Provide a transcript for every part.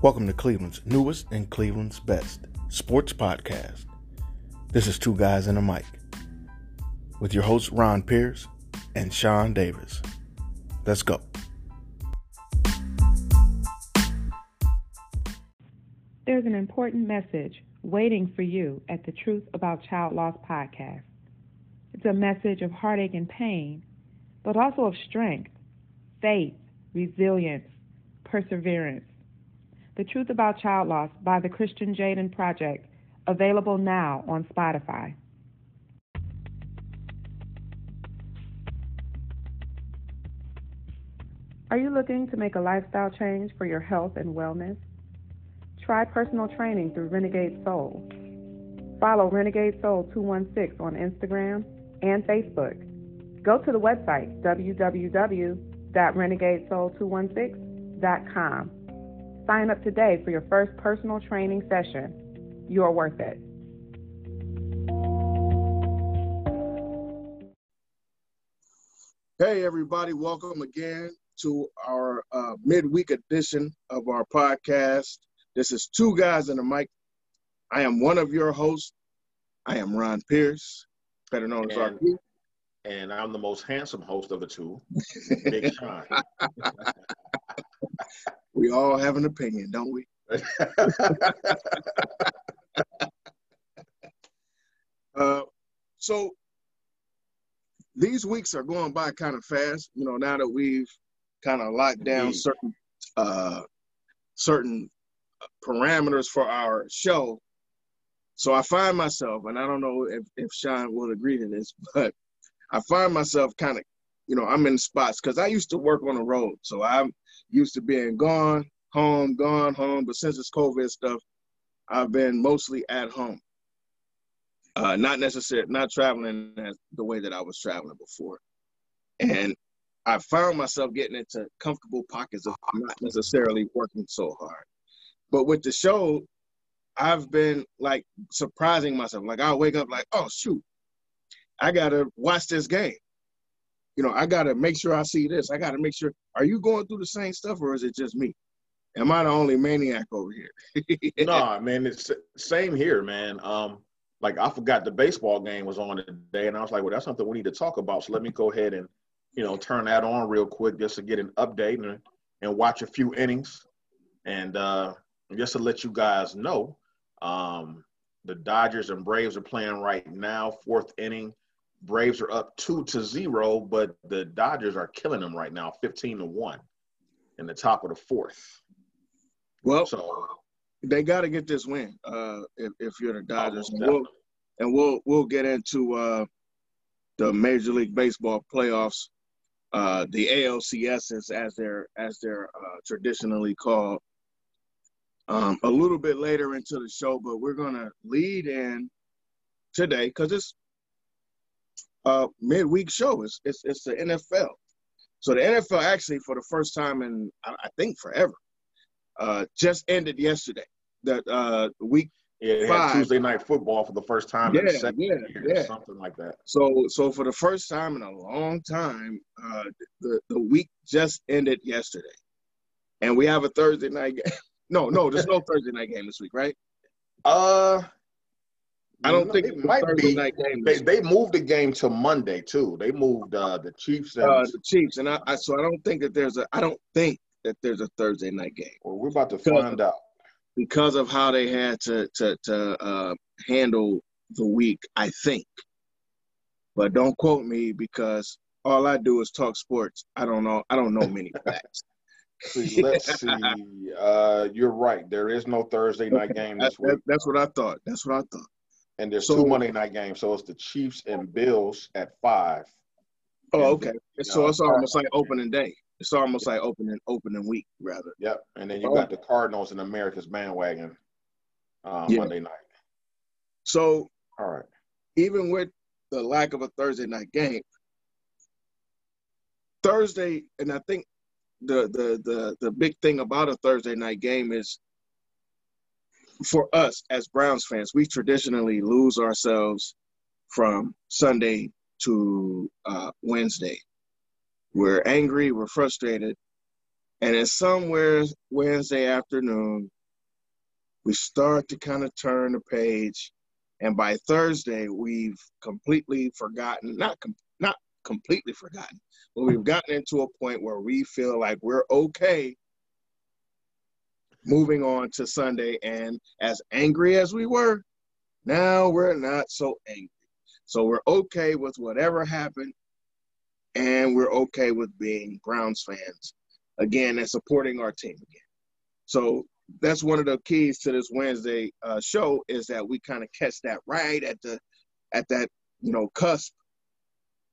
Welcome to Cleveland's newest and Cleveland's best sports podcast. This is Two Guys and a Mic with your hosts Ron Pierce and Sean Davis. Let's go. There's an important message waiting for you at the Truth About Child Loss podcast. It's a message of heartache and pain, but also of strength, faith, resilience, perseverance. The Truth About Child Loss by the Christian Jaden Project, available now on Spotify. Are you looking to make a lifestyle change for your health and wellness? Try personal training through Renegade Soul. Follow Renegade Soul 216 on Instagram and Facebook. Go to the website www.renegadesoul216.com. Sign up today for your first personal training session. You're worth it. Hey, everybody, welcome again to our uh, midweek edition of our podcast. This is Two Guys in a Mic. I am one of your hosts. I am Ron Pierce, better known as And- RP. and I'm the most handsome host of the two, Big Sean. We all have an opinion, don't we? Uh, so these weeks are going by kind of fast. You know, now that we've kind of locked down certain uh, certain parameters for our show. So I find myself, and I don't know if, if Sean will agree to this, but I find myself kind of, you know, I'm in spots because I used to work on the road. So I'm used to being gone, home, gone, home. But since it's COVID stuff, I've been mostly at home. Uh, not necessarily, not traveling as the way that I was traveling before. And I found myself getting into comfortable pockets of not necessarily working so hard. But with the show, I've been like surprising myself. Like I'll wake up like, oh shoot, I gotta watch this game. You know, I gotta make sure I see this. I gotta make sure. Are you going through the same stuff, or is it just me? Am I the only maniac over here? no, man, it's same here, man. Um, like I forgot the baseball game was on today, and I was like, well, that's something we need to talk about. So let me go ahead and, you know, turn that on real quick just to get an update and and watch a few innings, and uh, just to let you guys know, um, the Dodgers and Braves are playing right now, fourth inning. Braves are up two to zero, but the Dodgers are killing them right now, fifteen to one, in the top of the fourth. well, So they got to get this win. Uh, if, if you're the Dodgers, and we'll, and we'll we'll get into uh, the Major League Baseball playoffs, uh, the ALCSs as they're as they're uh, traditionally called, um, a little bit later into the show. But we're gonna lead in today because it's a midweek show. It's, it's it's the NFL. So the NFL actually, for the first time in I I think forever, uh, just ended yesterday. That uh, week. Yeah, they Five. had Tuesday night football for the first time in Yeah, seven yeah, years, yeah. something like that. So so for the first time in a long time, uh, the the week just ended yesterday, and we have a Thursday night game. No, no, there's no Thursday night game this week, right? Uh, I don't no, think it might be. They they moved the game to Monday too. They moved uh, the Chiefs and uh, the Chiefs, and I, I so I don't think that there's a I don't think that there's a Thursday night game well, we're about to find out. because of how they had to to to uh, handle the week. I think, but don't quote me because all I do is talk sports. I don't know. I don't know many facts. See, let's see. Uh, you're right. There is no Thursday night game That- this week, that- that's what I thought. That's what I thought. And there's so- two Monday night games. So it's the Chiefs and Bills at five. Oh, okay. the, So uh, it's almost like opening day. It's almost like opening opening week, rather. Yep, and then you Oh. got the Cardinals and America's bandwagon uh, Yeah. Monday night. So All right. even with the lack of a Thursday night game, Thursday, and I think the the the the big thing about a Thursday night game is for us as Browns fans, we traditionally lose ourselves from Sunday to uh, Wednesday. We're angry, we're frustrated, And then somewhere Wednesday afternoon, we start to kind of turn the page. And by Thursday, we've completely forgotten, not, com- not completely forgotten, but we've gotten into a point where we feel like we're okay moving on to Sunday. And as angry as we were, now we're not so angry. So we're okay with whatever happened, and we're okay with being Browns fans again and supporting our team again. So that's one of the keys to this Wednesday uh, show is that we kind of catch that right at the at that you know cusp,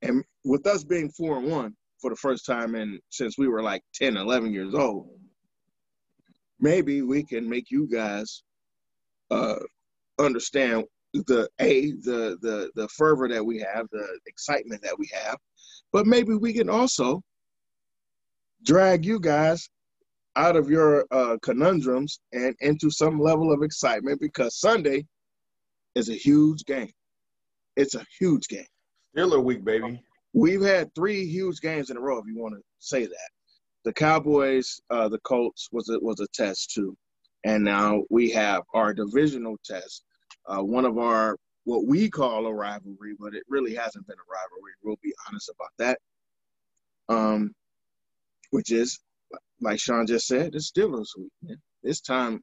and with us being four and one for the first time and since we were like 10, 11 years old, maybe we can make you guys uh, understand the a the the the fervor that we have, the excitement that we have, but maybe we can also drag you guys out of your uh, conundrums and into some level of excitement because Sunday is a huge game. It's a huge game. Still a week, baby. We've had three huge games in a row. If you want to say that, the Cowboys, uh, the Colts was a, was a test too, and now we have our divisional test. Uh, one of our what we call a rivalry, but it really hasn't been a rivalry. We'll be honest about that. Um, which is like Sean just said, the Steelers week. Man. It's time.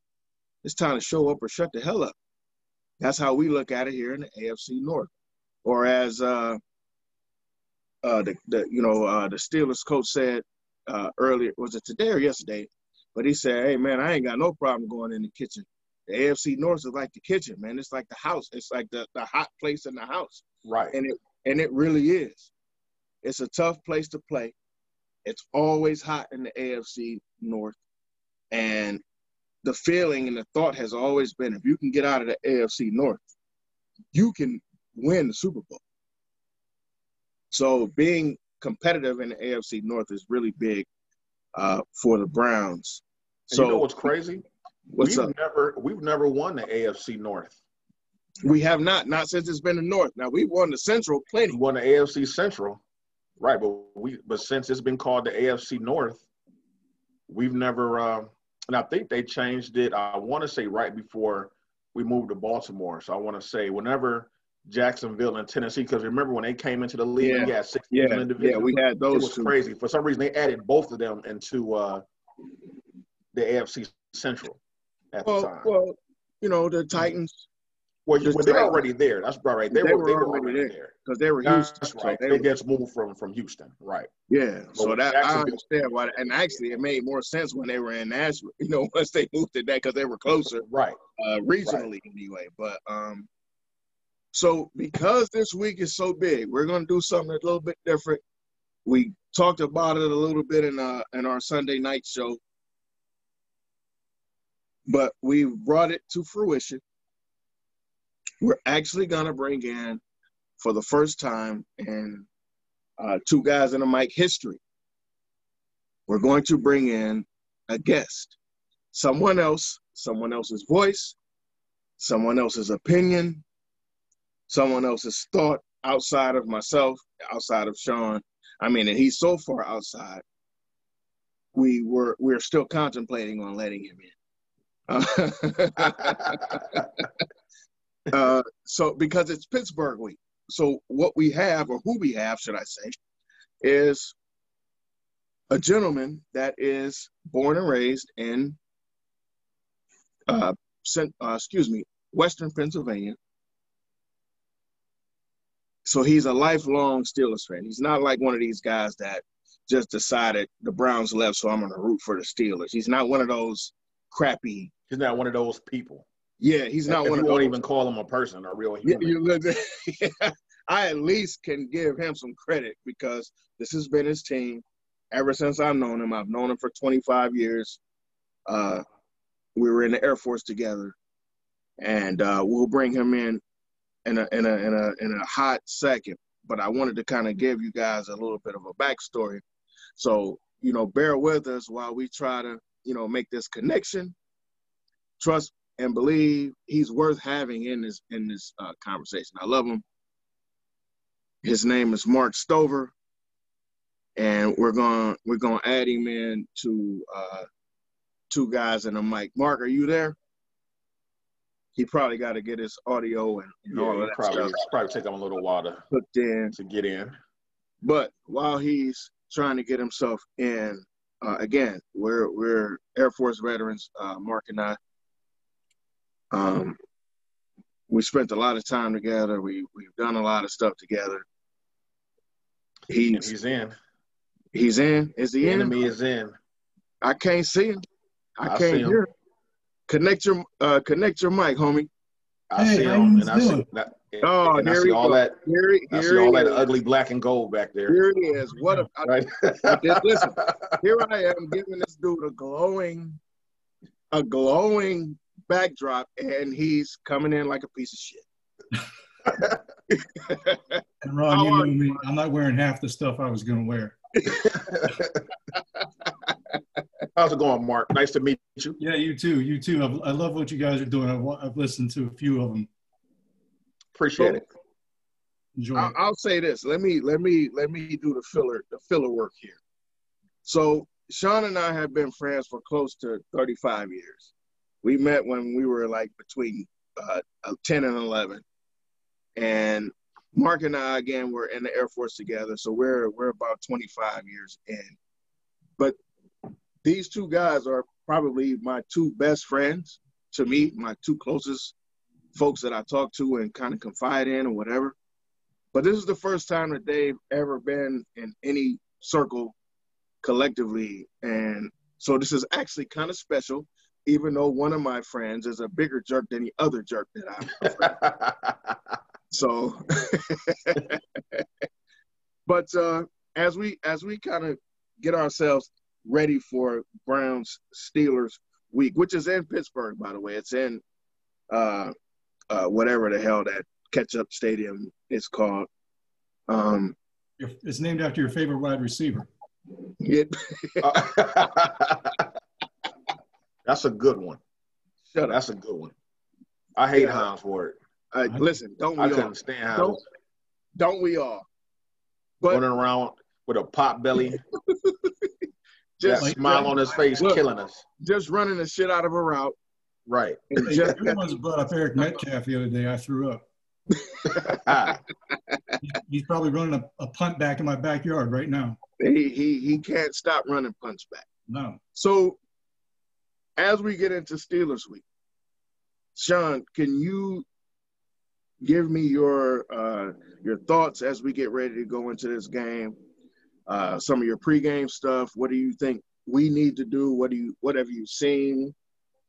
It's time to show up or shut the hell up. That's how we look at it here in the AFC North. Or as uh, uh, the, the you know uh, the Steelers coach said uh, earlier, was it today or yesterday? But he said, "Hey man, I ain't got no problem going in the kitchen. The AFC North is like the kitchen, man. It's like the house. It's like the, the hot place in the house. Right. And it and it really is. It's a tough place to play. It's always hot in the AFC North. And the feeling and the thought has always been if you can get out of the AFC North, you can win the Super Bowl. So being competitive in the AFC North is really big uh, for the Browns. And so you know what's crazy? What's we've up? never we've never won the AFC North. We have not, not since it's been the North. Now we won the Central plenty. We won the AFC Central, right? But we but since it's been called the AFC North, we've never. Uh, and I think they changed it. I want to say right before we moved to Baltimore. So I want to say whenever Jacksonville and Tennessee, because remember when they came into the league, Yeah. we had six Yeah, teams in the division. yeah, we had those. it was two. crazy. For some reason, they added both of them into uh, the AFC Central at the Well, time. well, you know the Titans Well, you, the well they're Titans- already there. That's right. They, They were, they were already already there. because they were That's Houston. right. So they they, just moved from from Houston. Right. yeah. So But that I understand why. And actually, it made more sense when they were in Nashville. You know, once they moved to that because they were closer. Right. uh, regionally anyway. But um, so because this week is so big, we're gonna do something a little bit different. We talked about it a little bit in uh in our Sunday night show, but we brought it to fruition. We're actually gonna bring in, for the first time in uh, two guys in a mic history, we're going to bring in a guest, someone else, someone else's voice, someone else's opinion, someone else's thought outside of myself, outside of Sean. I mean, and he's so far outside. We were we're still contemplating on letting him in. Uh, uh, so because it's Pittsburgh week. So what we have, or who we have, should I say, is a gentleman that is born and raised in, uh, uh, excuse me, Western Pennsylvania. So he's a lifelong Steelers fan. He's not like one of these guys that just decided the Browns left, so I'm going to root for the Steelers. He's not one of those crappy. He's not one of those people. Yeah, he's not if one you of won't those. even call him a person, a real human. look I at least can give him some credit because this has been his team ever since I've known him. I've known him for 25 years. Uh, we were in the Air Force together, and uh, we'll bring him in in a in a in a in a hot second. But I wanted to kind of give you guys a little bit of a backstory, so you know, bear with us while we try to you know make this connection. Trust and believe he's worth having in this in this uh, conversation. I love him. His name is Mark Stover. and we're gonna we're going to add him in to uh, two guys and a mic. Mark, are you there? He probably got to get his audio and, and Yeah, all of that probably stuff probably take him a little while to, hooked in. to get in. But while he's trying to get himself in, uh, again, we're we're Air Force veterans, uh, Mark and I. Um, we spent a lot of time together. We we've done a lot of stuff together. And He's he's in. he's in. Is he The in? enemy is in. I can't see him. I, I can't hear. Him. Connect your uh, connect your mic, homie. I Hey, see how him, you and I see, doing? that, Oh, and I see all go. that. Here, he- I see all he that is. ugly black and gold back there. Here he is. What a I, Right. listen. here I am giving this dude a glowing, a glowing backdrop, and he's coming in like a piece of shit. And Ron, How you know me. I'm not wearing half the stuff I was going to wear. How's it going, Mark? Nice to meet you. Yeah, you too. You too. I've, I love what you guys are doing. I've, I've listened to a few of them. Appreciate it. Enjoy. I, it. I'll say this. Let me let me let me do the filler the filler work here. So Sean and I have been friends for close to 35 years. We met when we were like between uh, 10 and 11, and Mark and I again were in the Air Force together. So we're we're about 25 years in. But these two guys are probably my two best friends to me, my two closest folks that I talk to and kind of confide in or whatever. But this is the first time that they've ever been in any circle collectively. And so this is actually kind of special, even though one of my friends is a bigger jerk than the other jerk that I'm. so but uh as we as we kind of get ourselves ready for Browns Steelers week, which is in Pittsburgh, by the way. It's in uh uh whatever the hell that catch up stadium is called. Um It's named after your favorite wide receiver. it, That's a good one. shut up. That's a good one. I hate Yeah. Hines Ward. Uh, listen, don't I we all? couldn't stand Hines Don't, don't we all? But running around with a pot belly, that just smile on his face, Look. killing us. just running the shit out of a route Right. Hey, just you're the ones that brought up Eric Metcalf the other day. I threw up. He- He's probably running a, a punt back in my backyard right now. he he he can't stop running punch back. No. So, as we get into Steelers week, Sean, can you give me your uh, your thoughts as we get ready to go into this game? Uh, some of your pregame stuff. What do you think we need to do? What do you what have you seen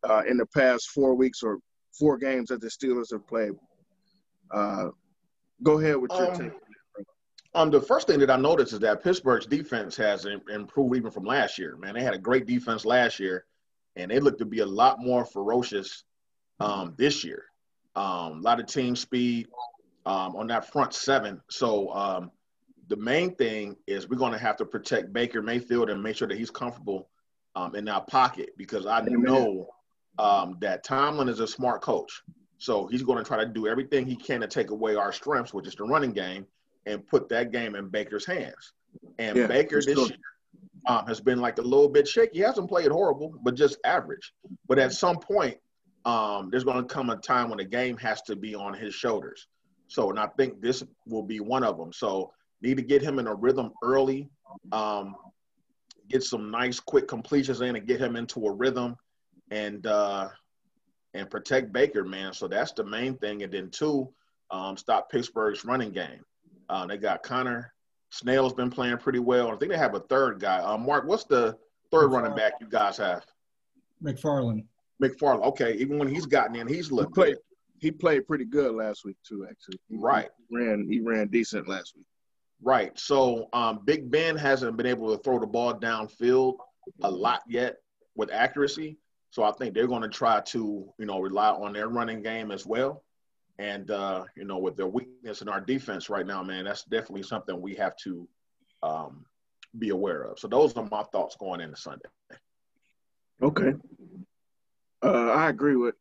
uh, in the past four weeks or four games that the Steelers have played? Uh, go ahead with your Um, take. Um, the first thing that I noticed is that Pittsburgh's defense has im- improved even from last year. Man, they had a great defense last year, and they look to be a lot more ferocious um, this year. Um, a lot of team speed um, on that front seven. So um, the main thing is we're going to have to protect Baker Mayfield and make sure that he's comfortable um, in that pocket because I Amen. know um, that Tomlin is a smart coach. So he's going to try to do everything he can to take away our strengths, which is the running game, and put that game in Baker's hands. And Yeah, Baker this year um, has been like a little bit shaky. He hasn't played horrible, but just average. But at some point, um, there's going to come a time when the game has to be on his shoulders. So, and I think this will be one of them. So, need to get him in a rhythm early, um, get some nice quick completions in, and get him into a rhythm, and uh, and protect Baker, man. So that's the main thing. And then two, um, stop Pittsburgh's running game. Uh, they got Conner Snell's been playing pretty well. I think they have a third guy. Uh, Mark, what's the third running back you guys have? McFarland. McFarland. Okay, even when he's gotten in, he's He looked played he played pretty good last week too. Actually, He- Right. He ran he ran decent last week. Right. So um, Big Ben hasn't been able to throw the ball downfield a lot yet with accuracy. So I think they're going to try to, you know, rely on their running game as well. And uh, you know, with their weakness in our defense right now, man, that's definitely something we have to um, be aware of. So those are my thoughts going into Sunday. Okay. Uh, I agree with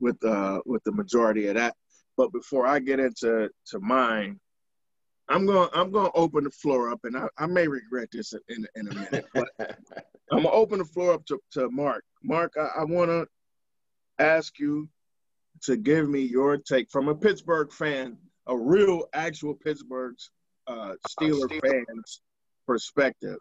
with uh, with the majority of that. But before I get into to mine, I'm going. I'm going to open the floor up, and I, I may regret this in in a minute, but I'm gonna open the floor up to, to Mark. Mark, I, I want to ask you to give me your take from a Pittsburgh fan, a real, actual Pittsburgh uh, Steeler fans perspective.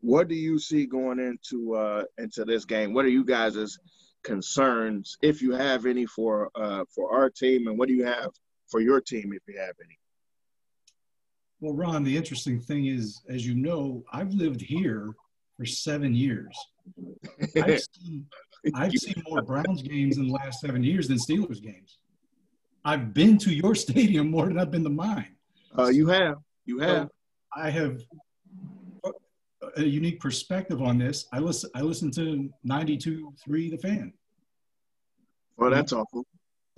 What do you see going into uh, into this game? What are you guys' concerns, if you have any, for uh, for our team, and what do you have for your team, if you have any? Well, Ron, the interesting thing is, as you know, I've lived here for seven years. I've seen, I've seen more Browns games in the last seven years than Steelers games. I've been to your stadium more than I've been to mine. Uh, you have. You have. So I have a unique perspective on this. I listen. I listen to 92.3 The Fan. Well, that's awful.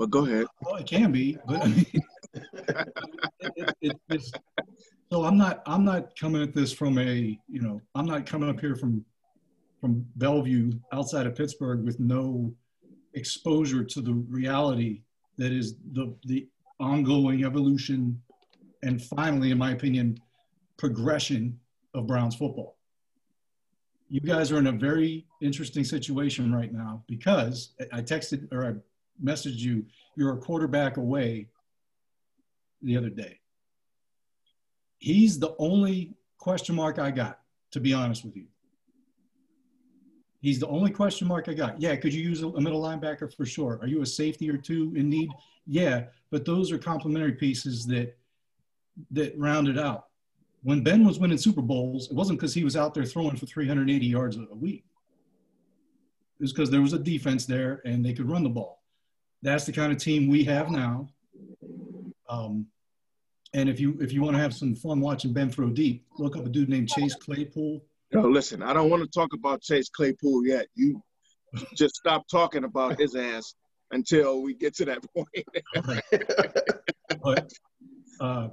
But go ahead. Well, it can be, but I mean, it, it, it's so I'm not I'm not coming at this from a you know I'm not coming up here from from Bellevue outside of Pittsburgh with no exposure to the reality that is the the ongoing evolution and finally in my opinion progression of Browns football. You guys are in a very interesting situation right now because I texted or I messaged you you're a quarterback away the other day he's the only question mark I got, to be honest with you. He's the only question mark I got. Yeah, could you use a middle linebacker for sure? Are you a safety or two in need? Yeah, but those are complementary pieces that that rounded out. When Ben was winning Super Bowls, it wasn't because he was out there throwing for 380 yards a week. It was because there was a defense there and they could run the ball. That's the kind of team we have now. Um, and if you if you want to have some fun watching Ben throw deep, look up a dude named Chase Claypool. No, listen, I don't want to talk about Chase Claypool yet. You just stop talking about his ass until we get to that point. but uh,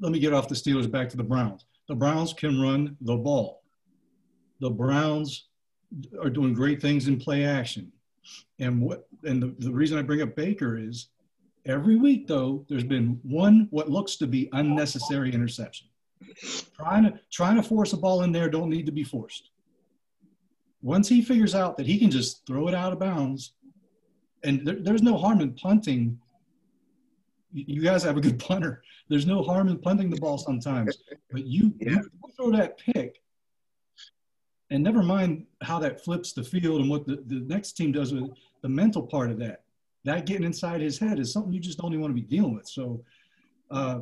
let me get off the Steelers back to the Browns. The Browns can run the ball. The Browns are doing great things in play action. And what and the, the reason I bring up Baker is Every week, though, there's been one what looks to be unnecessary interception. Trying to trying to force a ball in there don't need to be forced. Once he figures out that he can just throw it out of bounds, and there, there's no harm in punting. You guys have a good punter. There's no harm in punting the ball sometimes, but you, yeah. you throw that pick, and never mind how that flips the field and what the, the next team does with the mental part of that that getting inside his head is something you just don't even want to be dealing with. So uh,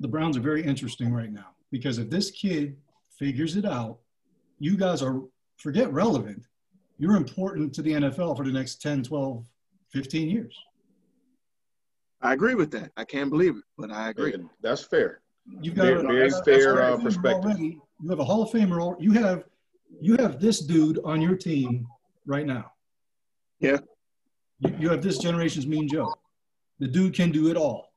the Browns are very interesting right now because if this kid figures it out, you guys are, forget relevant, you're important to the NFL for the next 10, 12, 15 years. I agree with that. I can't believe it, but I agree. That's fair. You've got very, a, very fair uh, perspective. Already. You have a Hall of Famer. You have you have this dude on your team right now. Yeah. You, you have this generation's Mean Joe. The dude can do it all.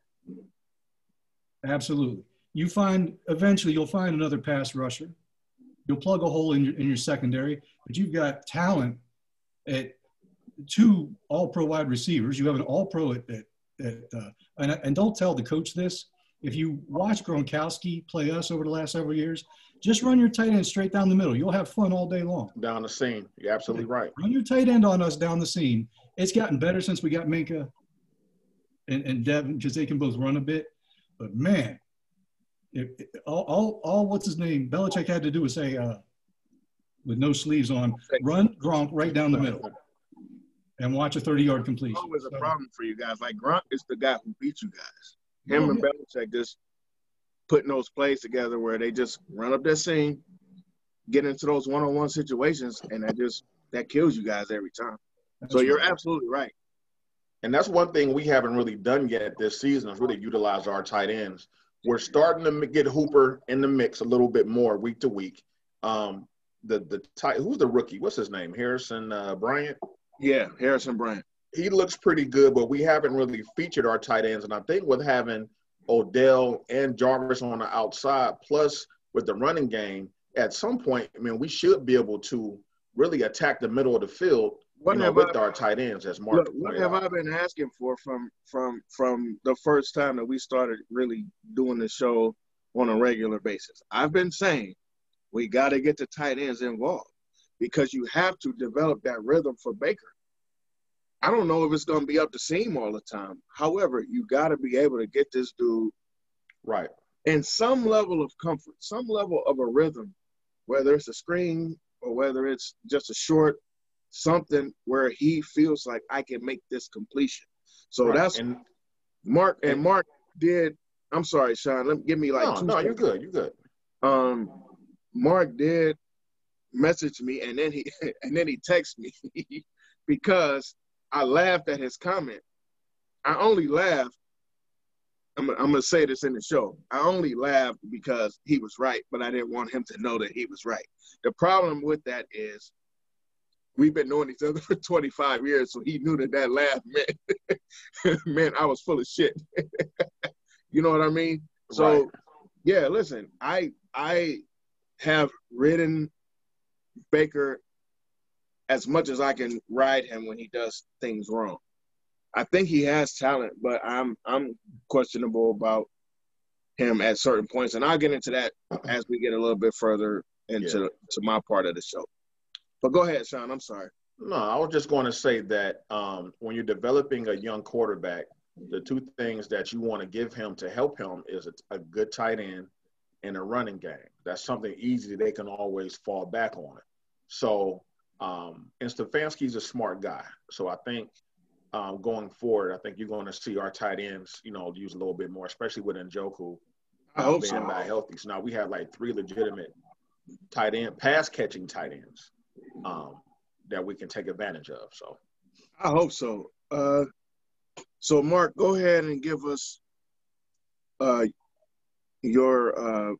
Absolutely. You find eventually you'll find another pass rusher. You'll plug a hole in your, in your secondary, but you've got talent at two all pro wide receivers. You have an all pro at, at, at uh, and, and don't tell the coach this. If you watch Gronkowski play us over the last several years, just run your tight end straight down the middle. You'll have fun all day long. Down the seam. You're absolutely right. Run your tight end on us down the seam, it's gotten better since we got Minkah and, and Devin because they can both run a bit. But man, if, if, all, all, all what's his name Belichick had to do was say, uh, with no sleeves on, run Gronk right down the middle and watch a 30 yard completion. Always a so, problem for you guys. Like Gronk is the guy who beat you guys. Him oh, and yeah. Belichick just putting those plays together where they just run up that seam, get into those one on one situations, and that just that kills you guys every time so you're absolutely right. And that's one thing we haven't really done yet this season is really utilize our tight ends. We're starting to get Hooper in the mix a little bit more week to week. Um, the the tight who's the rookie? What's his name? Harrison uh, Bryant. Yeah, Harrison Bryant. He looks pretty good, but we haven't really featured our tight ends. And I think with having Odell and Jarvis on the outside, plus with the running game, at some point, I mean, we should be able to really attack the middle of the field what you know, with I, our tight ends as Mark. Look, what have out. I been asking for from from from the first time that we started really doing the show on a regular basis? I've been saying we got to get the tight ends involved because you have to develop that rhythm for Baker. I don't know if it's going to be up to seam all the time. However, you got to be able to get this dude right in some level of comfort, some level of a rhythm, whether it's a screen or whether it's just a short something where he feels like I can make this completion. So right. that's and, Mark and, and Mark did. I'm sorry, Sean. Let me give me like no, two. No, you're good. You're good. Um, Mark did message me, and then he and then he texted me because I laughed at his comment. I only laughed. I'm, I'm gonna say this in the show. I only laughed because he was right, but I didn't want him to know that he was right. The problem with that is we've been knowing each other for 25 years, so he knew that that laugh meant meant I was full of shit. you know what I mean? So, right. yeah, listen, I I have ridden Baker as much as I can ride him when he does things wrong. I think he has talent, but I'm I'm questionable about him at certain points, and I'll get into that as we get a little bit further into yeah. to my part of the show. But go ahead, Sean. I'm sorry. No, I was just going to say that um, when you're developing a young quarterback, the two things that you want to give him to help him is a, a good tight end and a running game. That's something easy they can always fall back on. So, um, and Stefanski's a smart guy. So I think um, going forward, I think you're going to see our tight ends, you know, use a little bit more, especially with Njoku I hope being so. healthy. So now we have like three legitimate tight end, pass catching tight ends um, that we can take advantage of. So I hope so. Uh, so Mark, go ahead and give us uh, your uh,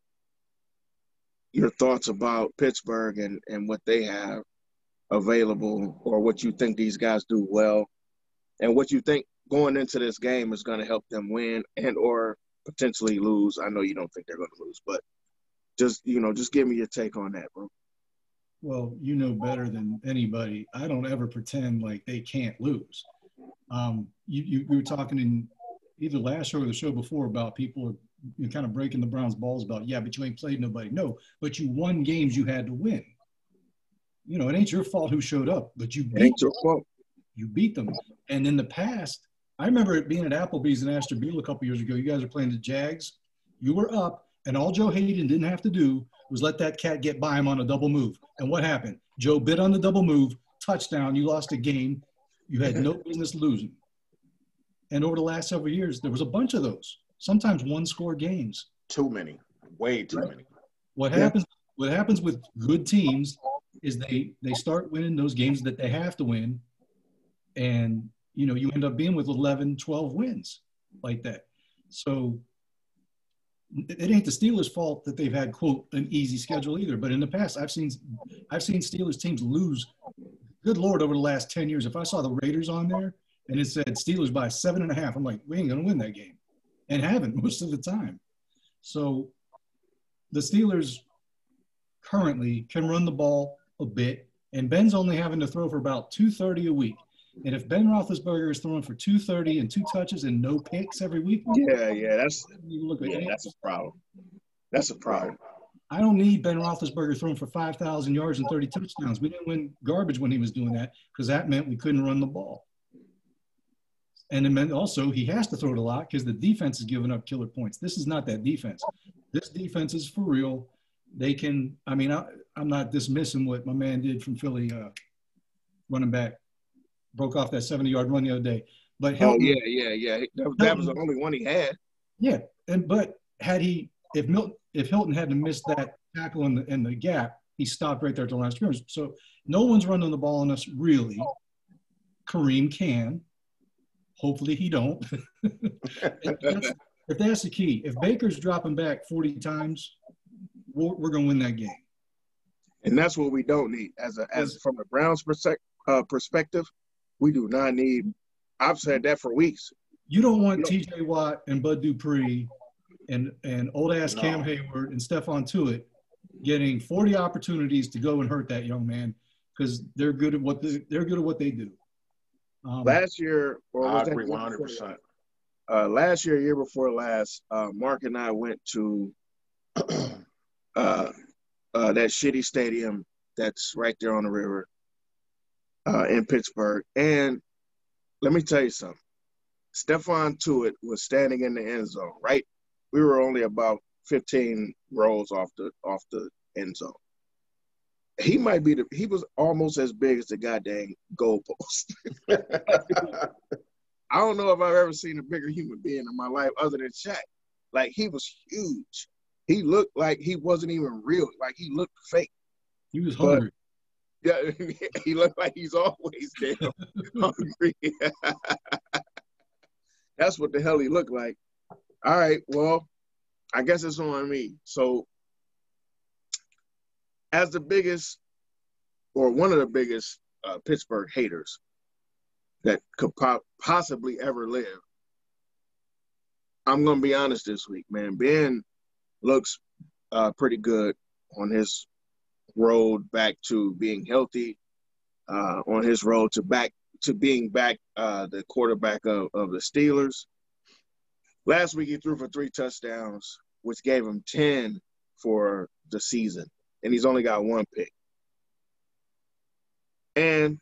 your thoughts about Pittsburgh and, and what they have available or what you think these guys do well and what you think going into this game is going to help them win and or potentially lose. I know you don't think they're going to lose, but just you know, just give me your take on that, bro. Well, you know better than anybody. I don't ever pretend like they can't lose. Um, you, you, we were talking in either last show or the show before about people you know, kind of breaking the Browns' balls about, yeah, but you ain't played nobody. No, but you won games you had to win. You know, it ain't your fault who showed up, but you beat them. You beat them. And in the past, I remember it being at Applebee's in Astor Bill a couple years ago. You guys are playing the Jags. You were up, and all Joe Haden didn't have to do was let that cat get by him on a double move. And what happened? Joe bit on the double move, touchdown. You lost a game. You had no business losing. And over the last several years, there was a bunch of those. Sometimes one score games. Too many. Way too right. many. What yeah. happens? What happens with good teams is they they start winning those games that they have to win, and you know you end up being with 11, 12 wins like that. So it ain't the Steelers' fault that they've had quote an easy schedule either. But in the past, I've seen I've seen Steelers teams lose. Good lord, over the last ten years, if I saw the Raiders on there and it said Steelers by seven and a half, I'm like, we ain't gonna win that game, and haven't most of the time. So the Steelers currently can run the ball a bit, and Ben's only having to throw for about two thirty a week. And if Ben Roethlisberger is throwing for 230 and two touches and no picks every week, yeah, yeah, that's look yeah, that's a problem. That's a problem. I don't need Ben Roethlisberger throwing for 5,000 yards and 30 touchdowns. We didn't win garbage when he was doing that because that meant we couldn't run the ball. And it meant also he has to throw it a lot because the defense is giving up killer points. This is not that defense. This defense is for real. They can, I mean, I, am not dismissing what my man did from Philly uh, running back broke off that 70 yard run the other day. But Hilton, oh yeah, yeah, yeah. That, that, was the only one he had. Yeah, and but had he if Milton if Hilton hadn't missed that tackle in the in the gap, he stopped right there at the last scrimmage. So no one's running the ball on us really. Kareem can. Hopefully he don't. if, that's, if, that's, the key, if Baker's dropping back 40 times, we're, we're going to win that game. And that's what we don't need as a as from a Browns uh, perspective. We do not need. I've said that for weeks. You don't want T.J. Watt and Bud Dupree and and old ass no. Cam Heyward and Stephon Tuitt getting 40 opportunities to go and hurt that young man. because they're good at what they, they're good at what they do. Um, last year, or I agree one hundred percent. Uh, last year, year before last, uh, Mark and I went to uh, uh, that shitty stadium that's right there on the river uh, in Pittsburgh, and let me tell you something. Stephon Tuitt was standing in the end zone, right? We were only about 15 rows off the off the end zone. He might be the he was almost as big as the goddamn goalpost. I don't know if I've ever seen a bigger human being in my life other than Shaq. Like he was huge. He looked like he wasn't even real. Like he looked fake. He was hungry. Yeah, he looked like he's always damn hungry. That's what the hell he looked like. All right, well, I guess it's on me. So, as the biggest, or one of the biggest uh, Pittsburgh haters that could po- possibly ever live, I'm gonna be honest this week, man. Ben looks uh, pretty good on his road back to being healthy, uh, on his road to back to being back uh, the quarterback of, of the Steelers. Last week he threw for three touchdowns, which gave him 10 for the season, and he's only got one pick. And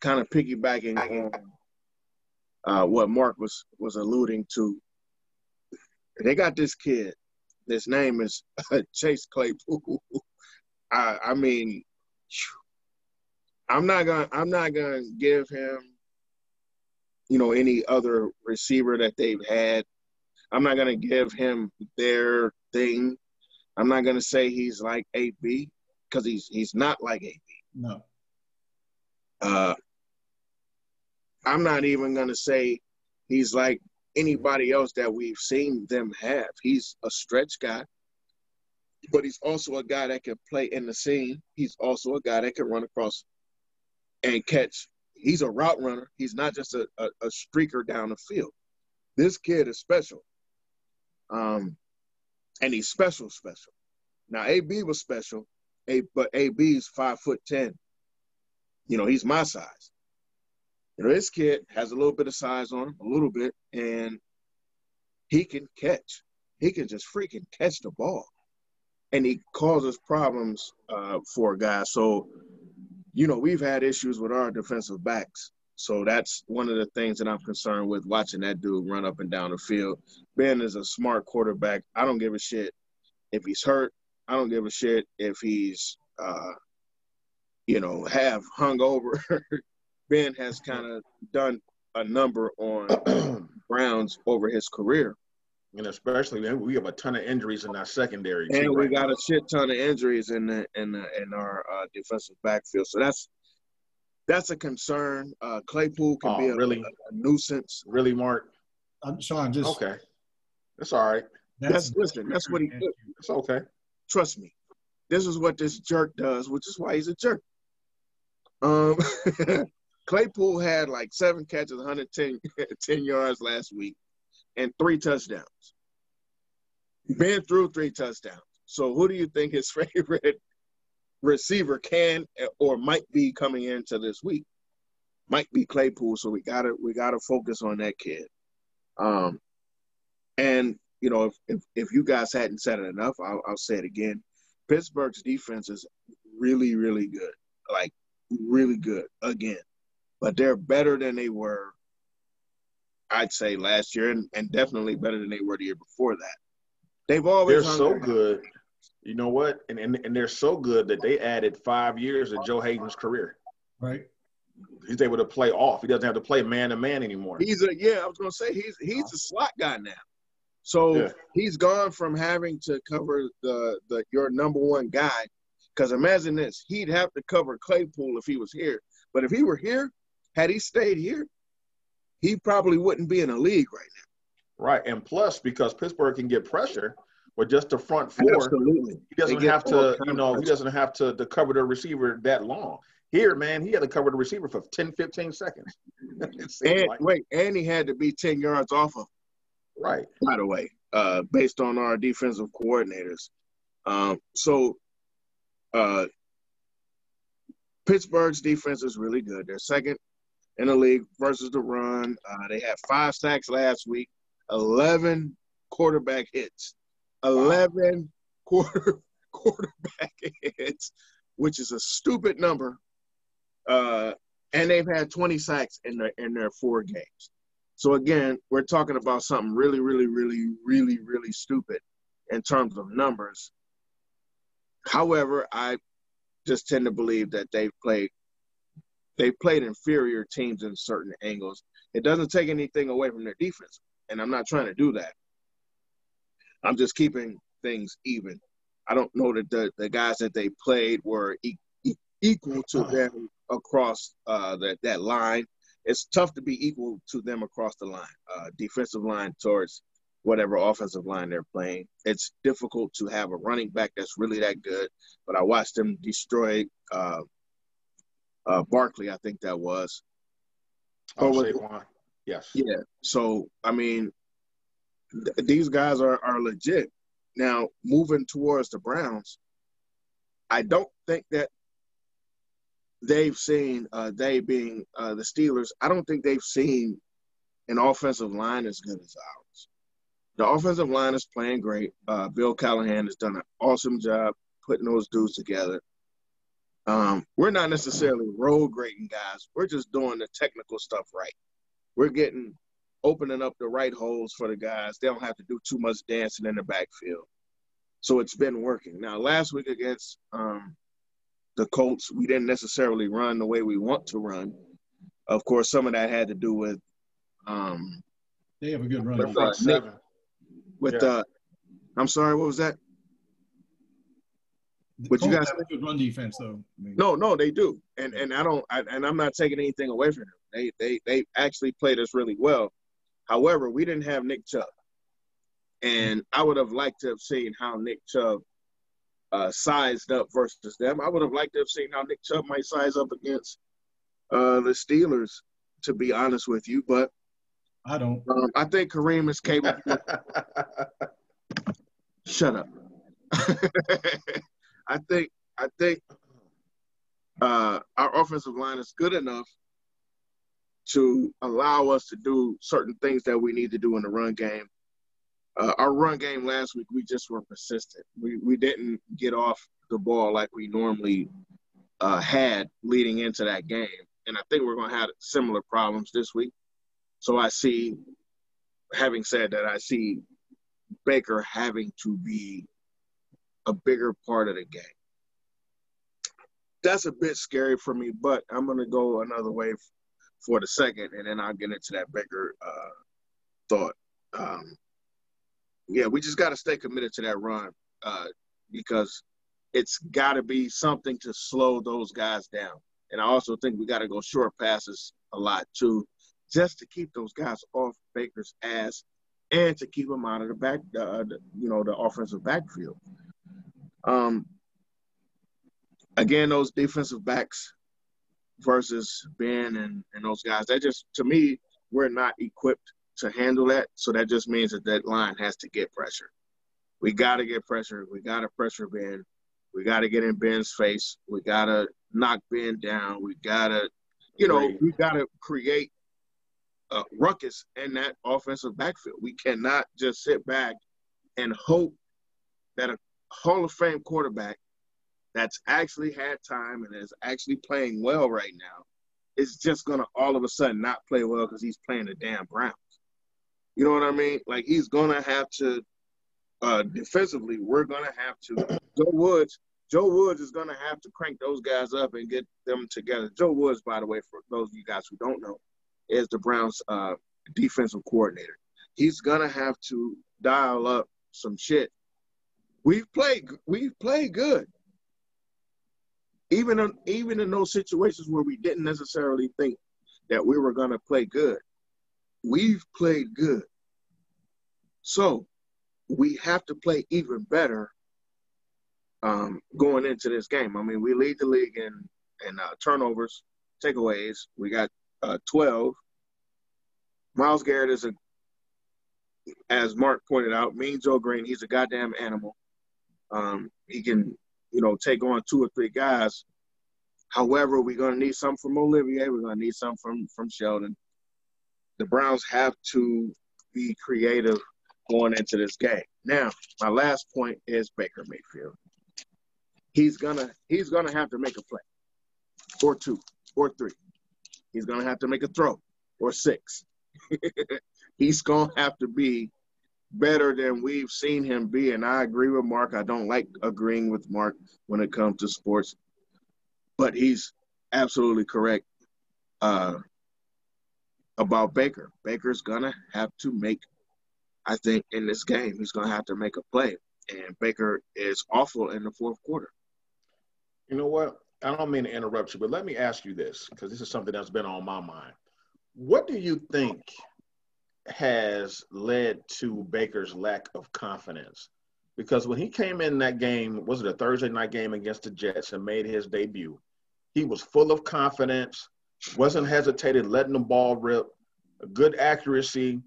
kind of piggybacking on uh, what Mark was was alluding to, they got this kid. His name is Chase Claypool. I, I mean, I'm not gonna I'm not gonna give him, you know, any other receiver that they've had. I'm not gonna give him their thing. I'm not gonna say he's like AB because he's he's not like AB. No. Uh, I'm not even gonna say he's like anybody else that we've seen them have. He's a stretch guy, but he's also a guy that can play in the seam. He's also a guy that can run across and catch. He's a route runner. He's not just a, a, a streaker down the field. This kid is special. Um, and he's special, special. Now AB was special, a, but AB's five foot ten. You know, he's my size. You know, this kid has a little bit of size on him, a little bit, and he can catch. He can just freaking catch the ball, and he causes problems uh, for a guy. So you know, we've had issues with our defensive backs. So that's one of the things that I'm concerned with watching that dude run up and down the field. Ben is a smart quarterback. I don't give a shit if he's hurt. I don't give a shit if he's, uh, you know, have hung over. ben has kind of done a number on Browns over his career and especially we have a ton of injuries in our secondary. And we right got now. a shit ton of injuries in the in the, in our uh, defensive backfield. So that's that's a concern. Uh, Claypool can oh, be a, really? a, a, nuisance. Really, Mark? I'm Sean. Just okay. That's all right. That's, that's listen. That's what he did. It's okay. Trust me. This is what this jerk does, which is why he's a jerk. Um, Claypool had like seven catches, 110 10 yards last week and three touchdowns. Ben threw three touchdowns. So who do you think his favorite receiver can or might be coming into this week? Might be Claypool. So we gotta we gotta focus on that kid. Um, and you know if if, if you guys hadn't said it enough, I'll, I'll say it again. Pittsburgh's defense is really really good, like really good again, but they're better than they were I'd say last year, and, and definitely better than they were the year before that. They've always they're so good. You know what? And, and and they're so good that they added five years of Joe Haden's career. Right. He's able to play off. He doesn't have to play man to man anymore. He's a yeah. I was gonna say he's he's a slot guy now. So yeah. he's gone from having to cover the the your number one guy. Because imagine this, he'd have to cover Claypool if he was here. But if he were here, had he stayed here, he probably wouldn't be in a league right now. Right, and plus because Pittsburgh can get pressure with just the front four, Absolutely. he doesn't have to, you know, he doesn't have to, to cover the receiver that long. Here, man, he had to cover the receiver for 10, 15 seconds. and like. wait, and he had to be 10 yards off of. Right. By the way, uh, based on our defensive coordinators. Um, so uh, Pittsburgh's defense is really good. They're second in the league versus the run. Uh, they had five sacks last week, 11 quarterback hits, 11 quarter quarterback hits, which is a stupid number. Uh, and they've had 20 sacks in their in their four games. So again, we're talking about something really, really, really, really, really stupid in terms of numbers. However, I just tend to believe that they've played they've played inferior teams in certain angles. It doesn't take anything away from their defense, and I'm not trying to do that. I'm just keeping things even. I don't know that the, the guys that they played were e- e- equal to them across uh, that that line. It's tough to be equal to them across the line, uh, defensive line towards whatever offensive line they're playing. It's difficult to have a running back that's really that good. But I watched them destroy uh, uh, Barkley, I think that was. Oh, Saquon. Yes. Yeah. So I mean, th- these guys are are legit. Now moving towards the Browns, I don't think that they've seen uh, they being uh, the Steelers. I don't think they've seen an offensive line as good as ours. The offensive line is playing great. Uh, Bill Callahan has done an awesome job putting those dudes together. Um, we're not necessarily road grading guys. We're just doing the technical stuff right. We're getting opening up the right holes for the guys. They don't have to do too much dancing in the backfield. So it's been working. Now, last week against um, the Colts, we didn't necessarily run the way we want to run. Of course, some of that had to do with um, they have a good run. With, uh, Nick, with yeah. uh, I'm sorry, what was that? What you guys have a good run defense, though. I mean, no, no, they do, and and I don't, I, and I'm not taking anything away from them. They they they actually played us really well. However, we didn't have Nick Chubb, and I would have liked to have seen how Nick Chubb uh, sized up versus them. I would have liked to have seen how Nick Chubb might size up against uh, the Steelers. To be honest with you, but I don't. Um, I think Kareem is capable. Shut up. I think I think uh, our offensive line is good enough to allow us to do certain things that we need to do in the run game. Uh, our run game last week, we just were persistent. We we didn't get off the ball like we normally uh, had leading into that game, and I think we're going to have similar problems this week. So I see, having said that, I see Baker having to be a bigger part of the game. That's a bit scary for me, but I'm going to go another way for the second, and then I'll get into that Baker uh, thought. Um, yeah, we just got to stay committed to that run uh, because it's got to be something to slow those guys down. And I also think we got to go short passes a lot too, just to keep those guys off Baker's ass and to keep them out of the back, uh, the, you know, the offensive backfield. Um, again, those defensive backs versus Ben and, and those guys, that just, to me, we're not equipped to handle that. So that just means that that line has to get pressure. We got to get pressure. We got to pressure Ben. We got to get in Ben's face. We got to knock Ben down. We got to, you know, we got to create a ruckus in that offensive backfield. We cannot just sit back and hope that a Hall of Fame quarterback that's actually had time and is actually playing well right now is just going to all of a sudden not play well because he's playing the damn Browns. You know what I mean? Like he's going to have to uh, defensively. We're going to have to. Joe Woods. Joe Woods is going to have to crank those guys up and get them together. Joe Woods, by the way, for those of you guys who don't know, is the Browns' uh, defensive coordinator. He's going to have to dial up some shit We've played we've played good. Even in, even in those situations where we didn't necessarily think that we were going to play good, we've played good. So we have to play even better um, going into this game. I mean, we lead the league in in uh, turnovers, takeaways. We got uh, 12. Myles Garrett is a, as Mark pointed out, Mean Joe Greene. He's a goddamn animal. Um, he can, you know, take on two or three guys However, we're going to need some from Olivier. We're going to need some from from Sheldon. The Browns have to be creative going into this game. Now, my last point is Baker Mayfield. He's gonna he's gonna have to make a play, or two, or three. He's gonna have to make a throw, or six. he's gonna have to be better than we've seen him be. And I agree with Mark. I don't like agreeing with Mark when it comes to sports, but he's absolutely correct uh, about Baker. Baker's gonna have to make, I think, in this game, he's gonna have to make a play. And Baker is awful in the fourth quarter. You know what? I don't mean to interrupt you, but let me ask you this because this is something that's been on my mind. What do you think has led to Baker's lack of confidence? Because when he came in that game, was it a Thursday night game against the Jets and made his debut? He was full of confidence, wasn't hesitated, letting the ball rip, good accuracy,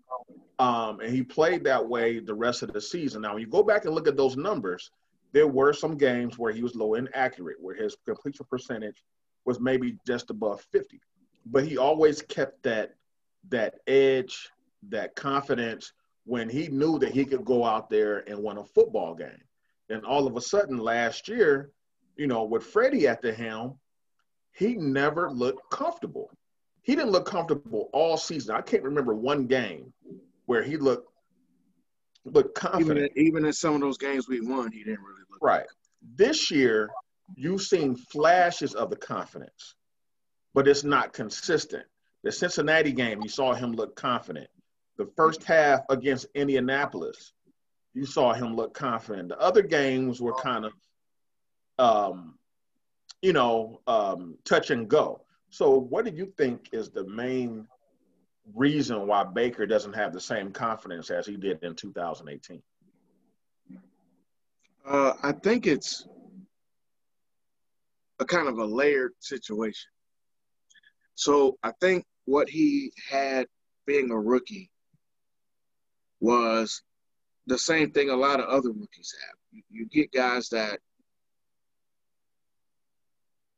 um, and he played that way the rest of the season. Now, when you go back and look at those numbers, there were some games where he was low inaccurate, where his completion percentage was maybe just above 50. But he always kept that that edge, that confidence when he knew that he could go out there and win a football game. And all of a sudden last year, you know, with Freddie at the helm, he never looked comfortable. He didn't look comfortable all season. I can't remember one game where he looked looked confident. Even, even in some of those games we won, he didn't really look right. This year, you've seen flashes of the confidence, but it's not consistent. The Cincinnati game, you saw him look confident. The first half against Indianapolis, you saw him look confident. The other games were kind of, um, you know, um, touch and go. So, what do you think is the main reason why Baker doesn't have the same confidence as he did in 2018? Uh, I think it's a kind of a layered situation. So I think what he had being a rookie was the same thing a lot of other rookies have. You, you get guys that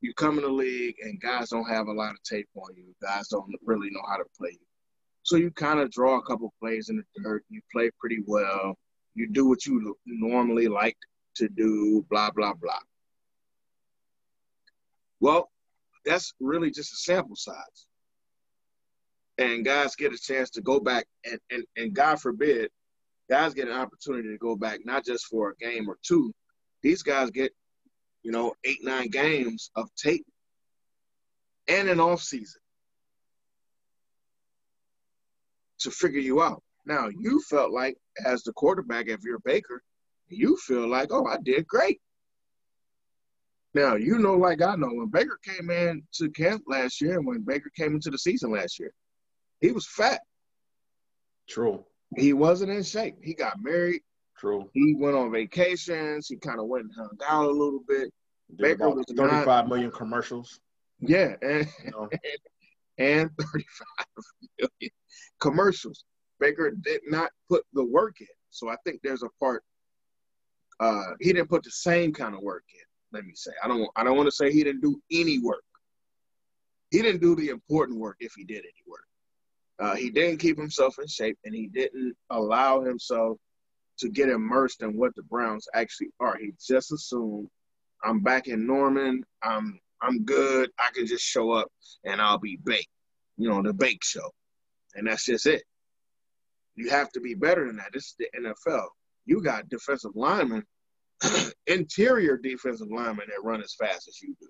you come in the league and guys don't have a lot of tape on you. Guys don't really know how to play you. So you kind of draw a couple plays in the dirt. You play pretty well. You do what you normally like to do, blah, blah, blah. Well, that's really just a sample size. And guys get a chance to go back, and, and, and God forbid, guys get an opportunity to go back, not just for a game or two. These guys get, you know, eight, nine games of tape and an off season. to figure you out. Now, you felt like, as the quarterback, if you're Baker, you feel like, oh, I did great. Now, you know, like I know, when Baker came in to camp last year, and when Baker came into the season last year, he was fat. True. He wasn't in shape. He got married. True. He went on vacations. He kind of went and hung out a little bit. Did Baker was thirty-five not, million commercials. Yeah, and, you know. and 35 million commercials. Baker did not put the work in. So I think there's a part uh, he didn't put the same kind of work in. Let me say. I don't I don't want to say he didn't do any work. He didn't do the important work if he did any work. Uh, he didn't keep himself in shape and he didn't allow himself to get immersed in what the Browns actually are. He just assumed I'm back in Norman. I'm I'm good. I can just show up and I'll be baked. You know, the bake show. And that's just it. You have to be better than that. This is the NFL. You got defensive linemen, interior defensive linemen that run as fast as you do.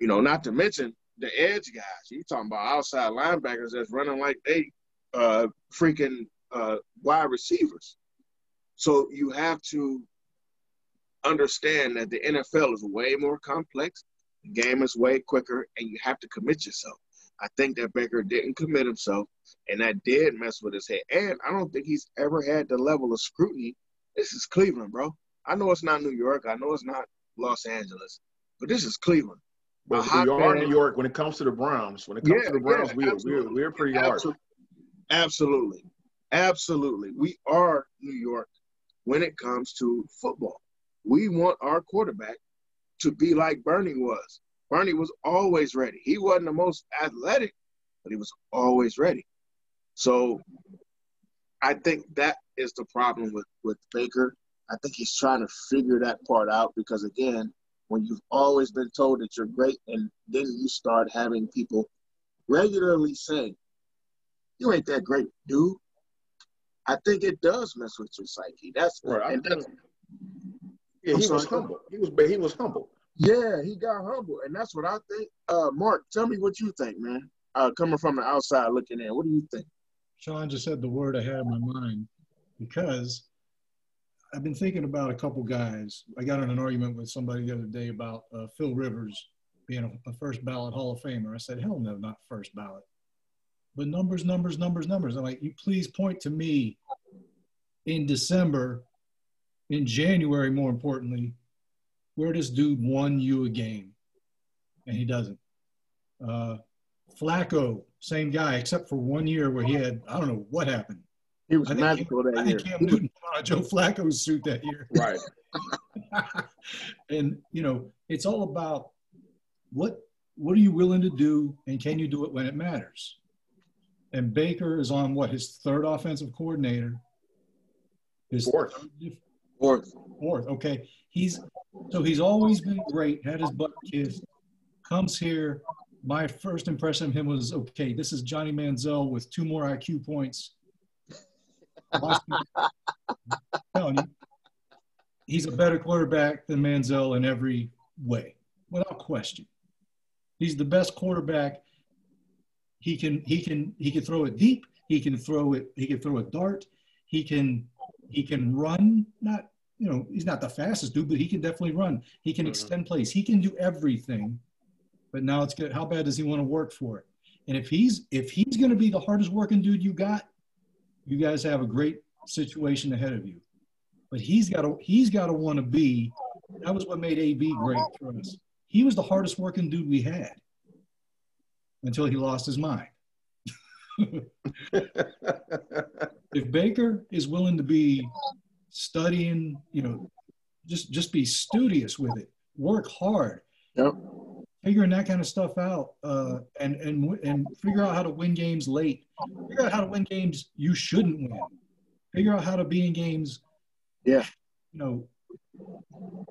You know, not to mention the edge guys. You talking about outside linebackers that's running like they uh, freaking uh, wide receivers. So you have to understand that the NFL is way more complex, the game is way quicker, and you have to commit yourself. I think that Baker didn't commit himself, and that did mess with his head. And I don't think he's ever had the level of scrutiny. This is Cleveland, bro. I know it's not New York. I know it's not Los Angeles, but this is Cleveland. But we are New York when it comes to the Browns. When it comes yeah, to the Browns, yeah, we, we're, we're pretty absolutely. hard. Absolutely. Absolutely. We are New York when it comes to football. We want our quarterback to be like Bernie was. Bernie was always ready. He wasn't the most athletic, but he was always ready. So I think that is the problem with, with Baker. I think he's trying to figure that part out because again, when you've always been told that you're great and then you start having people regularly say, You ain't that great, dude. I think it does mess with your psyche. That's Right. and that's Yeah, I'm he was humble. He was but he was humble. Yeah, he got humble, and that's what I think. Uh, Mark, tell me what you think, man. Uh, coming from the outside looking in, what do you think? Sean just said the word I had in my mind because I've been thinking about a couple guys. I got in an argument with somebody the other day about uh, Phil Rivers being a, a first ballot Hall of Famer. I said, hell no, not first ballot. But numbers, numbers, numbers, numbers. I'm like, you please point to me in December, in January, more importantly, where this dude won you a game. And he doesn't. Uh, Flacco, same guy, except for one year where he had, I don't know what happened. He was I magical I that year. think Cam Newton put on a Joe Flacco suit that year. Right. and you know, it's all about what what are you willing to do and can you do it when it matters? And Baker is on what his third offensive coordinator. His Fourth. Fourth. fourth. Okay. He's so he's always been great, had his butt kissed, comes here. My first impression of him was okay, this is Johnny Manziel with two more IQ points. Watch me. I'm telling you, he's a better quarterback than Manziel in every way, without question. He's the best quarterback. He can he can he can throw it deep. He can throw it. He can throw a dart. He can he can run. Not you know he's not the fastest dude, but he can definitely run. He can Mhm. extend plays. He can do everything. But now it's good. How bad does he want to work for it? And if he's if he's going to be the hardest working dude you got, you guys have a great situation ahead of you. But he's got to he's got to want to be. That was what made AB great for us. He was the hardest working dude we had until he lost his mind. If Baker is willing to be studying, you know, just just be studious with it, work hard, Yep. Figuring that kind of stuff out, uh, and and and figure out how to win games late. Figure out how to win games you shouldn't win. Figure out how to be in games. Yeah. You know,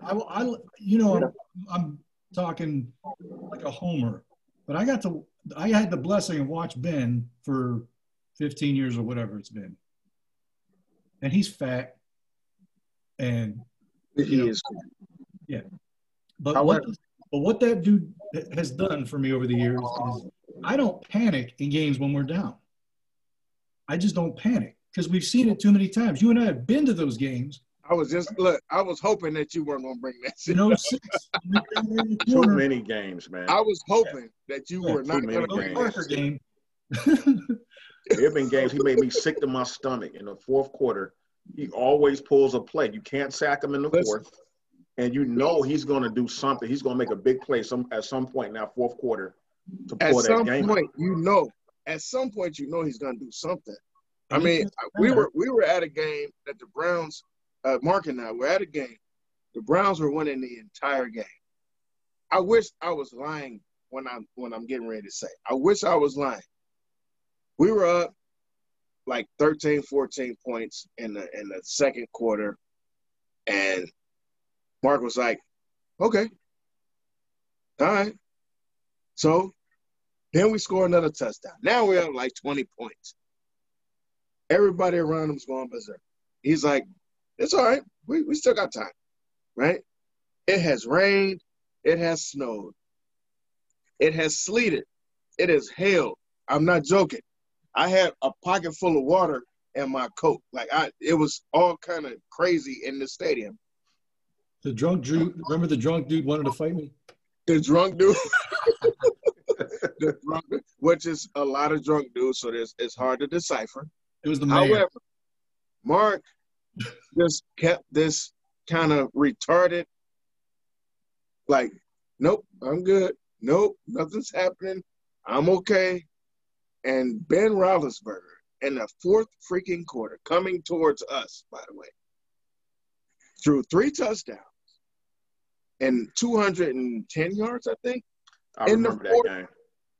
I, will- I you know I'm, I'm talking like a homer, but I got to I had the blessing of watch Ben for 15 years or whatever it's been, and he's fat, and He know, is. Yeah but However- what, but what that dude has done for me over the years is I don't panic in games when we're down. I just don't panic because we've seen it too many times. You and I have been to those games. I was just look. I was hoping that you weren't gonna bring that. You Shit. know, six. we were in the Too many games, man. I was hoping that you Yeah, were not too gonna many bring games. Parker game. There have been games he made me sick to my stomach in the fourth quarter. He always pulls a play. You can't sack him in the Listen. fourth, and you know he's going to do something. He's going to make a big play some at some point in that fourth quarter to At pull that some game. out. point, you know. At some point, you know he's gonna do something. I mean, we were we were at a game that the Browns, uh, Mark and I were at a game. The Browns were winning the entire game. I wish I was lying when I'm when I'm getting ready to say. I wish I was lying. We were up like 13, 14 points in the in the second quarter, and Mark was like, "Okay, all right." So then we score another touchdown. Now we're up like 20 points. Everybody around him's going berserk. He's like, it's all right. We, we still got time, right? It has rained. It has snowed. It has sleeted. It has hailed. I'm not joking. I had a pocket full of water in my coat. Like I, it was all kind of crazy in the stadium. The drunk dude. Remember the drunk dude wanted to fight me. The drunk dude, the drunk, which is a lot of drunk dudes, so there's, it's hard to decipher. It was the man. However, Mark just kept this kind of retarded, like, nope, I'm good. Nope, nothing's happening. I'm okay. And Ben Roethlisberger in the fourth freaking quarter, coming towards us, by the way, threw three touchdowns and 210 yards, I think. I In the remember that fourth- game.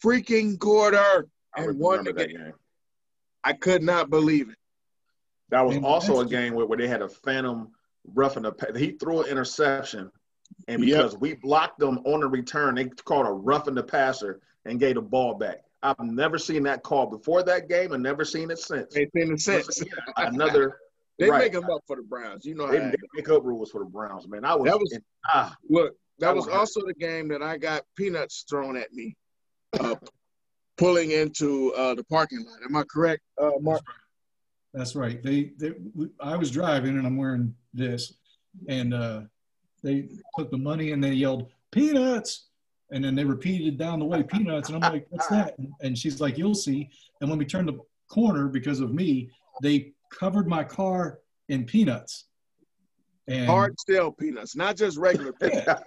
freaking quarter and won the game. game. I could not believe it. That was And also a game where, where they had a phantom roughing the pa- he threw an interception, and Yep. because we blocked them on the return, they called a roughing the passer and gave the ball back. I've never seen that call before that game, and never seen it since. Ain't seen the sense. Another They right. make them up for the Browns. You know They, how they make up rules for the Browns, man. I was, That was- in- ah, Look, that That was one hurt. also the game that I got peanuts thrown at me, uh, pulling into uh, the parking lot. Am I correct, uh, Mark? That's right. They, they, I was driving and I'm wearing this, and uh, they took the money and they yelled peanuts, and then they repeated it down the way peanuts, and I'm like, what's that? And, and she's like, you'll see. And when we turned the corner because of me, they covered my car in peanuts. And Hard shell peanuts, not just regular peanuts.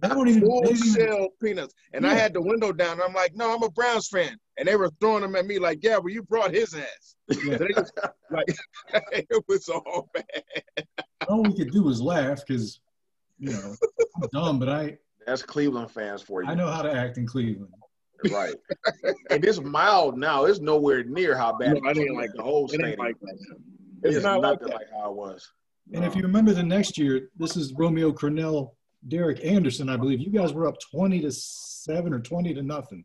they don't even, Full they didn't even shell peanuts. And I had the window down. I'm like, no, I'm a Browns fan. And they were throwing them at me like, yeah, well, you brought his ass. Yeah. They just, like, it was all bad. all we could do was laugh because, you know, I'm dumb, but I, that's Cleveland fans for you. I know how to act in Cleveland. Right. and it's mild now. It's nowhere near how bad No, I it didn't like the that. whole It stadium. like. It's, It's, not like nothing that. like how it was. And if you remember the next year, this is Romeo Crennel, Derek Anderson, I believe. You guys were up 20 to 7 or 20 to nothing.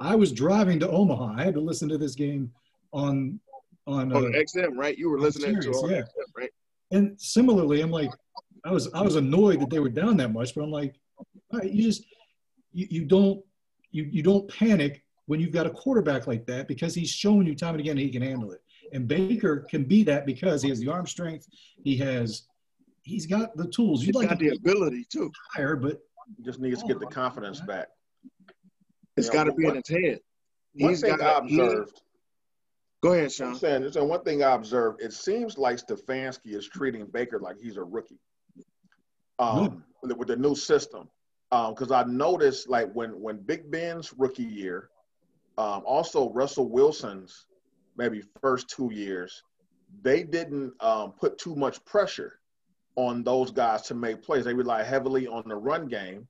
I was driving to Omaha. I had to listen to this game on on uh, XM, right? You were listening to Sirius, on yeah. XM, right? and similarly, I'm like, I was I was annoyed that they were down that much, but I'm like, all right, you just you, you don't you you don't panic when you've got a quarterback like that because he's shown you time and again he can handle it. And Baker can be that because he has the arm strength, he has he's got the tools. You'd He's like got to the ability too. higher, but Just needs to get the confidence back. It's got to but be in what- his head. One He's thing I got. he- observed, Go ahead, I'm Sean. saying, so one thing I observed, it seems like Stefanski is treating Baker like he's a rookie. Um, with, the, with the new system, because I noticed like when when Big Ben's rookie year, um, also Russell Wilson's maybe first two years, they didn't um, put too much pressure on those guys to make plays. They relied heavily on the run game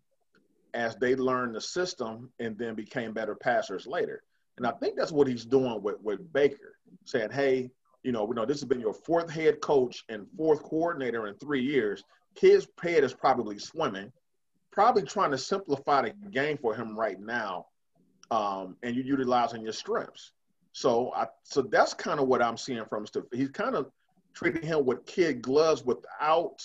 as they learned the system and then became better passers later. And I think that's what he's doing with, with Baker, saying, hey, you know, we know this has been your fourth head coach and fourth coordinator in three years. His head is probably swimming, probably trying to simplify the game for him right now, um, and you're utilizing your strengths. So, I so that's kind of what I'm seeing from Steph. He's kind of treating him with kid gloves without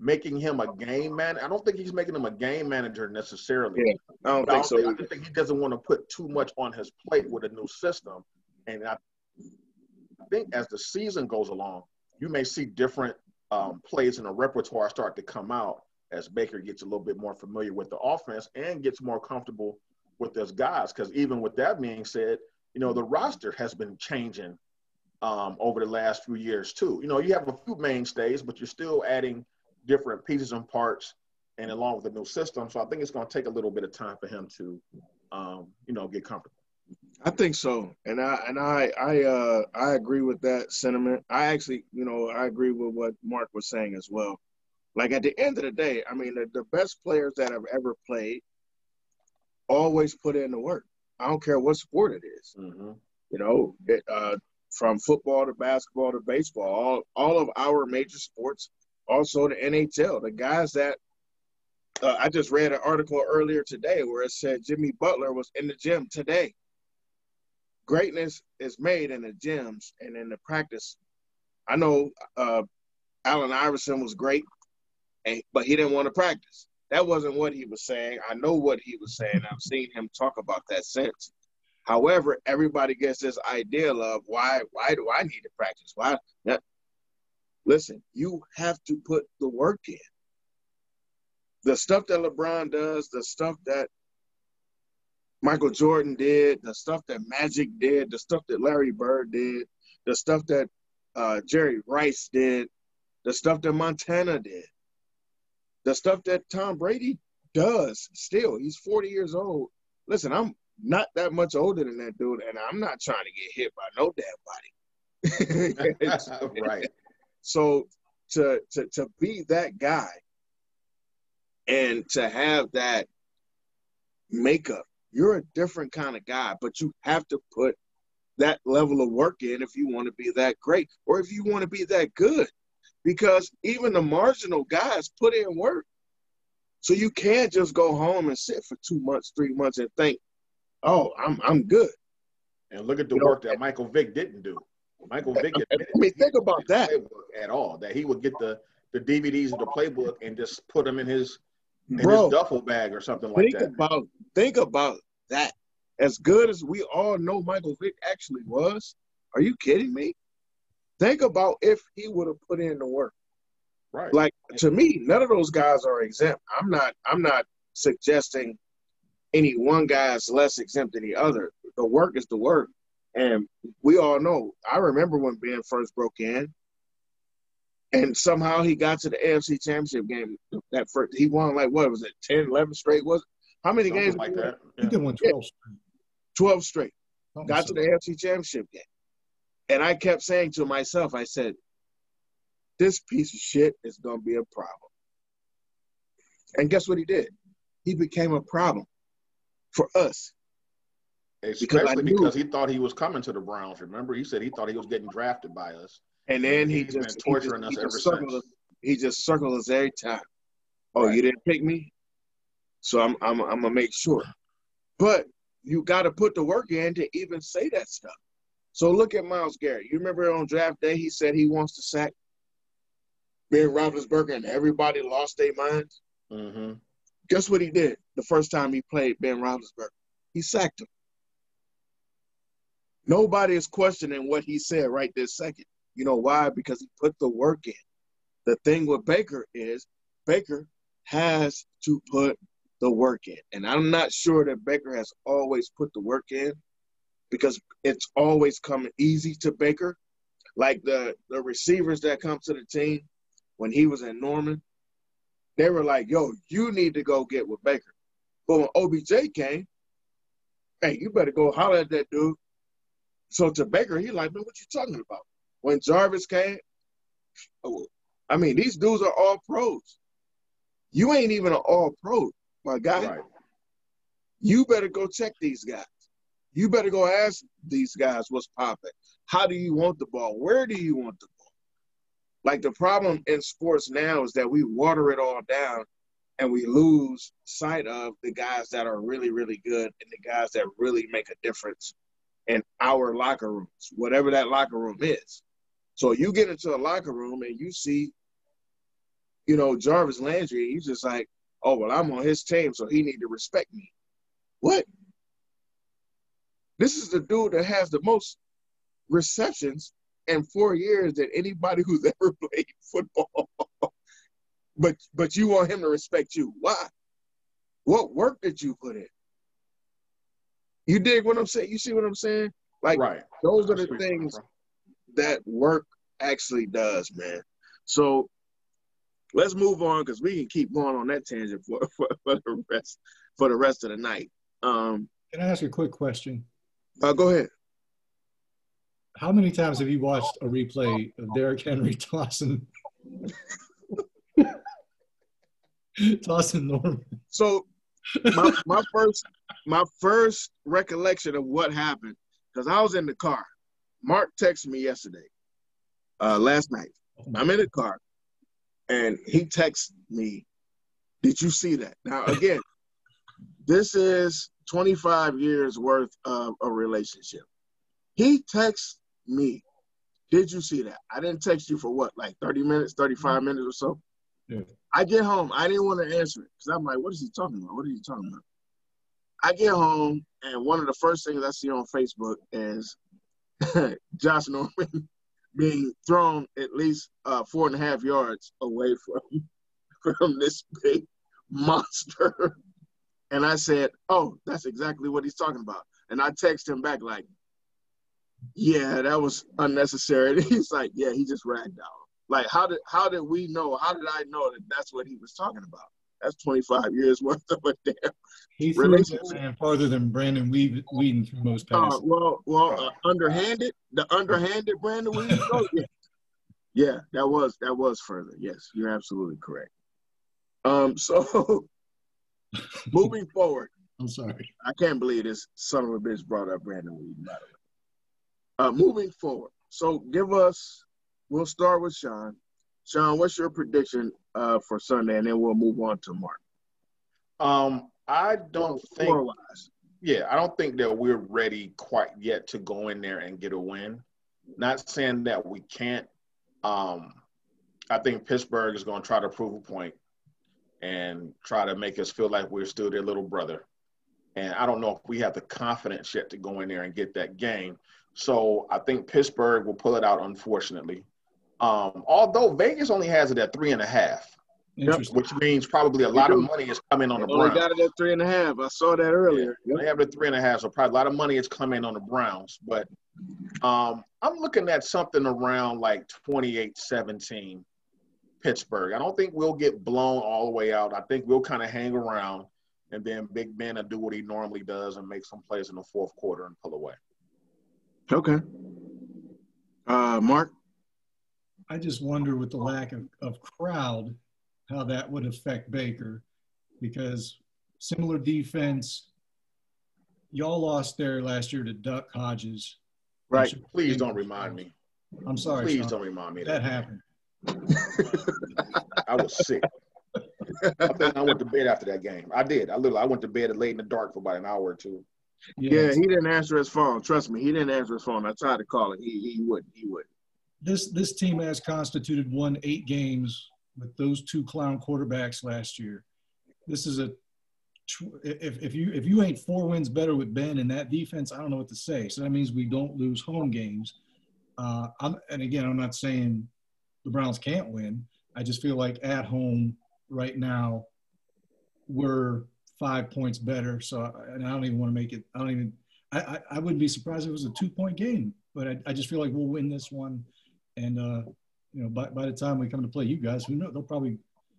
making him a game man. I don't think he's making him a game manager necessarily. Yeah, I don't But I, think don't so. think, I think he doesn't want to put too much on his plate with a new system. And I think as the season goes along, you may see different um, plays in the repertoire start to come out as Baker gets a little bit more familiar with the offense and gets more comfortable with those guys. Because even with that being said, you know, the roster has been changing um, over the last few years too. You know, you have a few mainstays, but you're still adding different pieces and parts and along with the new system. So I think it's going to take a little bit of time for him to, um, you know, get comfortable. I think so, and I and I I uh I agree with that sentiment. I actually, you know, I agree with what Mark was saying as well. Like at the end of the day, I mean, the, the best players that I've ever played always put in the work. I don't care what sport it is. Mm-hmm. You know, it, uh, from football to basketball to baseball, all all of our major sports, also the NHL. The guys that uh, I just read an article earlier today where it said Jimmy Butler was in the gym today. Greatness is made in the gyms and in the practice. I know uh, Allen Iverson was great, and, but he didn't want to practice. That wasn't what he was saying. I know what he was saying. I've seen him talk about that since. However, everybody gets this idea of why why do I need to practice? Why? Listen, you have to put the work in. The stuff that LeBron does, the stuff that Michael Jordan did, the stuff that Magic did, the stuff that Larry Bird did, the stuff that uh, Jerry Rice did, the stuff that Montana did, the stuff that Tom Brady does still. He's 40 years old. Listen, I'm not that much older than that dude, and I'm not trying to get hit by no damn body. Right. so to to to be that guy and to have that makeup. You're a different kind of guy, but you have to put that level of work in if you want to be that great or if you want to be that good. Because even the marginal guys put in work. So you can't just go home and sit for two months, three months and think, oh, I'm I'm good. And look at the you work know, that Michael Vick didn't do. Michael Vick I mean, think about that at all. That he would get the the DVDs of the playbook and just put them in his in Bro, his duffel bag or something like think that. About, think about that. As good as we all know Michael Vick actually was, are you kidding me? Think about if he would have put in the work. Right. Like to me, none of those guys are exempt. I'm not. I'm not suggesting any one guy is less exempt than the other. The work is the work, and we all know. I remember when Ben first broke in, and somehow he got to the AFC Championship game. That first, he won like what was it, 10, 11 straight? Was it? how many Something games like that? Yeah. He did win twelve. Yeah. Twelve straight. got to the AFC Championship game, and I kept saying to myself, I said, "This piece of shit is gonna be a problem." And guess what he did? He became a problem for us. Especially because, because, he thought he was coming to the Browns. Remember, he said he thought he was getting drafted by us. And then he just torturing he just, us he ever since. Us, he just circles us every time. Oh, right. you didn't pick me, so I'm I'm I'm gonna make sure. But you got to put the work in to even say that stuff. So look at Myles Garrett. You remember on draft day he said he wants to sack Ben Roethlisberger, and everybody lost their minds. Mm-hmm. Guess what he did the first time he played Ben Roethlisberger? He sacked him. Nobody is questioning what he said right this second. You know why? Because he put the work in. The thing with Baker is Baker has to put the work in. And I'm not sure that Baker has always put the work in because it's always coming easy to Baker. Like the, the receivers that come to the team when he was in Norman, they were like, yo, you need to go get with Baker. But when OBJ came, hey, you better go holler at that dude. So to Baker, he like, man, what you talking about? When Jarvis came, oh, I mean, these dudes are all pros. You ain't even an all pro, my guy. Right. You better go check these guys. You better go ask these guys what's popping. How do you want the ball? Where do you want the ball? Like the problem in sports now is that we water it all down and we lose sight of the guys that are really, really good and the guys that really make a difference in our locker rooms, whatever that locker room is. So you get into a locker room and you see, you know, Jarvis Landry, he's just like, oh, well, I'm on his team, so he need to respect me. What? This is the dude that has the most receptions in four years than anybody who's ever played football. but but you want him to respect you. Why? What work did you put in? You dig what I'm saying? You see what I'm saying? Like right. those are the things that work actually does, man. So let's move on because we can keep going on that tangent for, for, for, the rest for the rest of the night. Um, can I ask a quick question? Uh, go ahead. How many times have you watched a replay of Derrick Henry tossing tossing Norman? So my, my first my first recollection of what happened because I was in the car. Mark texted me yesterday, uh, last night. I'm in the car, and he texted me, "Did you see that?" Now again, this is 25 years worth of a relationship. He texts me, "Did you see that?" I didn't text you for what, like 30 minutes, 35 minutes or so. Yeah. I get home. I didn't want to answer it because I'm like, "What is he talking about? What are you talking about?" I get home, and one of the first things I see on Facebook is Josh Norman being thrown at least uh, four and a half yards away from from this big monster. And I said, "Oh, that's exactly what he's talking about." And I text him back like, "Yeah, that was unnecessary." And he's like, "Yeah, he just ragged out." Like, how did how did we know? How did I know that that's what he was talking about? That's 25 years worth of a damn he relationship. farther than Brandon Weeden through most uh, passes. Uh, well, well, uh, underhanded, the underhanded Brandon Weeden. Oh, yeah. yeah, that was that was further. Yes, you're absolutely correct. Um, so moving forward, I'm sorry. I can't believe this son of a bitch brought up Brandon Weeden, by the way. Uh, moving forward, so give us. We'll start with Sean. Sean, what's your prediction uh, for Sunday, and then we'll move on to Mark. Um, I don't think. Yeah, I don't think that we're ready quite yet to go in there and get a win. Not saying that we can't. Um, I think Pittsburgh is going to try to prove a point and try to make us feel like we're still their little brother. And I don't know if we have the confidence yet to go in there and get that game. So I think Pittsburgh will pull it out, unfortunately. Um, although Vegas only has it at three and a half, which means probably a lot of money is coming on the Browns. They got it at three and a half. I saw that earlier. Yeah, They have it at three and a half, so probably a lot of money is coming on the Browns. But um, I'm looking at something around like 28-17 Pittsburgh. I don't think we'll get blown all the way out. I think we'll kind of hang around, and then Big Ben will do what he normally does and make some plays in the fourth quarter and pull away. Okay. Uh, Mark? I just wonder with the lack of, of crowd how that would affect Baker because similar defense. Y'all lost there last year to Duck Hodges. Right. Please don't remind me. I'm sorry. Please Sean. don't remind me. That, that happened. I was sick. I think I went to bed after that game. I did. I literally I went to bed late in the dark for about an hour or two. Yeah, he didn't answer his phone. Trust me, he didn't answer his phone. I tried to call it. He he wouldn't. He wouldn't. This this team has constituted won eight games with those two clown quarterbacks last year. This is a if, if you if you ain't four wins better with Ben and that defense, I don't know what to say. So that means we don't lose home games. Uh, I'm, and again, I'm not saying the Browns can't win. I just feel like at home right now we're five points better. So and I don't even want to make it. I don't even. I, I, I wouldn't be surprised if it was a two point game, but I, I just feel like we'll win this one. And uh, you know, by, by the time we come to play you guys, who know, they'll probably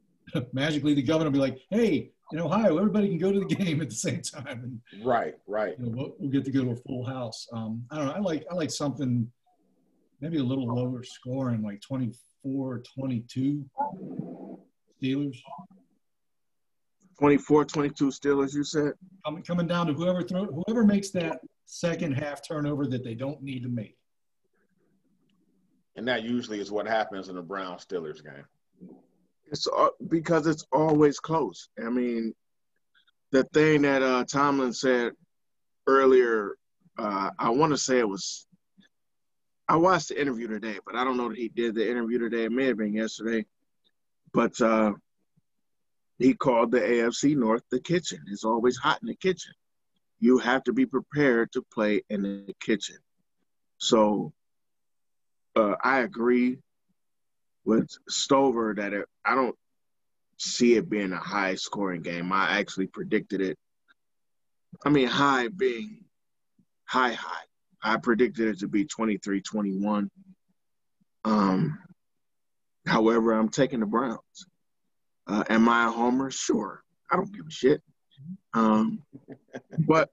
magically the governor will be like, hey, in Ohio, everybody can go to the game at the same time. And, right, right. You know, we'll, we'll, get to go to a full house. Um, I don't know. I like I like something maybe a little lower scoring, like 24, 22 Steelers. 24, 22 Steelers, you said? Coming, coming down to whoever throw, whoever makes that second half turnover that they don't need to make. And that usually is what happens in a Brown Steelers game. It's uh, because it's always close. I mean, the thing that uh, Tomlin said earlier, uh, I want to say it was. I watched the interview today, but I don't know that he did the interview today. It may have been yesterday, but uh, he called the AFC North the kitchen. It's always hot in the kitchen. You have to be prepared to play in the kitchen. So uh, I agree with Stover that it, I don't see it being a high scoring game. I actually predicted it. I mean, high being high, high. I predicted it to be 23 21. Um, however, I'm taking the Browns. Uh, am I a homer? Sure. I don't give a shit. Um, but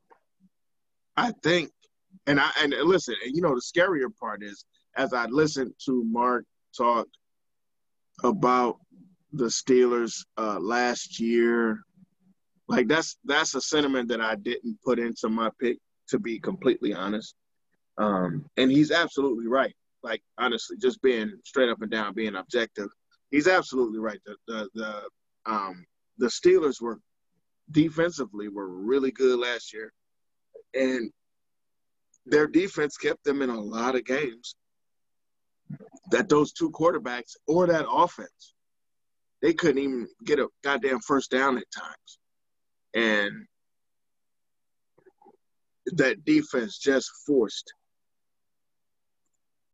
I think, and I and listen, and you know the scarier part is as I listened to Mark talk about the Steelers uh, last year, like that's that's a sentiment that I didn't put into my pick, to be completely honest. Um, and he's absolutely right. Like honestly, just being straight up and down, being objective, he's absolutely right. The the the um, the Steelers were defensively were really good last year, and their defense kept them in a lot of games that those two quarterbacks or that offense, they couldn't even get a goddamn first down at times. And that defense just forced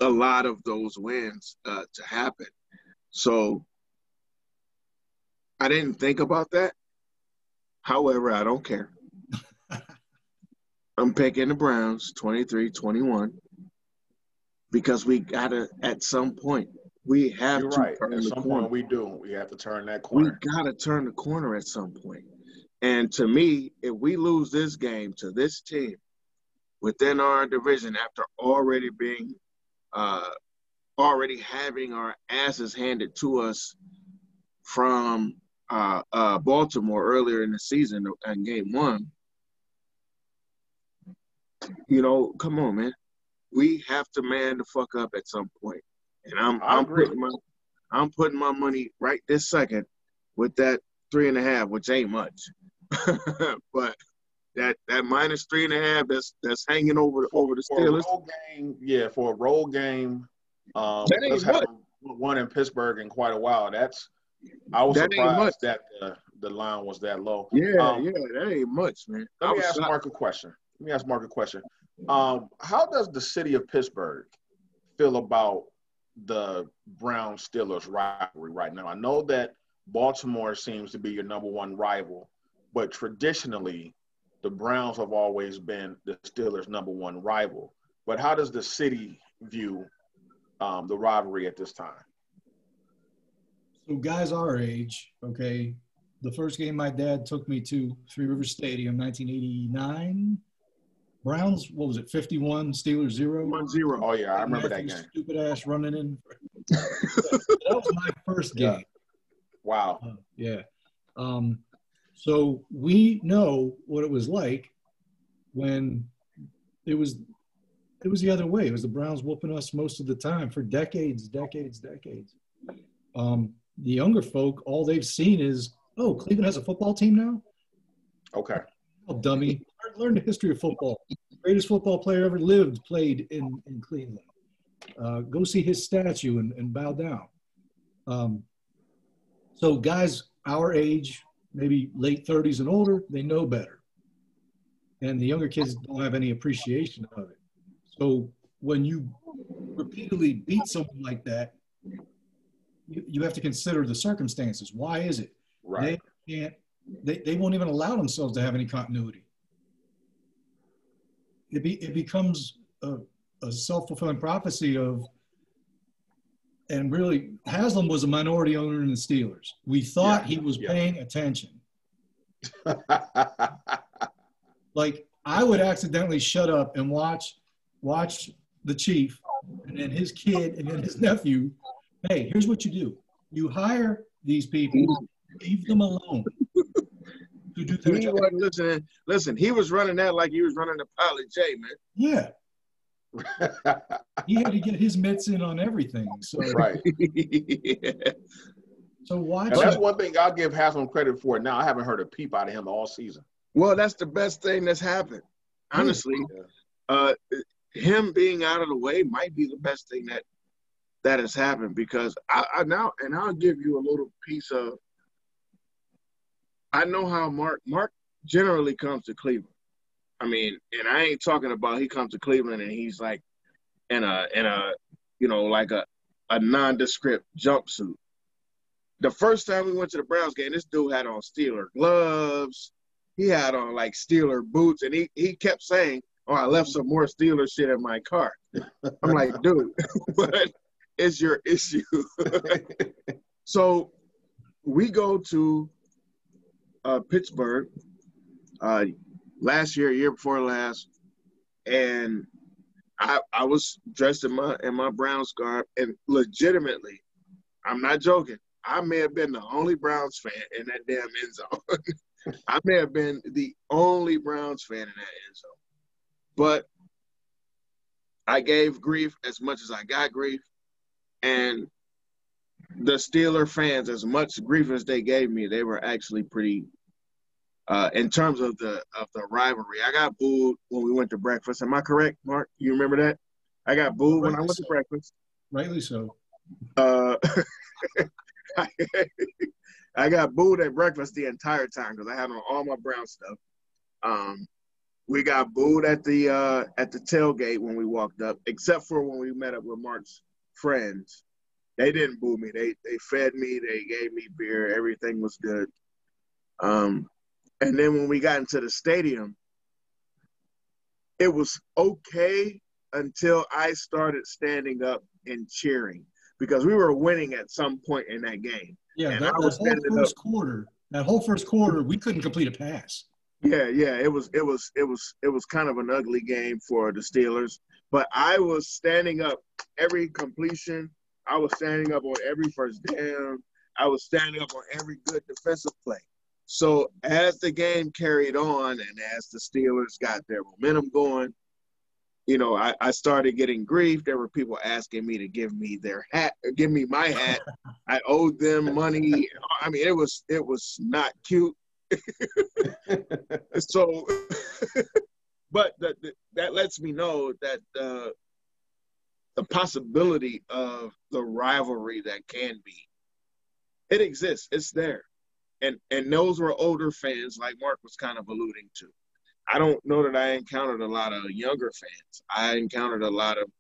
a lot of those wins uh, to happen. So I didn't think about that. However, I don't care. I'm picking the Browns 23 21 because we gotta at some point we have You're to right. turn At the some corner. point we do. We have to turn that corner. We gotta turn the corner at some point. And to me, if we lose this game to this team within our division after already being uh already having our asses handed to us from uh, uh, Baltimore earlier in the season in game one, you know, come on, man. We have to man the fuck up at some point. And I'm I'm putting my I'm putting my money right this second with that three and a half, which ain't much. but that that minus three and a half that's that's hanging over over the For a Steelers. game, yeah, for a road game, um, That ain't much. haven't in Pittsburgh in quite a while. That's I was That surprised that the, the line was that low. Yeah, Um, yeah, that ain't much, man. I Let me was ask shocked. Mark a question. Let me ask Mark a question. Um, how does the city of Pittsburgh feel about the Brown Steelers rivalry right now? I know that Baltimore seems to be your number one rival, but traditionally, the Browns have always been the Steelers' number one rival. But how does the city view um, the rivalry at this time? So guys our age, okay, the first game my dad took me to, Three River Stadium, 1989. Browns, what was it, 51, Steelers zero? One zero. Oh yeah, I remember that game. Stupid ass running in. that was my first Yeah. game. Wow. Uh, yeah. Um, so we know what it was like when it was it was the other way. It was the Browns whooping us most of the time for decades, decades, decades. Um, the younger folk, all they've seen is, oh, Cleveland has a football team now. Okay. Oh, dummy! Learn, the history of football. Greatest football player ever lived played in in Cleveland. Uh, go see his statue and, and bow down. Um, so guys our age, maybe late 30s and older, they know better. And the younger kids don't have any appreciation of it. So when you repeatedly beat someone like that, you, you have to consider the circumstances. Why is it? Right. They can't, they, they won't even allow themselves to have any continuity. It, be, it becomes a, a self-fulfilling prophecy of, and really, Haslam was a minority owner in the Steelers. We thought Yeah, he was yeah. paying attention. Like I would accidentally shut up and watch, watch the chief, and then his kid, and then his nephew. Hey, here's what you do: you hire these people, leave them alone to do their He job. wasn't listening. Listen, he was running that like he was running the pilot J, man. Yeah, he had to get his mitts in on everything. So, right. so watch. And that's it. one thing I'll give Haslam credit for. Now I haven't heard a peep out of him all season. well, that's the best thing that's happened. Honestly, Yeah. uh, him being out of the way might be the best thing that that has happened because I, I now and I'll give you a little piece of. I know how Mark Mark generally comes to Cleveland. I mean, and I ain't talking about he comes to Cleveland and he's like in a in a you know like a a nondescript jumpsuit. The first time we went to the Browns game, this dude had on Steeler gloves. He had on like Steeler boots, and he he kept saying, "Oh, I left some more Steeler shit in my car." I'm like, dude, what is your issue? so we go to uh, Pittsburgh uh, last year, year before last, and I I was dressed in my in my Browns garb, and legitimately, I'm not joking. I may have been the only Browns fan in that damn end zone. I may have been the only Browns fan in that end zone. But I gave grief as much as I got grief. And the Steeler fans, as much grief as they gave me, they were actually pretty uh, in terms of the of the rivalry. I got booed when we went to breakfast. Am I correct, Mark? You remember that? I got booed when I went to breakfast. Rightly so. Uh, I got booed at breakfast the entire time because I had on all my brown stuff. Um, we got booed at the uh, at the tailgate when we walked up, except for when we met up with Mark's friends. They didn't boo me. They they fed me. They gave me beer. Everything was good. Um, and then when we got into the stadium, it was okay until I started standing up and cheering because we were winning at some point in that game. Yeah, And that, I that whole first quarter, that whole first quarter, we couldn't complete a pass. Yeah, yeah, it was it was it was it was kind of an ugly game for the Steelers, but I was standing up every completion. I was standing up on every first down. I was standing up on every good defensive play. So as the game carried on and as the Steelers got their momentum going, you know, I, I started getting grief. There were people asking me to give me their hat, give me my hat. I owed them money. I mean, it was it was not cute. so, but that that lets me know that uh, the possibility of the rivalry that can be, it exists. It's there, and and those were older fans, like Mark was kind of alluding to. I don't know that I encountered a lot of younger fans. I encountered a lot of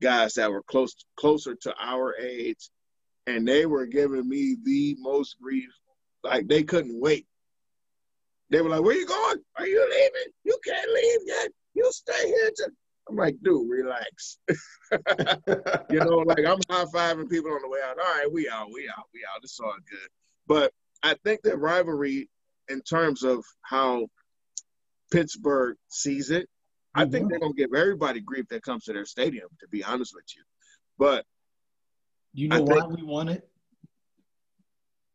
guys that were close closer to our age, and they were giving me the most grief. Like they couldn't wait. They were like, "Where you going? Are you leaving? You can't leave yet. You stay here." I'm like, "Dude, relax." you know, like I'm high fiving people on the way out. All right, we out, we out, we out. It's all good. But I think that rivalry, in terms of how Pittsburgh sees it. I think mm-hmm. they're gonna give everybody grief that comes to their stadium. To be honest with you, but you know why we won it?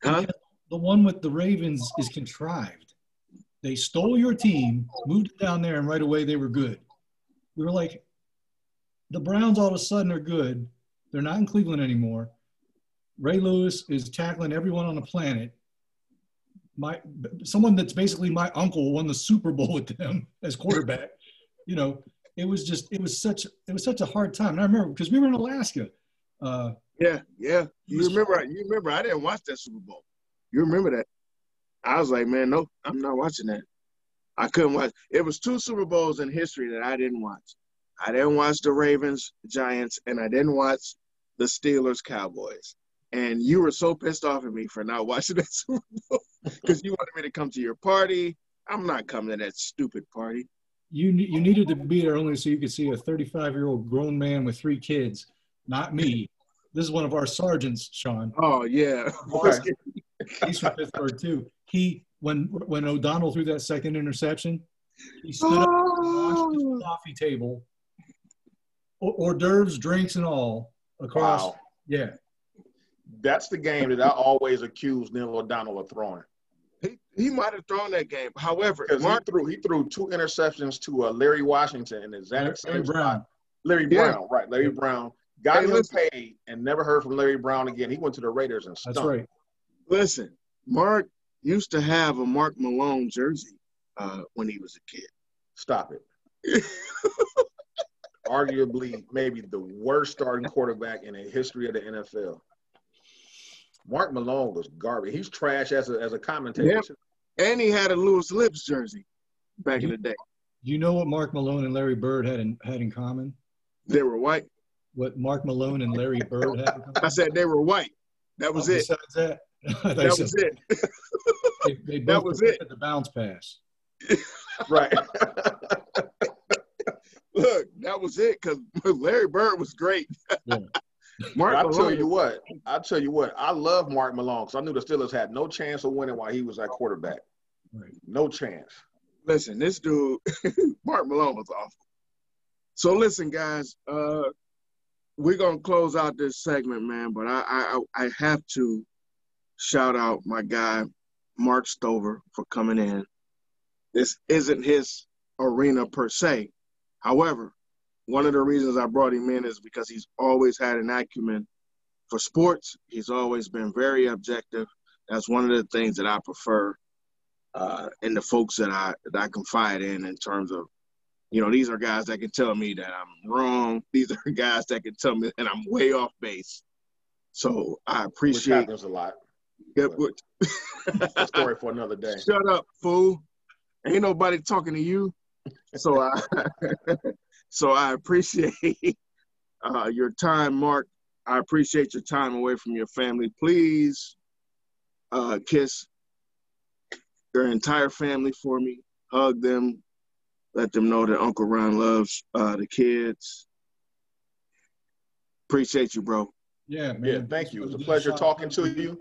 Huh? The one with the Ravens is contrived. They stole your team, moved it down there, and right away they were good. We were like, the Browns all of a sudden are good. They're not in Cleveland anymore. Ray Lewis is tackling everyone on the planet my someone that's basically my uncle won the Super Bowl with them as quarterback. you know, it was just it was such it was such a hard time. And I remember because we were in Alaska. Uh, yeah, yeah. You remember? You remember? I didn't watch that Super Bowl. You remember that? I was like, man, no, I'm not watching that. I couldn't watch. It was two Super Bowls in history that I didn't watch. I didn't watch the Ravens Giants, and I didn't watch the Steelers Cowboys and you were so pissed off at me for not watching that Super Bowl because you wanted me to come to your party. I'm not coming to that stupid party. You you needed to be there only so you could see a 35 year old grown man with three kids, not me. This is one of our sergeants, Sean. Oh yeah, he's from Pittsburgh too. He when when O'Donnell threw that second interception, he stood oh. up on the coffee table, hors d'oeuvres, drinks, and all across. Wow. Yeah, that's the game that I always accuse Neil O'Donnell of throwing. He, he might have thrown that game. However, Mark, he threw he threw two interceptions to uh, Larry Washington and exact Larry Brown. Larry yeah. Brown, right? Larry Brown got hey, him listen. paid and never heard from Larry Brown again. He went to the Raiders and stunk. That's right. Listen, Mark used to have a Mark Malone jersey uh, when he was a kid. Stop it. Arguably, maybe the worst starting quarterback in the history of the NFL. Mark Malone was garbage. He's trash as a as a commentator. Yep. And he had a Louis Lipps jersey back in the day. You know what Mark Malone and Larry Bird had in had in common? They were white. What Mark Malone and Larry Bird had in common? I said they were white. That was oh, it. Besides that, that was it. they, they that was it. The bounce pass. right. Look, that was it because Larry Bird was great. yeah. Mark I'll tell you what. I'll tell you what. I love Mark Malone because I knew the Steelers had no chance of winning while he was at quarterback. Right. No chance. Listen, this dude, Mark Malone was awful. So listen, guys, uh, we're gonna close out this segment, man. But I, I, I have to shout out my guy, Mark Stover, for coming in. This isn't his arena per se. However, one of the reasons I brought him in is because he's always had an acumen for sports. He's always been very objective. That's one of the things that I prefer uh, in the folks that I that I confide in in terms of, you know, these are guys that can tell me that I'm wrong. These are guys that can tell me that I'm way off base. So I appreciate. Which happens a lot. Get what? story for another day. Shut up, fool! Ain't nobody talking to you. So I so I appreciate uh, your time, Mark. I appreciate your time away from your family. Please uh, kiss your entire family for me. Hug them. Let them know that Uncle Ron loves uh, the kids. Appreciate you, bro. Yeah, man. Yeah, thank you. It was a pleasure talking to you.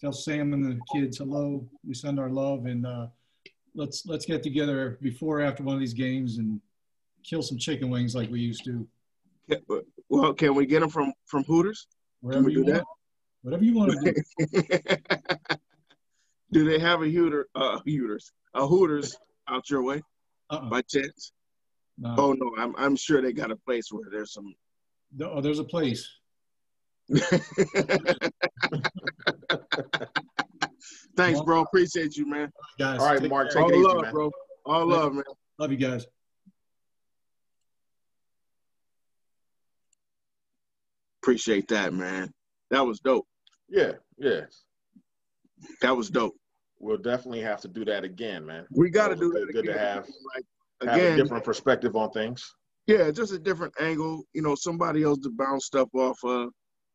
Tell Sam and the kids hello. We send our love and uh, let's let's get together before after one of these games and kill some chicken wings like we used to. Well, can we get them from from Hooters? Wherever you want. That? Whatever you want to do. do they have a Hooter, uh, Hooters, a Hooters out your way uh-uh. by chance? No. Oh no, I'm I'm sure they got a place where there's some. Oh, there's a place. Thanks, bro. Appreciate you, man. Guys, All right, take Mark, care. take All it easy, love, man. bro. All love, man. Love you guys. Appreciate that, man. That was dope. Yeah, yeah. That was dope. We'll definitely have to do that again, man. We got to do was that good, good to have Like have a different perspective on things. yeah, just a different angle. You know, somebody else to bounce stuff off of.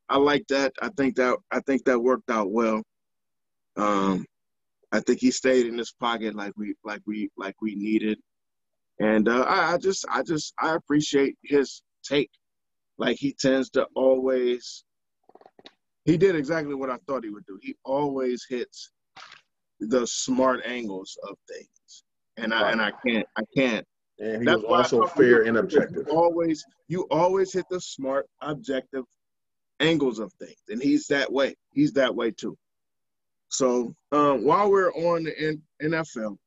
I like that. I think that I think that worked out well. Um, I think he stayed in his pocket like we like we like we needed, and uh, I, I just I just I appreciate his take. Like he tends to always. He did exactly what I thought he would do. He always hits the smart angles of things, and I and I can't I can't And he That's was also fair and objective. You always, you always hit the smart, objective angles of things, and he's that way. He's that way too. So um, while we're on the NFL,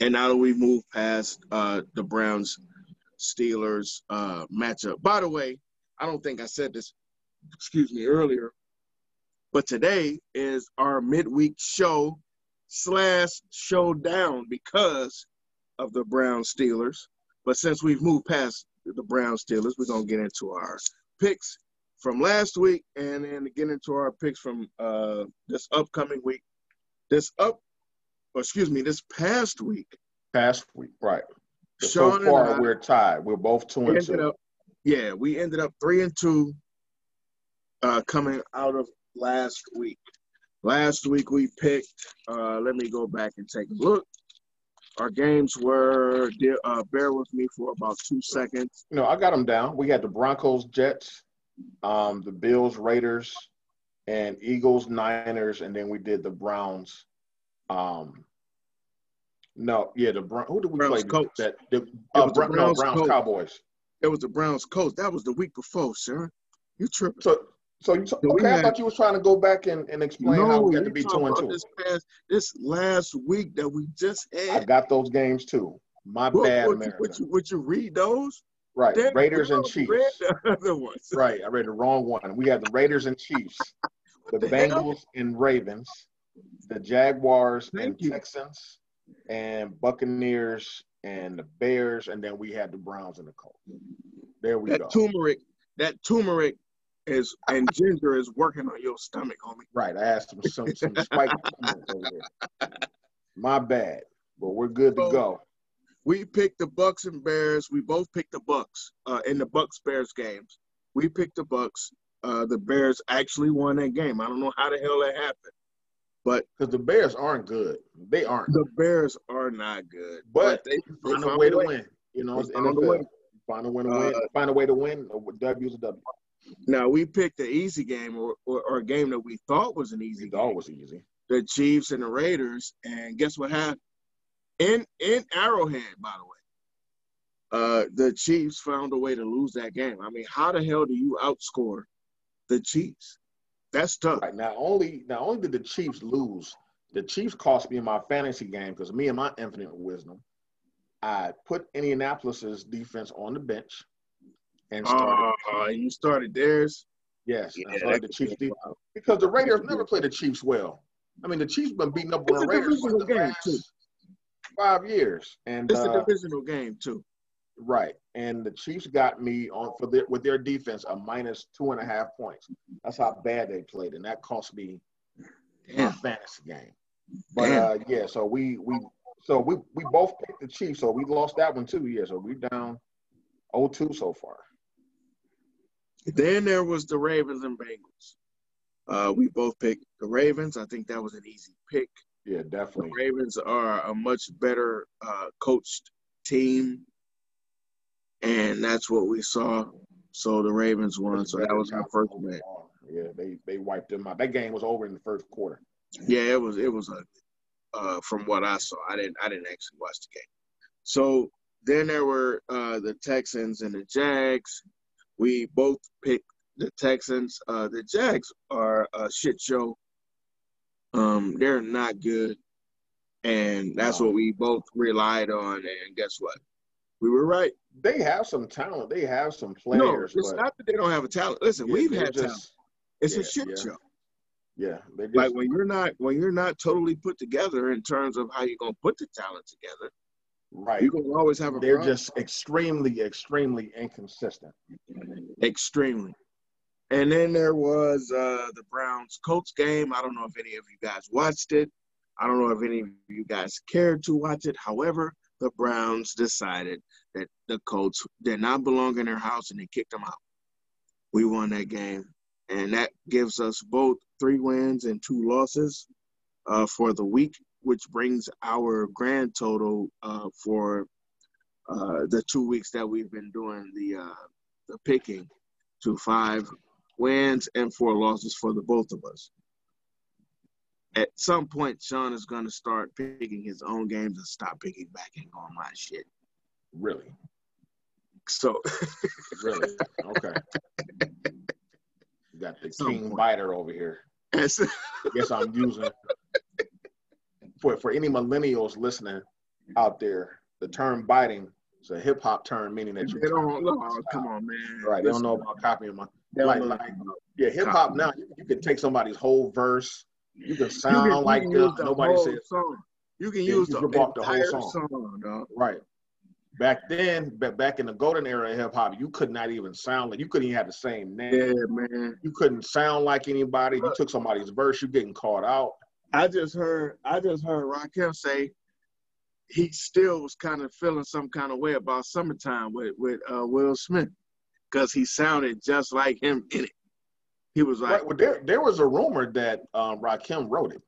and now that we've moved past uh, the Browns Steelers uh, matchup. By the way, I don't think I said this, excuse me, earlier, but today is our midweek show slash showdown because of the Brown Steelers. But since we've moved past the Brown Steelers, we're gonna get into our picks from last week and then get into our picks from uh, this upcoming week. This up, or excuse me, this past week. Past week, right. So far, I- we're tied. We're both two and two. up, yeah, we ended up three and two uh, coming out of last week. Last week we picked. Uh, let me go back and take a look. Our games were. Uh, bear with me for about two seconds. No, I got them down. We had the Broncos, Jets, um, the Bills, Raiders, and Eagles, Niners, and then we did the Browns. Um, no, yeah, the Brown. Who did we Browns, play? Colts. That the uh, the Bron- no, Browns, Browns, Colts. Cowboys. It was the Browns coach. That was the week before, sir. You tripping? So, so you t- So okay? I thought you was trying to go back and, and explain how we got to be two and two. This past, this last week that we just had. I got those games too. My What- bad, what, you, America. you, what you read those? right, Damn, Raiders and Chiefs. the other ones. Right, I read the wrong one. We had the Raiders and Chiefs, the the hell? Bengals and Ravens, the Jaguars and you. Texans, and Buccaneers and the Bears, and then we had the Browns and the Colts. There we That go. turmeric, that turmeric is and ginger is working on your stomach, homie. Right, I asked some some some spike over there. My bad, but we're good to go. We picked the Bucks and Bears. We both picked the Bucks uh, in the Bucks Bears games. We picked the Bucks. Uh, the Bears actually won that game. I don't know how the hell that happened, but Because the Bears aren't good. They aren't. the Bears are not good. But they, they Find a way to win. You know, it's found a way. Find a way to win. Uh, Find a way to win. W's a W. Now we picked the easy game or, or, or a game that we thought was an easy It's game. always easy. The Chiefs and the Raiders, and guess what happened? In in Arrowhead, by the way. Uh, the Chiefs found a way to lose that game. I mean, how the hell do you outscore the Chiefs? That's tough. Right now, only not only did the Chiefs lose, the Chiefs cost me in my fantasy game because me and my infinite wisdom, I put Indianapolis's defense on the bench and started. Uh, you started theirs. yes, I yeah, started the Chiefs defense because the Raiders never played the Chiefs well. I mean, the Chiefs been beating up on the a Raiders for the too. five years, and It's a uh, divisional game too. Right, and the Chiefs got me on for their with their defense a minus two and a half points. That's how bad they played, and that cost me my fantasy game. But uh, yeah, so we we so we we both picked the Chiefs, so we lost that one too. Yeah, so we're down 0-2 so far. Then there was the Ravens and Bengals. Uh, we both picked the Ravens. I think that was an easy pick. Yeah, The definitely. Ravens are a much better uh, coached team, and that's what we saw. So the Ravens won. So that was my first bet. Yeah, they they wiped them out. That game was over in the first quarter. Yeah, it was it was a uh, from what I saw. I didn't I didn't actually watch the game. So then there were uh, the Texans and the Jags. We both picked the Texans. Uh, the Jags are a shit show. Um, they're not good, and that's No. what we both relied on. And guess what? We were right. They have some talent. They have some players. No, it's not that they don't have a talent. Listen, yeah, we've had talent. It's yeah, a shit yeah. show. yeah. Just Like when you're not when you're not totally put together in terms of how you're gonna put the talent together, right. you're gonna always have a They're problem. just extremely, extremely inconsistent. extremely. And then there was uh, the Browns Colts game. I don't know if any of you guys watched it. I don't know if any of you guys cared to watch it. However, the Browns decided that the Colts did not belong in their house and they kicked them out. We won that game. And that gives us both three wins and two losses uh, for the week, which brings our grand total uh, for uh, the two weeks that we've been doing the uh, the picking to five wins and four losses for the both of us. At some point, Sean is going to start picking his own games and stop picking back and on my shit. Really, So, really. Okay. You got the Some king point. biter over here. Yes. Guess I'm using for for any millennials listening out there. The term biting is a hip hop term, meaning that you they don't oh, come on, man. right. They don't know about copying my they like, like yeah. Hip hop now you, you can take somebody's whole verse. You can sound you like can the Nobody says song. You can use you the the whole song. song, dog. Right. Back then, ba- back in the golden era of hip hop, you could not even sound like you couldn't even have the same name. Yeah, man. You couldn't sound like anybody. You took somebody's verse, you getting caught out. I just heard I just heard Rakim say he still was kind of feeling some kind of way about summertime with with uh, Will Smith because he sounded just like him in it. He was like, Right. Well, there there was a rumor that um, Rakim wrote it,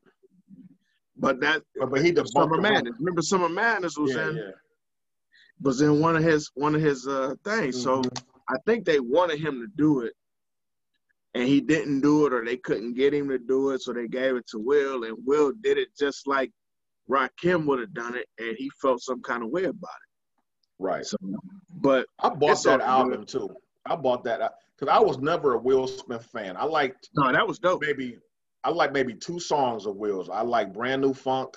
but that but, but he debunked Summer the Madness. Remember, Summer Madness was Yeah, in yeah. was in one of his one of his uh things. So Mhm. I think they wanted him to do it, and he didn't do it, or they couldn't get him to do it, so they gave it to Will, and Will did it just like Rakim would have done it, and he felt some kind of way about it. right. So, but I bought that all good. album too. I bought that because I was never a Will Smith fan. I liked no, that was dope. maybe I like maybe two songs of Will's. I like Brand New Funk,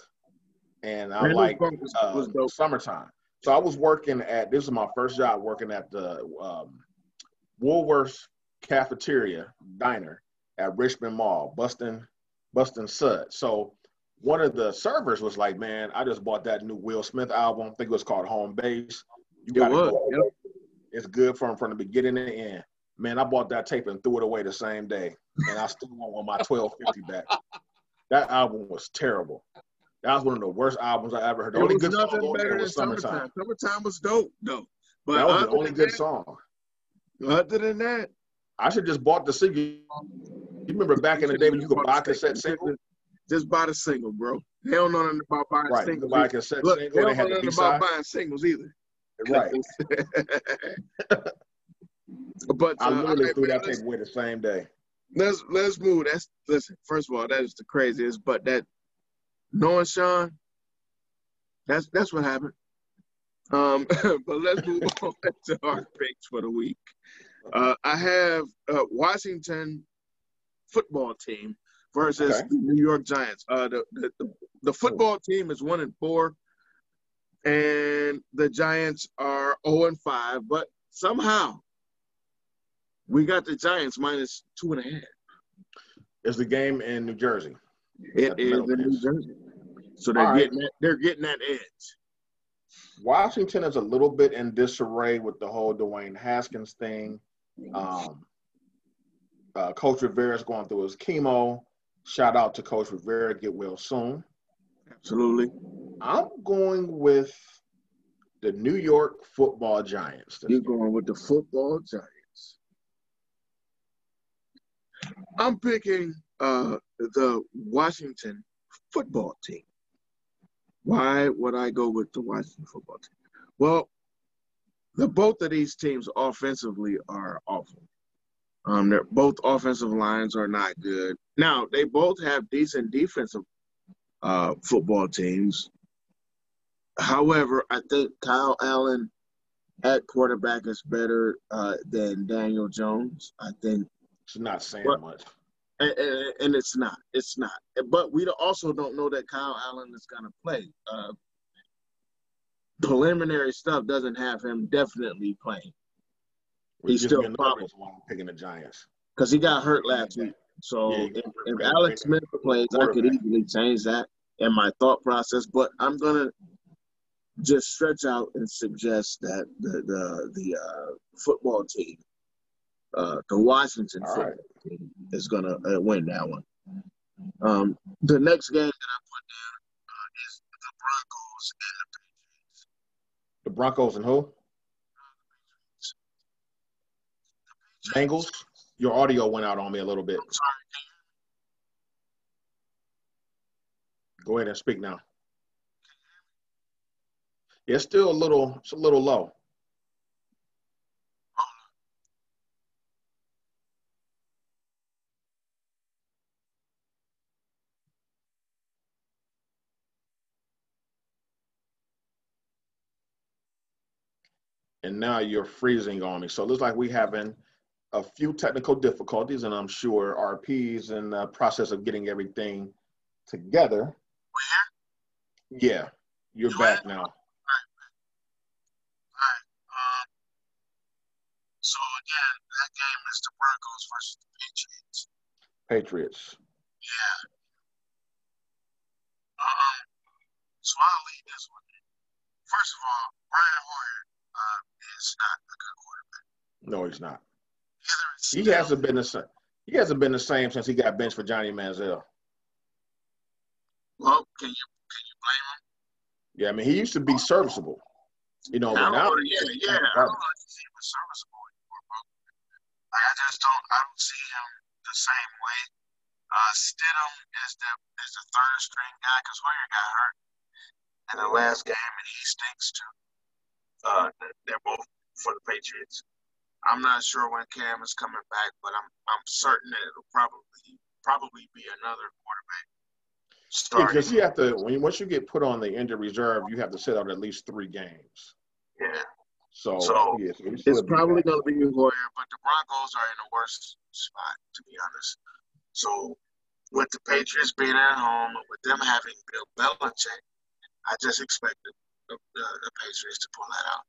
and I like uh, was. Summertime. So I was working at this is my first job working at the um, Woolworths cafeteria diner at Richmond Mall, Bustin Bustin Sud. So one of the servers was like, "Man, I just bought that new Will Smith album. I think it was called Home Base. You It gotta was. go. Yep. It's good from from the beginning to the end." Man, I bought that tape and threw it away the same day, and I still want my twelve fifty back. That album was terrible. That was one of the worst albums I ever heard. The It only was good song nothing on better than was summertime. Summertime. Summertime was dope, though. But That was the only good that- song. Other than that, I should just bought the single. You remember back in the day when you could buy cassette single? Just buy the single, bro. They don't know nothing about buying Right, singles. buy a cassette Look, single. They don't know nothing about buying singles either. Right. but I uh, literally all threw that tape away the same day. let's let's move. That's listen. First of all, that is the craziest. But that knowing Sean, that's that's what happened. Um, but let's move on to our picks for the week. Uh, I have uh, Washington football team versus Okay. the New York Giants. Uh, the, the, the the football team is one and four, and the Giants are zero and five. But somehow, we got the Giants minus two and a half. It's the game in New Jersey. It is in New Jersey, so they're All right. getting that, they're getting that edge. Washington is a little bit in disarray with the whole Dwayne Haskins thing. Um, uh, Coach Rivera is going through his chemo. Shout out to Coach Rivera. Get well soon. Absolutely. I'm going with the New York Football Giants. You're going with the football Giants. I'm picking uh, the Washington football team. Why would I go with the Washington football team? Well, the both of these teams offensively are awful. Um, they're both offensive lines are not good. Now they both have decent defensive uh, football teams. However, I think Kyle Allen at quarterback is better uh, than Daniel Jones. I think, It's not saying What? much. and, and, and it's not. It's not. But we also don't know that Kyle Allen is going to play. Uh, preliminary stuff doesn't have him definitely playing. Which He's still me another probable. reason why I'm picking the Giants. because he got hurt last week. So Yeah, if, if Alex Smith plays, I could easily change that in my thought process. But I'm gonna just stretch out and suggest that the the the uh, football team, uh, the Washington All football right. team, is gonna uh, win that one. Um, the next game that I put down uh, is the Broncos and the Patriots. The Broncos and who? Bengals. Your audio went out on me a little bit. Go ahead and speak now. Yeah, it's still a little, it's a little low. And now you're freezing on me. So it looks like we're having a few technical difficulties, and I'm sure RP's in the process of getting everything together. Yeah, you're You back now. Um, so again, that game is the Broncos versus the Patriots. Patriots. Yeah. Um, so I'll lead this one. First of all, Brian Hoyer uh, is not a good quarterback. No, he's not. He hasn't been the same. He hasn't been the same since he got benched for Johnny Manziel. Well, can you can you blame him? Yeah, I mean he used to be serviceable, you know, but now. Yeah, yeah. I don't know if he was serviceable anymore, bro. Like, I just don't. I don't see him the same way. Uh, Stidham is the is the third string guy because Hoyer got hurt in the last game and he stinks too. Uh, they're both for the Patriots. I'm not sure when Cam is coming back, but I'm I'm certain that it'll probably probably be another quarterback starting. because you have to when you, once you get put on the injured reserve, you have to sit out at least three games. yeah. So, So, yeah, so he's still It's probably going to be Hoyer, but the Broncos are in a worse spot, to be honest. So, with the Patriots being at home, with them having Bill Belichick, I just expect the, the, the, Patriots to pull that out.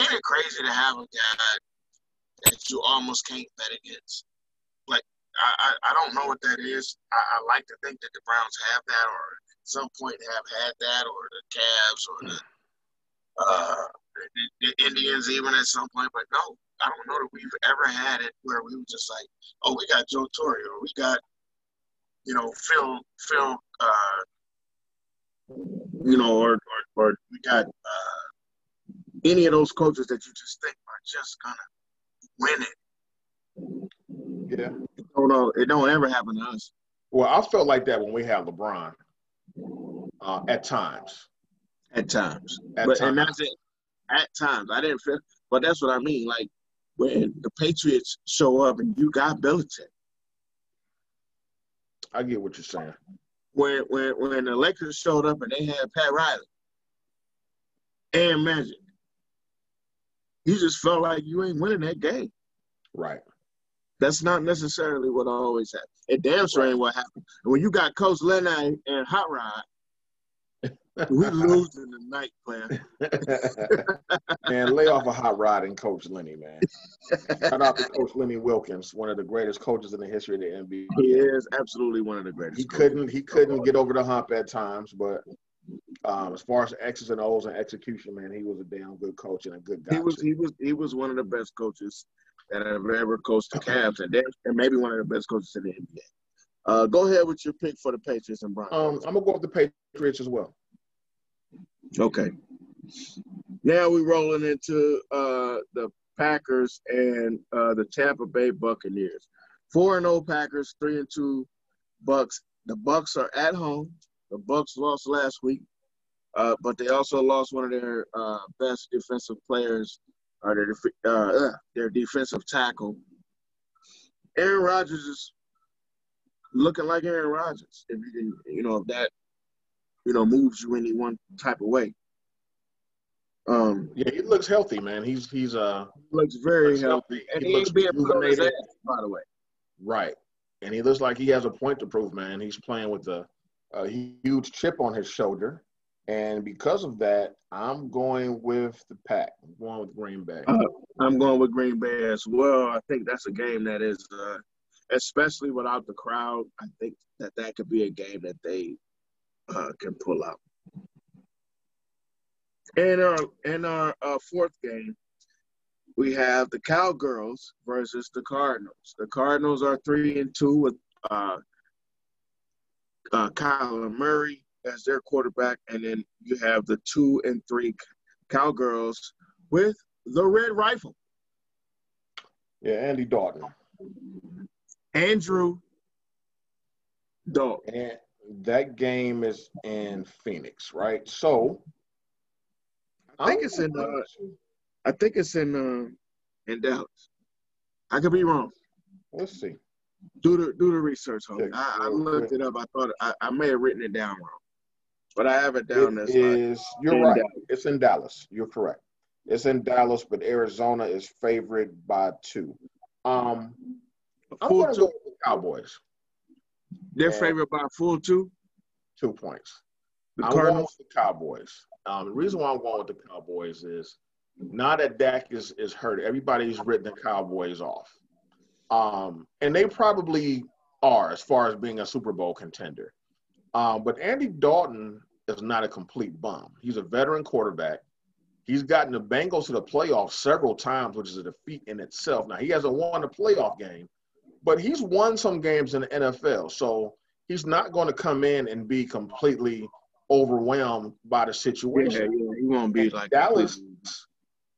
Ain't it crazy to have a guy that you almost can't bet against? Like, I, I, I don't know what that is. I, I like to think that the Browns have that, or at some point have had that, or the Cavs, or the uh, the, the Indians even at some point, but no, I don't know that we've ever had it where we were just like, oh, we got Joe Torre, or we got, you know, Phil, Phil, uh, you know, or, or, or we got uh, any of those coaches that you just think are just gonna win it. Yeah. No, no, it don't ever happen to us. Well, I felt like that when we had LeBron. Uh, at times. At times, At but times. and that's it. At times, I didn't feel, but that's what I mean. Like when the Patriots show up and you got Belichick. I get what you're saying. When when when the Lakers showed up and they had Pat Riley and Magic, you just felt like you ain't winning that game. Right. That's not necessarily what always happens. It damn sure ain't what happened. And when you got Coach Lennon and Hot Rod, we lose in the night, player. man, lay off a hot rod and Coach Lenny, man. Shout out to Coach Lenny Wilkens, one of the greatest coaches in the history of the NBA. He is absolutely one of the greatest. He coaches. couldn't he couldn't get over the hump at times, but um, as far as X's and O's and execution, man, he was a damn good coach and a good guy. He was too. he was he was one of the best coaches that I've ever coached the Cavs, and, and maybe one of the best coaches in the NBA. Uh, go ahead with your pick for the Patriots and Broncos. Um, I'm gonna go with the Patriots as well. Okay. Now we're rolling into uh, the Packers and uh, the Tampa Bay Buccaneers. Four and zero Packers, three and two Bucks. The Bucks are at home. The Bucks lost last week, uh, but they also lost one of their uh, best defensive players, or their def- uh, uh, their defensive tackle. Aaron Rodgers is looking like Aaron Rodgers. If you can, you know, if that you know, moves you any one type of way. Um, Yeah, he looks healthy, man. He's he's uh looks very looks healthy, and He he looks ain't being put on his ass, by the way. right, and he looks like he has a point to prove, man. He's playing with a, a huge chip on his shoulder, And because of that, I'm going with the Pack. I'm going with Green Bay. Uh, I'm going with Green Bay as well. I think that's a game that is, uh, especially without the crowd, I think that that could be a game that they uh, can pull out. In our in our uh, fourth game, we have the Cowgirls versus the Cardinals. The Cardinals are three and two with uh, uh, Kyler Murray as their quarterback, and then you have the two and three Cowgirls with the Red Rifle. Yeah, Andy Dalton. Andrew Dalton. And that game is in Phoenix, right? So I think it's in. Uh, I think it's in uh, in Dallas. I could be wrong. Let's see. Do the do the research, homie. I, I looked it up. I thought I, I may have written it down wrong, but I have it down It as is, you're right. Dallas. It's in Dallas. You're correct. It's in Dallas, but Arizona is favored by two. Um, I'm going to two. go with the Cowboys. They're favored by full two. Two points. The I'm Cardinals. the Cowboys. Um, the reason why I'm going with the Cowboys is now that Dak is, is hurt, everybody's written the Cowboys off. Um, and they probably are as far as being a Super Bowl contender. Um, but Andy Dalton is not a complete bum. He's a veteran quarterback. He's gotten the Bengals to the playoffs several times, which is a defeat in itself. Now, he hasn't won a playoff game, but he's won some games in the NFL. So he's not going to come in and be completely overwhelmed by the Yeah, situation. yeah, he won't be And like Dallas,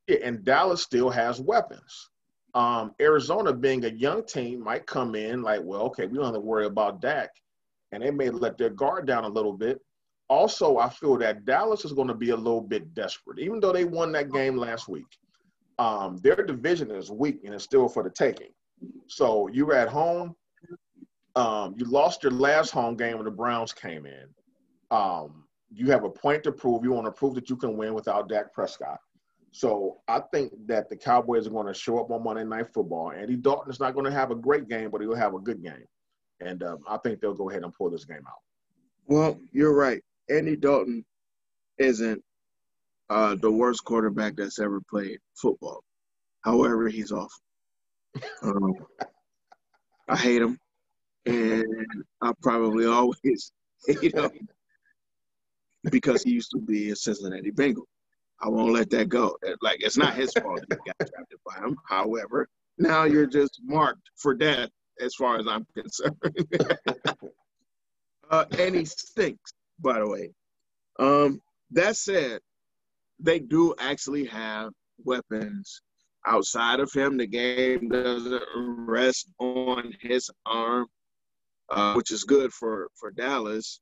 yeah, and Dallas still has weapons. Um, Arizona, being a young team, might come in like, well, okay, we don't have to worry about Dak, and they may let their guard down a little bit. Also, I feel that Dallas is going to be a little bit desperate, even though they won that game last week. Um, their division is weak and it's still for the taking. So you're at home. Um, you lost your last home game when the Browns came in. Um, you have a point to prove. You want to prove that you can win without Dak Prescott. So I think that the Cowboys are going to show up on Monday Night Football. Andy Dalton is not going to have a great game, but he'll have a good game. And um, I think they'll go ahead and pull this game out. Well, you're right. Andy Dalton isn't uh, the worst quarterback that's ever played football. However, he's awful. Um, I hate him, and I probably always hate him because he used to be a Cincinnati Bengal. I won't let that go. Like it's not his fault that he got drafted by him. However, now you're just marked for death as far as I'm concerned. uh, and he stinks, by the way. Um, that said, they do actually have weapons outside of him. The game doesn't rest on his arm, uh, which is good for for Dallas.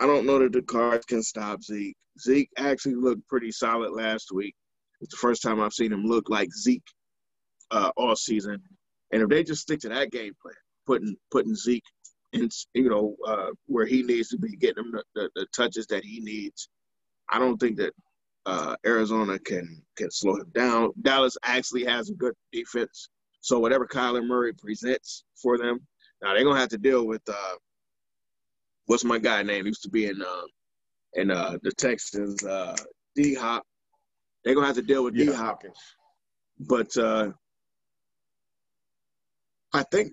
I don't know that the Cards can stop Zeke. Zeke actually looked pretty solid last week. It's the first time I've seen him look like Zeke uh, all season. And if they just stick to that game plan, putting putting Zeke in, you know, uh, where he needs to be, getting him the, the, the touches that he needs, I don't think that uh, Arizona can can slow him down. Dallas actually has a good defense, so whatever Kyler Murray presents for them, now they're gonna have to deal with uh, what's my guy name? He used to be in uh, in uh, the Texans, uh, D Hop. They're gonna have to deal with D Yeah, Hop, Hopkins. but uh, I think.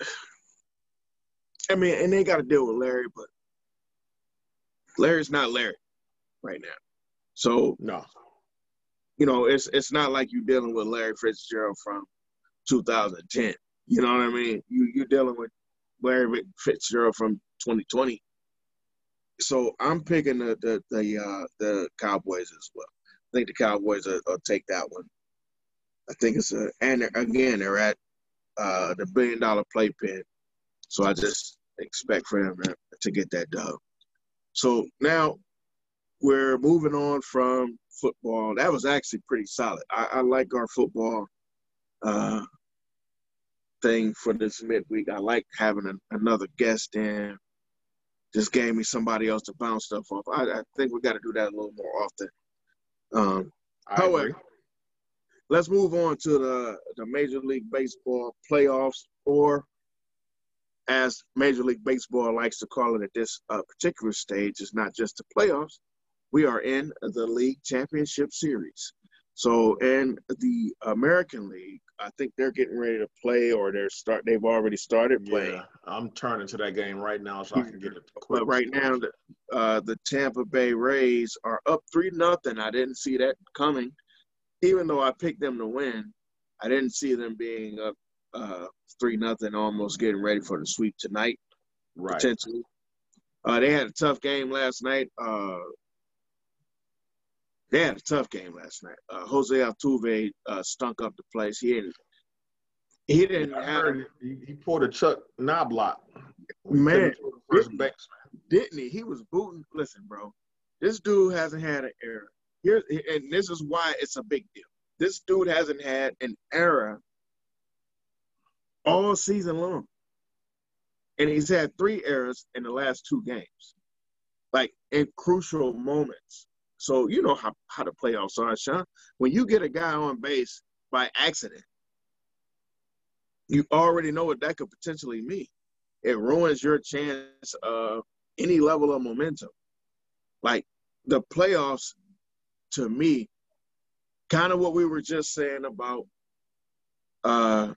I mean, and they got to deal with Larry, but Larry's not Larry right now. So No. you know, it's it's not like you're dealing with Larry Fitzgerald from 2010. You know what I mean? You you're dealing with Larry Fitzgerald from 2020. So I'm picking the the the, uh, the Cowboys as well. I think the Cowboys will, will take that one. I think it's a and again they're at uh, the billion dollar playpen, so I just expect for them to, to get that dub. So now we're moving on from football. That was actually pretty solid. I, I like our football uh, thing for this midweek. I like having another guest in. Just gave me somebody else to bounce stuff off. I, I think we got to do that a little more often. Um, However, agree. let's move on to the the Major League Baseball playoffs or as Major League Baseball likes to call it at this uh, particular stage, is not just the playoffs. We are in the league championship series. So in the American League, I think they're getting ready to play, or they're start. They've already started playing. Yeah, I'm turning to that game right now so I can get it. But right now, the, uh, the Tampa Bay Rays are up three nothing. I didn't see that coming, even though I picked them to win. I didn't see them being up uh, three nothing, almost getting ready for the sweep tonight. Right. Potentially. Uh, they had a tough game last night. They had a tough game last night. Uh, Jose Altuve uh, stunk up the place. He didn't. He didn't. Yeah, have, he, he pulled a Chuck Knobloch. Man, didn't, didn't he? He was booting. Listen, bro, this dude hasn't had an error. Here, and this is why it's a big deal. This dude hasn't had an error all season long. And he's had three errors in the last two games, like in crucial moments. So you know how, how the playoffs are, Sean. When you get a guy on base by accident, you already know what that could potentially mean. It ruins your chance of any level of momentum. Like the playoffs, to me, kind of what we were just saying about uh,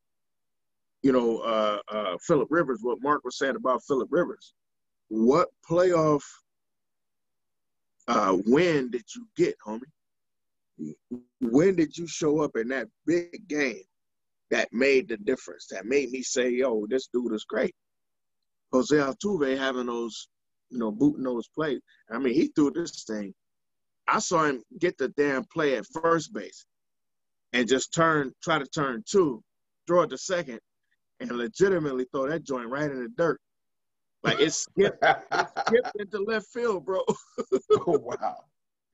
you know, uh, uh, Philip Rivers, what Mark was saying about Philip Rivers. What playoff uh, win did you get, homie? When did you show up in that big game that made the difference? That made me say, "Yo, this dude is great." Jose Altuve having those, you know, booting those plays. I mean, he threw this thing. I saw him get the damn play at first base and just turn, try to turn two, throw it to second, and legitimately throw that joint right in the dirt. Like it skipped, it skipped into left field, bro. oh wow.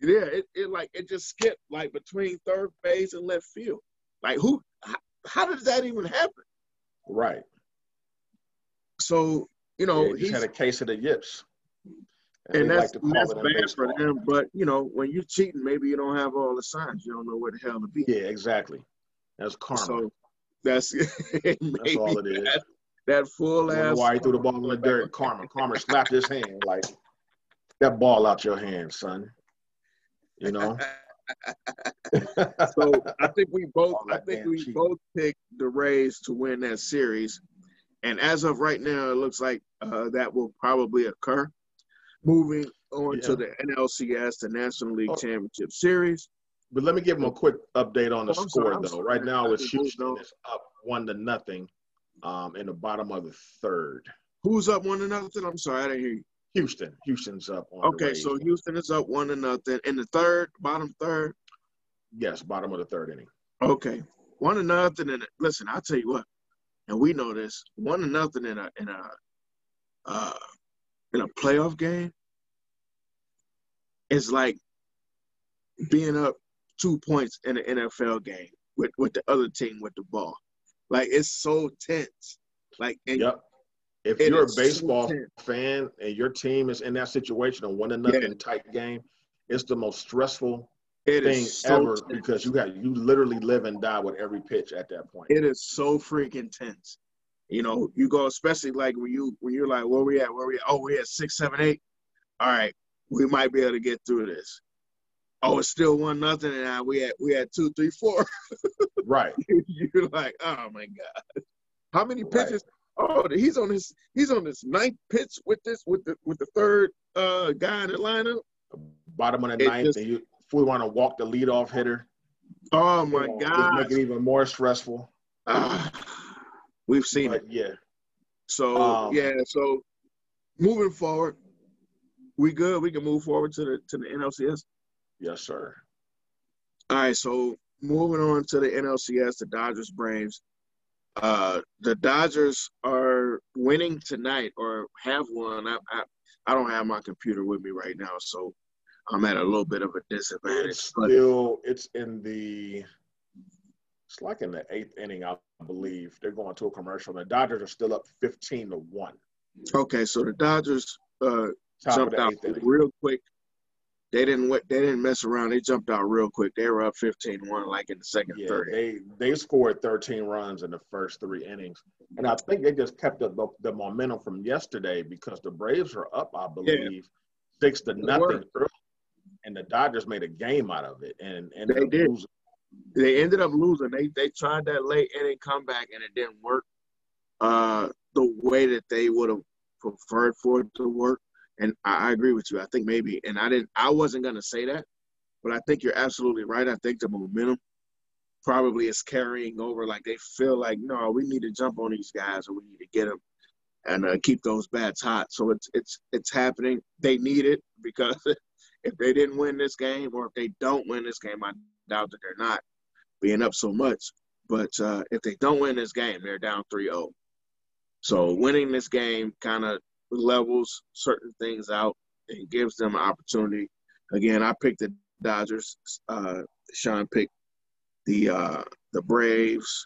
Yeah, it, it like it just skipped like between third base and left field. Like who how, how did that even happen? Right. So, you know, yeah, he had a case of the yips. And, and that's, like that's bad for them. But you know, when you're cheating, maybe you don't have all the signs. You don't know where the hell to be. Yeah, exactly. That's karma. So that's that's all it is. That, that full ass. Why he threw the ball in the dirt? Karma. Karma slapped his hand like that ball out your hand, son. You know. so I think we both I think we cheating. both picked the Rays to win that series. And as of right now, it looks like uh, that will probably occur. Moving on yeah. to the NLCS, the National League oh. Championship Series. But let me give them a quick update on the oh, score, sorry, though. Sorry. Right now, it's Houston is up one to nothing um, in the bottom of the third. Who's up one to nothing? I'm sorry, I didn't hear you. Houston. Houston's up. okay, so Houston is up one to nothing in the third, bottom third. Yes, bottom of the third inning. Okay, one to nothing. And listen, I'll tell you what, and we know this. One to nothing in a in a uh, in a playoff game is like being up two points in an NFL game with, with the other team with the ball. Like it's so tense. Like and yep. If you're a baseball so fan and your team is in that situation, a one to nothing yeah. type game, it's the most stressful it thing so ever tense. because you have you literally live and die with every pitch at that point. It is so freaking tense. You know, you go especially like when you when you're like, where we at? Where we at? Oh, we at six, seven, eight. All right, we might be able to get through this. Oh, it's still one nothing, and now we had we had two, three, four. right. You're like, oh my god, how many pitches? Right. Oh, he's on his he's on his ninth pitch with this with the with the third uh guy in the lineup. Bottom of the it ninth, just, and you, if we want to walk the leadoff hitter. Oh my god, make it even more stressful. Uh, we've seen but, it. Yeah. So um, yeah, so moving forward, we good. We can move forward to the to the NLCS. Yes, sir. All right, so moving on to the NLCS, the Dodgers Braves. Uh, the Dodgers are winning tonight or have won. I, I, I don't have my computer with me right now, so I'm at a little bit of a disadvantage. It's still, it's in the, it's like in the eighth inning, I believe. They're going to a commercial. The Dodgers are still up 15 to one. Okay, so the Dodgers uh, jumped out real quick they didn't they didn't mess around. They jumped out real quick. They were up 15-1 like in the second yeah, third. They they scored 13 runs in the first three innings, and I think they just kept the, the momentum from yesterday because the Braves were up, I believe, yeah. six to nothing early, and the Dodgers made a game out of it, and and they did. Losing. They ended up losing. They they tried that late inning comeback, and it didn't work uh, the way that they would have preferred for it to work. And I, I agree with you. I think maybe, and I didn't, I wasn't going to say that, but I think you're absolutely right. I think the momentum probably is carrying over. Like they feel like, no, we need to jump on these guys, or we need to get them and uh, keep those bats hot. So it's it's it's happening. They need it because if they didn't win this game, or if they don't win this game, I doubt that they're not being up so much. But uh, if they don't win this game, they're down 3-0. So winning this game kind of levels certain things out and gives them an opportunity. Again, I picked the Dodgers. Uh, Sean picked the uh, the Braves,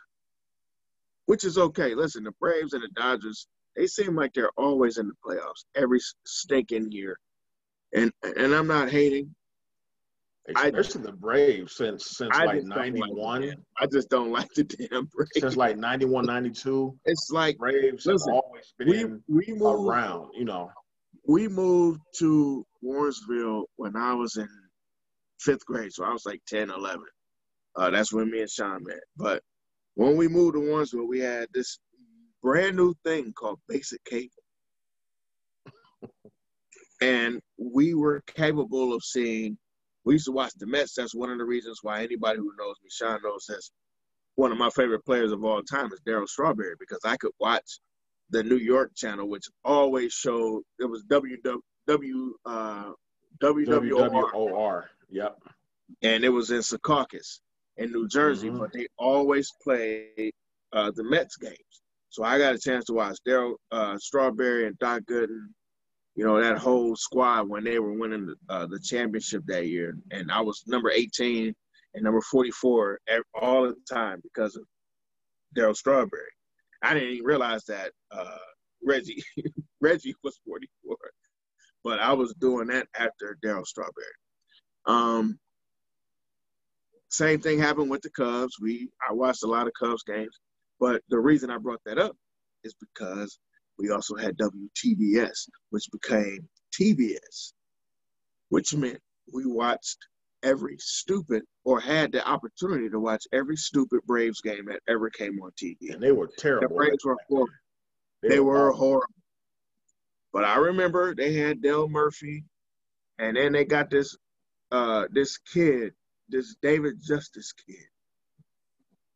which is okay. Listen, the Braves and the Dodgers, they seem like they're always in the playoffs every stinking year, and and I'm not hating. Especially I, the Braves since since I like '91. Like I just don't like the damn Braves. Since like '91, '92. It's like Braves listen, have always been we, we moved, around. You know, we moved to Warrensville when I was in fifth grade, so I was like 10, 11. Uh, that's when me and Sean met. But when we moved to Warrensville, we had this brand new thing called basic cable. and we were capable of seeing we used to watch the Mets. That's one of the reasons why anybody who knows me, Sean knows that's one of my favorite players of all time is Darryl Strawberry because I could watch the New York channel, which always showed it was WW uh, WWOR. Yep. And it was in Secaucus in New Jersey, mm-hmm. but they always played uh, the Mets games. So I got a chance to watch Darryl uh, Strawberry and Doc Gooden you know, that whole squad when they were winning the, uh, the championship that year. And I was number 18 and number 44 all the time because of Darryl Strawberry. I didn't even realize that uh, Reggie Reggie was 44, but I was doing that after Darryl Strawberry. Um, same thing happened with the Cubs. We I watched a lot of Cubs games, but the reason I brought that up is because we also had WTBS, which became TBS, which meant we watched every stupid or had the opportunity to watch every stupid Braves game that ever came on TV. And they were terrible. The Braves were horrible. They, they were, were horrible. But I remember they had Dale Murphy, and then they got this uh this kid, this David Justice kid.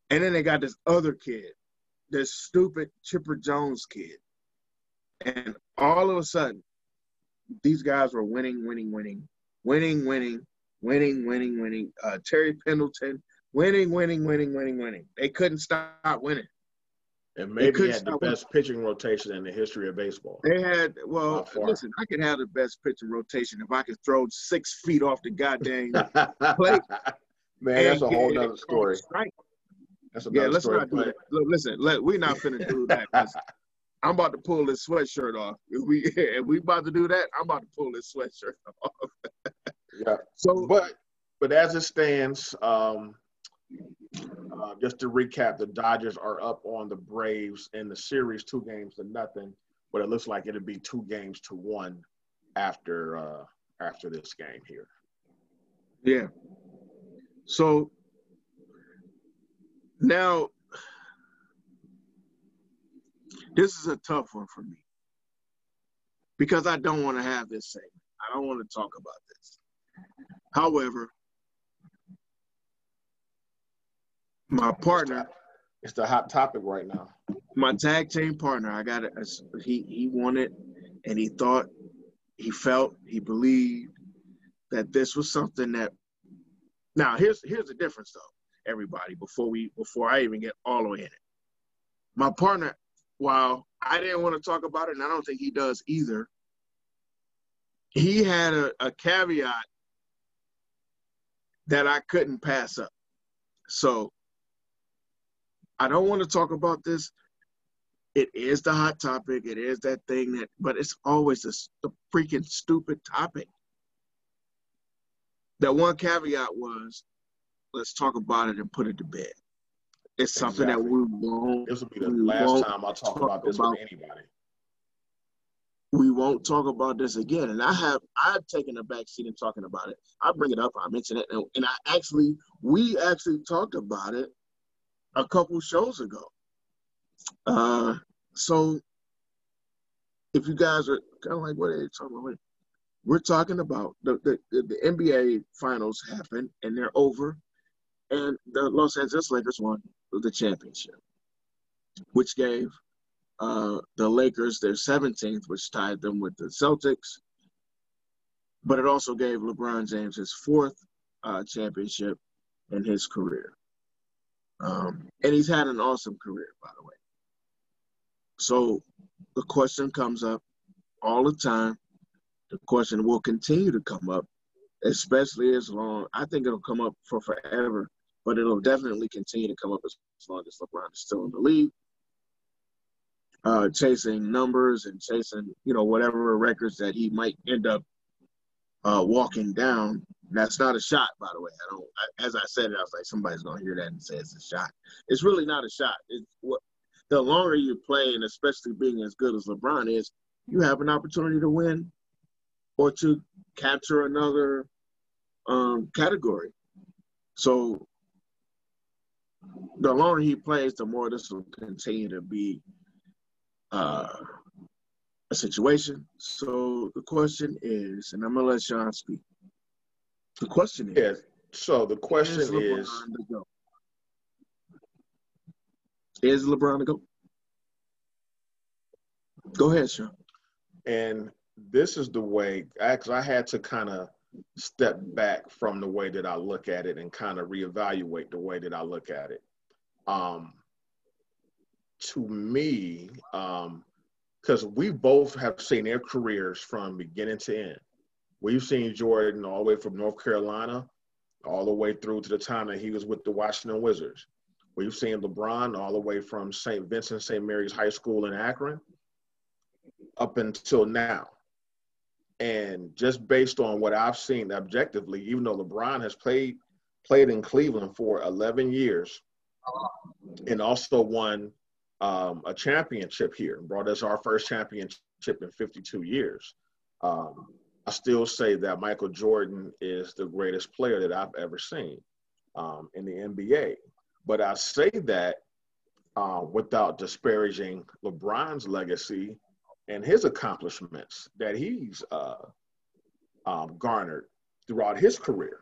And then they got this other kid, this stupid Chipper Jones kid. And all of a sudden, these guys were winning, winning, winning, winning, winning, winning, winning, winning. Uh, Terry Pendleton, winning, winning, winning, winning, winning. They couldn't stop winning. And maybe had the best winning. pitching rotation in the history of baseball. They had, well, listen, I could have the best pitching rotation if I could throw six feet off the goddamn plate. Man, that's a whole nother story. That's another yeah, let's story. not do that. Look, listen, let, we're not finna do that. I'm about to pull this sweatshirt off. If we if we about to do that, I'm about to pull this sweatshirt off. yeah. So, but but as it stands, um, uh, just to recap, the Dodgers are up on the Braves in the series, two games to nothing. But it looks like it'll be two games to one after uh, after this game here. Yeah. So now this is a tough one for me because I don't want to have this segment. I don't want to talk about this. However, my partner. It's the hot topic right now. My tag team partner, I got it. He he wanted, and he thought, he felt, he believed that this was something that. Now here's here's the difference though, everybody. Before we before I even get all the way in it, my partner while I didn't want to talk about it, and I don't think he does either, he had a, a caveat that I couldn't pass up. So I don't want to talk about this. It is the hot topic. It is that thing that, but it's always the, the freaking stupid topic. that one caveat was, let's talk about it and put it to bed. It's something exactly. that we won't. This will be the last time I talk, talk about this about, with anybody. We won't talk about this again. And I have I've taken a back seat in talking about it. I bring it up, I mention it, and, and I actually we actually talked about it a couple shows ago. Uh, so if you guys are kind of like, what are you talking about? We're talking about the, the, the NBA finals happened and they're over, and the Los Angeles Lakers won the championship, which gave uh, the Lakers their 17th, which tied them with the Celtics. But it also gave LeBron James his fourth uh, championship in his career. Um, and he's had an awesome career, by the way. So the question comes up all the time. The question will continue to come up, especially as long, I think it'll come up for forever, but it'll definitely continue to come up as, as long as LeBron is still in the league. Uh, chasing numbers and chasing, you know, whatever records that he might end up uh, walking down. That's not a shot, by the way. I don't. I, as I said it, I was like, somebody's gonna hear that and say it's a shot. It's really not a shot. It's what the longer you play, and especially being as good as LeBron is, you have an opportunity to win or to capture another um, category. So the longer he plays, the more this will continue to be uh, a situation. So the question is, and I'm gonna let Sean speak. The question is. Yes. So the question is. is is LeBron to go? Go ahead, Sean. And this is the way, because I had to kind of step back from the way that I look at it and kind of reevaluate the way that I look at it. Um, to me, because um, we both have seen their careers from beginning to end. We've seen Jordan all the way from North Carolina all the way through to the time that he was with the Washington Wizards. We've seen LeBron all the way from St. Vincent St. Mary's High School in Akron up until now. And just based on what I've seen objectively, even though LeBron has played played in Cleveland for 11 years and also won um, a championship here and brought us our first championship in 52 years. Um, I still say that Michael Jordan is the greatest player that I've ever seen um, in the NBA. But I say that uh, without disparaging LeBron's legacy and his accomplishments that he's uh, um, garnered throughout his career.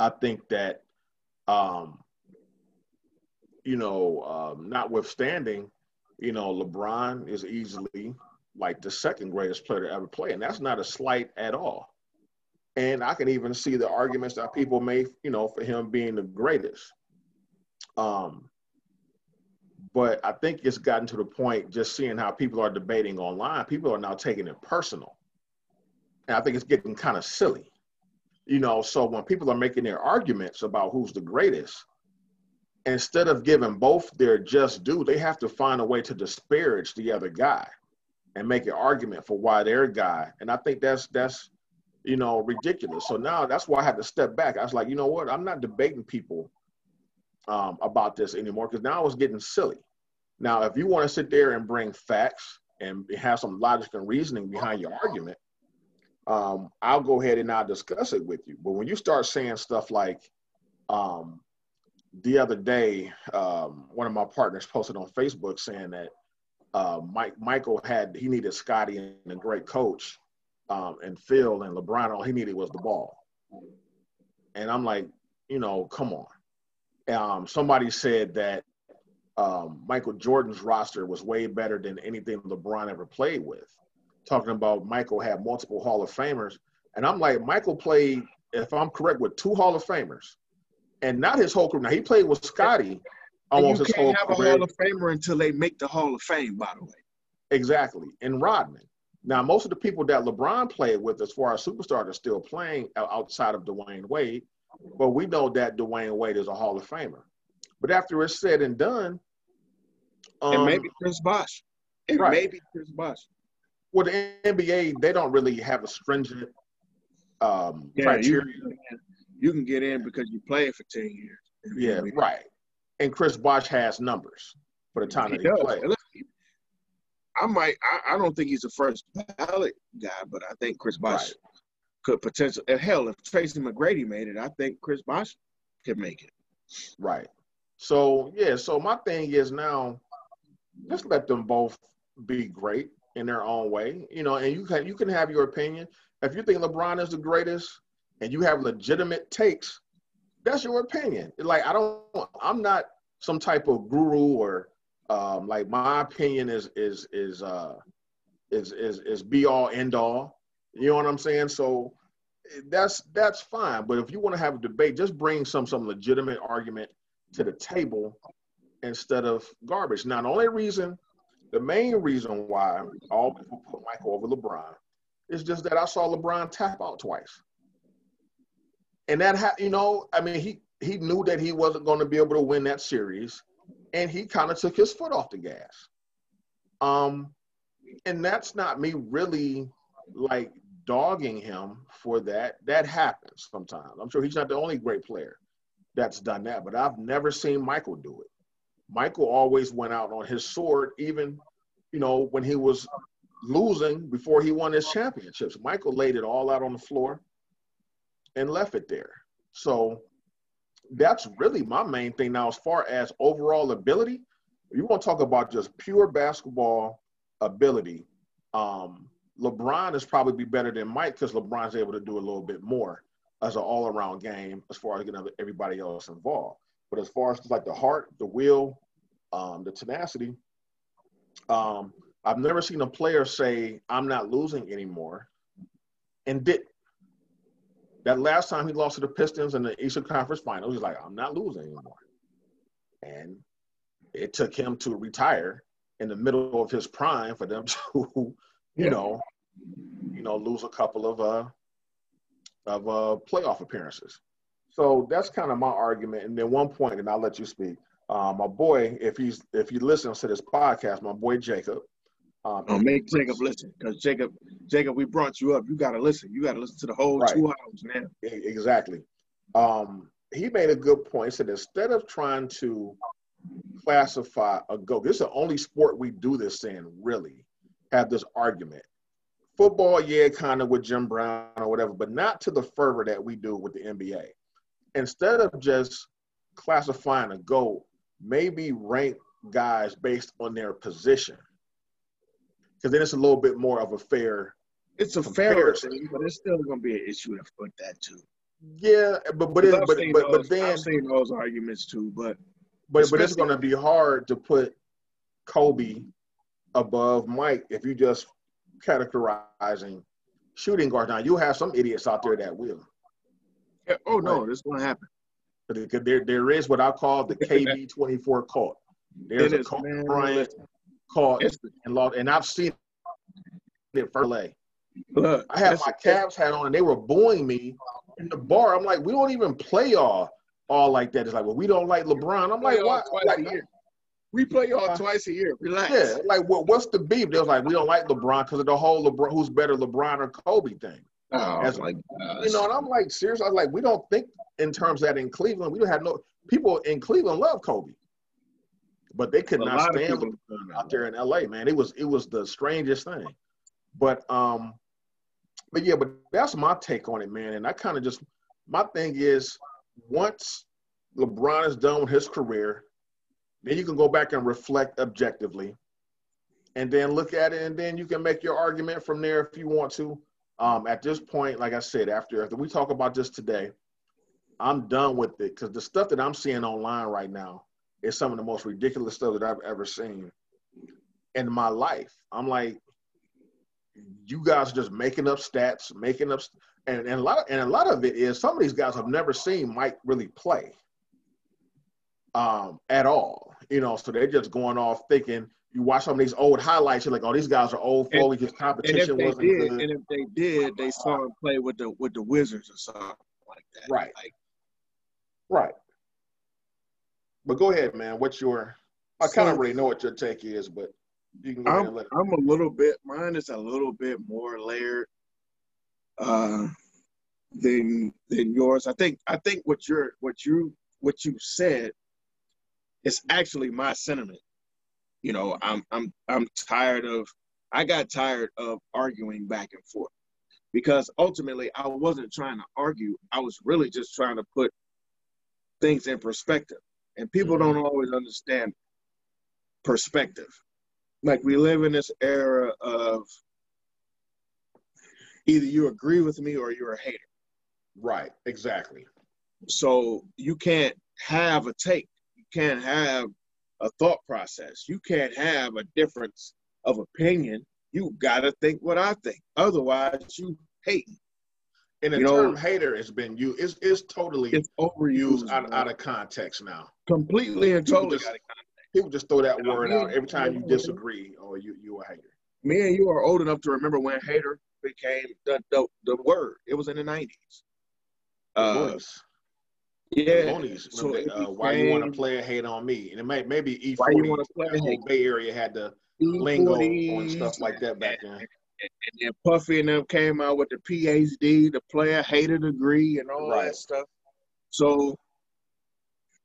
I think that, um, you know, um, notwithstanding, you know, LeBron is easily like the second greatest player to ever play, and that's not a slight at all. And I can even see the arguments that people make, you know, for him being the greatest. Um, but I think it's gotten to the point just seeing how people are debating online, people are now taking it personal. And I think it's getting kind of silly. You know, so when people are making their arguments about who's the greatest, instead of giving both their just due, they have to find a way to disparage the other guy and make an argument for why their guy. And I think that's that's you know ridiculous. So now that's why I had to step back. I was like, you know what? I'm not debating people um, about this anymore because now it's getting silly. Now, if you want to sit there and bring facts and have some logic and reasoning behind your argument, um, I'll go ahead and I'll discuss it with you. But when you start saying stuff like, um, the other day, um, one of my partners posted on Facebook saying that uh, Mike Michael had he needed Scottie and a great coach, um, and Phil and LeBron. All he needed was the ball. And I'm like, you know, come on. Um, somebody said that um, Michael Jordan's roster was way better than anything LeBron ever played with. Talking about Michael had multiple Hall of Famers. And I'm like, Michael played, if I'm correct, with two Hall of Famers and not his whole career. Now, he played with Scottie almost his whole career. can't have career. a Hall of Famer until they make the Hall of Fame, by the way. Exactly. And Rodman. Now, most of the people that LeBron played with, as far as superstars, are still playing outside of Dwyane Wade. But we know that Dwyane Wade is a Hall of Famer. But after it's said and done, um, and maybe Chris Bosh. right. maybe Chris Bosh. Well, the NBA they don't really have a stringent um, Yeah, you, you can get in because you played for ten years. Yeah, right. And Chris Bosh has numbers for the time He that he does. played. I might. I, I don't think he's the first ballot guy, but I think Chris Bosh Right. Could potentially. And hell, if Tracy McGrady made it, I think Chris Bosh could make it. Right. So yeah, so my thing is now just let them both be great in their own way. You know, and you can you can have your opinion. If you think LeBron is the greatest and you have legitimate takes, that's your opinion. Like I don't I'm not some type of guru or um like my opinion is is is uh is is is be all end all. You know what I'm saying? So that's that's fine. But if you want to have a debate, just bring some some legitimate argument to the table instead of garbage. Now, the only reason, the main reason why all people put Michael over LeBron is just that I saw LeBron tap out twice, and that ha- you know, I mean, he he knew that he wasn't going to be able to win that series, and he kind of took his foot off the gas. Um, and that's not me really like dogging him for that. That happens sometimes. I'm sure he's not the only great player that's done that, but I've never seen Michael do it. Michael always went out on his sword, even you know when he was losing before he won his championships. Michael laid it all out on the floor and left it there. So that's really my main thing now. As far as overall ability, you want to talk about just pure basketball ability. Um, LeBron is probably be better than Mike because LeBron's able to do a little bit more as an all-around game as far as getting everybody else involved. But as far as like the heart, the will, um, the tenacity, um, I've never seen a player say, "I'm not losing anymore," and did. That last time he lost to the Pistons in the Eastern Conference Finals, he's like, "I'm not losing anymore," and it took him to retire in the middle of his prime for them to, you Yeah. know, you know, lose a couple of uh of uh playoff appearances. So that's kind of my argument. And then one point, and I'll let you speak. Uh, my boy, if he's if he listens to this podcast, my boy Jacob. Um, Oh, make Jacob listen, because Jacob, Jacob, we brought you up. You got to listen. You got to listen to the whole Right. two hours now. E- Exactly. Um, he made a good point. He said instead of trying to classify a goat, this is the only sport we do this in, really, have this argument. Football, yeah, kind of with Jim Brown or whatever, but not to the fervor that we do with the NBA. Instead of just classifying a goal, maybe rank guys based on their position. Because then it's a little bit more of a fair It's a fair thing, but it's still going to be an issue with that too. yeah, but but it, but, but, those- but then I've seen those arguments too. But But but it's going to be hard to put Kobe above Mike if you just categorizing shooting guards. Now you have some idiots out there that will. yeah, oh no, Right. this is to happen. But there there is what I call the KB twenty four cult. There's It a Kobe man. Bryant cult and law, and I've seen it for LA. look, I had my Cavs hat on and they were booing me in the bar. I'm like, we don't even play y'all all like that. It's like, well, we don't like LeBron. I'm like, why? Like. We play y'all twice a year. Relax. Yeah, like what, what's the beef? They was like, we don't like LeBron because of the whole LeBron, who's better, LeBron or Kobe thing. Oh As- my gosh. You know, and I'm like, seriously, I was like, we don't think in terms of that in Cleveland. We don't have no people in Cleveland love Kobe, but they could A not stand people- LeBron out there in LA, man. It was it was the strangest thing. But um, but yeah, but that's my take on it, man. And I kind of just my thing is once LeBron is done with his career, then you can go back and reflect objectively, and then look at it, and then you can make your argument from there if you want to. Um, at this point, like I said, after after we talk about this today, I'm done with it because the stuff that I'm seeing online right now is some of the most ridiculous stuff that I've ever seen in my life. I'm like, you guys are just making up stats, making up, and, and a lot of, and a lot of it is some of these guys have never seen Mike really play um, at all. You know, so they're just going off thinking. You watch some of these old highlights, you're like, oh, these guys are old And- Foley. His And if competition they wasn't did, good. and if they did, they saw him play with the with the Wizards or something like that. Right. Like, Right. But go ahead, man. What's your? I kind of So- already know what your take is, but you can go ahead I'm and let it. I'm a little bit. Mine is a little bit more layered. Uh, than than yours. I think I think what you're what you what you said is actually my sentiment. You know, I'm I'm I'm tired of I got tired of arguing back and forth because ultimately I wasn't trying to argue. I was really just trying to put things in perspective. And people mm-hmm. don't always understand perspective. Like we live in this era of either you agree with me or you're a hater. Right, exactly. So you can't have a take. Can't have a thought process. You can't have a difference of opinion. You gotta think what I think. Otherwise, you hate. And the you term know, hater has been used. It's, it's totally it's overused out, out, of context now. Completely and totally just, People just throw that word out every time you disagree or you you a hater. Me and you are old enough to remember when hater became the the, the word. It was in the nineties. Uh, yeah. So uh, why you want to play a hate on me? And it may maybe E40. Why you want to play a hate? Bay Area had the lingo and stuff like that back then. And, then Puffy and them came out with the PhD, the player hater degree, and all right. that stuff. So,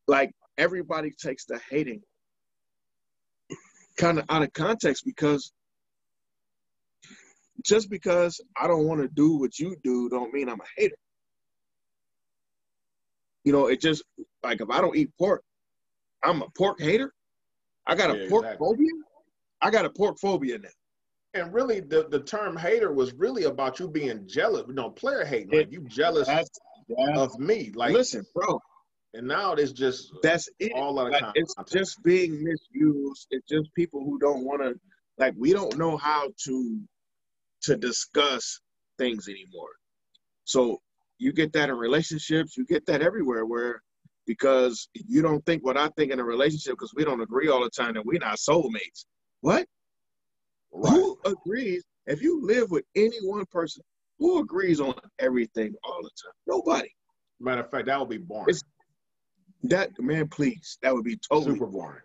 like everybody takes the hating kind of out of context because just because I don't want to do what you do, don't mean I'm a hater. You know, it just like if I don't eat pork, I'm a pork hater. I got a pork exactly. phobia. I got a pork phobia now. And really, the, the term hater was really about you being jealous. You know, player hate, like you jealous that's, that's, of me. Like, listen, bro. And now it's just that's it. All out of like, It's just being misused. It's just people who don't want to, like, we don't know how to to discuss things anymore. So you get that in relationships. You get that everywhere. Where because you don't think what I think in a relationship because we don't agree all the time that we're not soulmates. What? Right. Who agrees? If you live with any one person, who agrees on everything all the time? Nobody. Matter of fact, that would be boring. It's, that man, please, that would be totally super boring.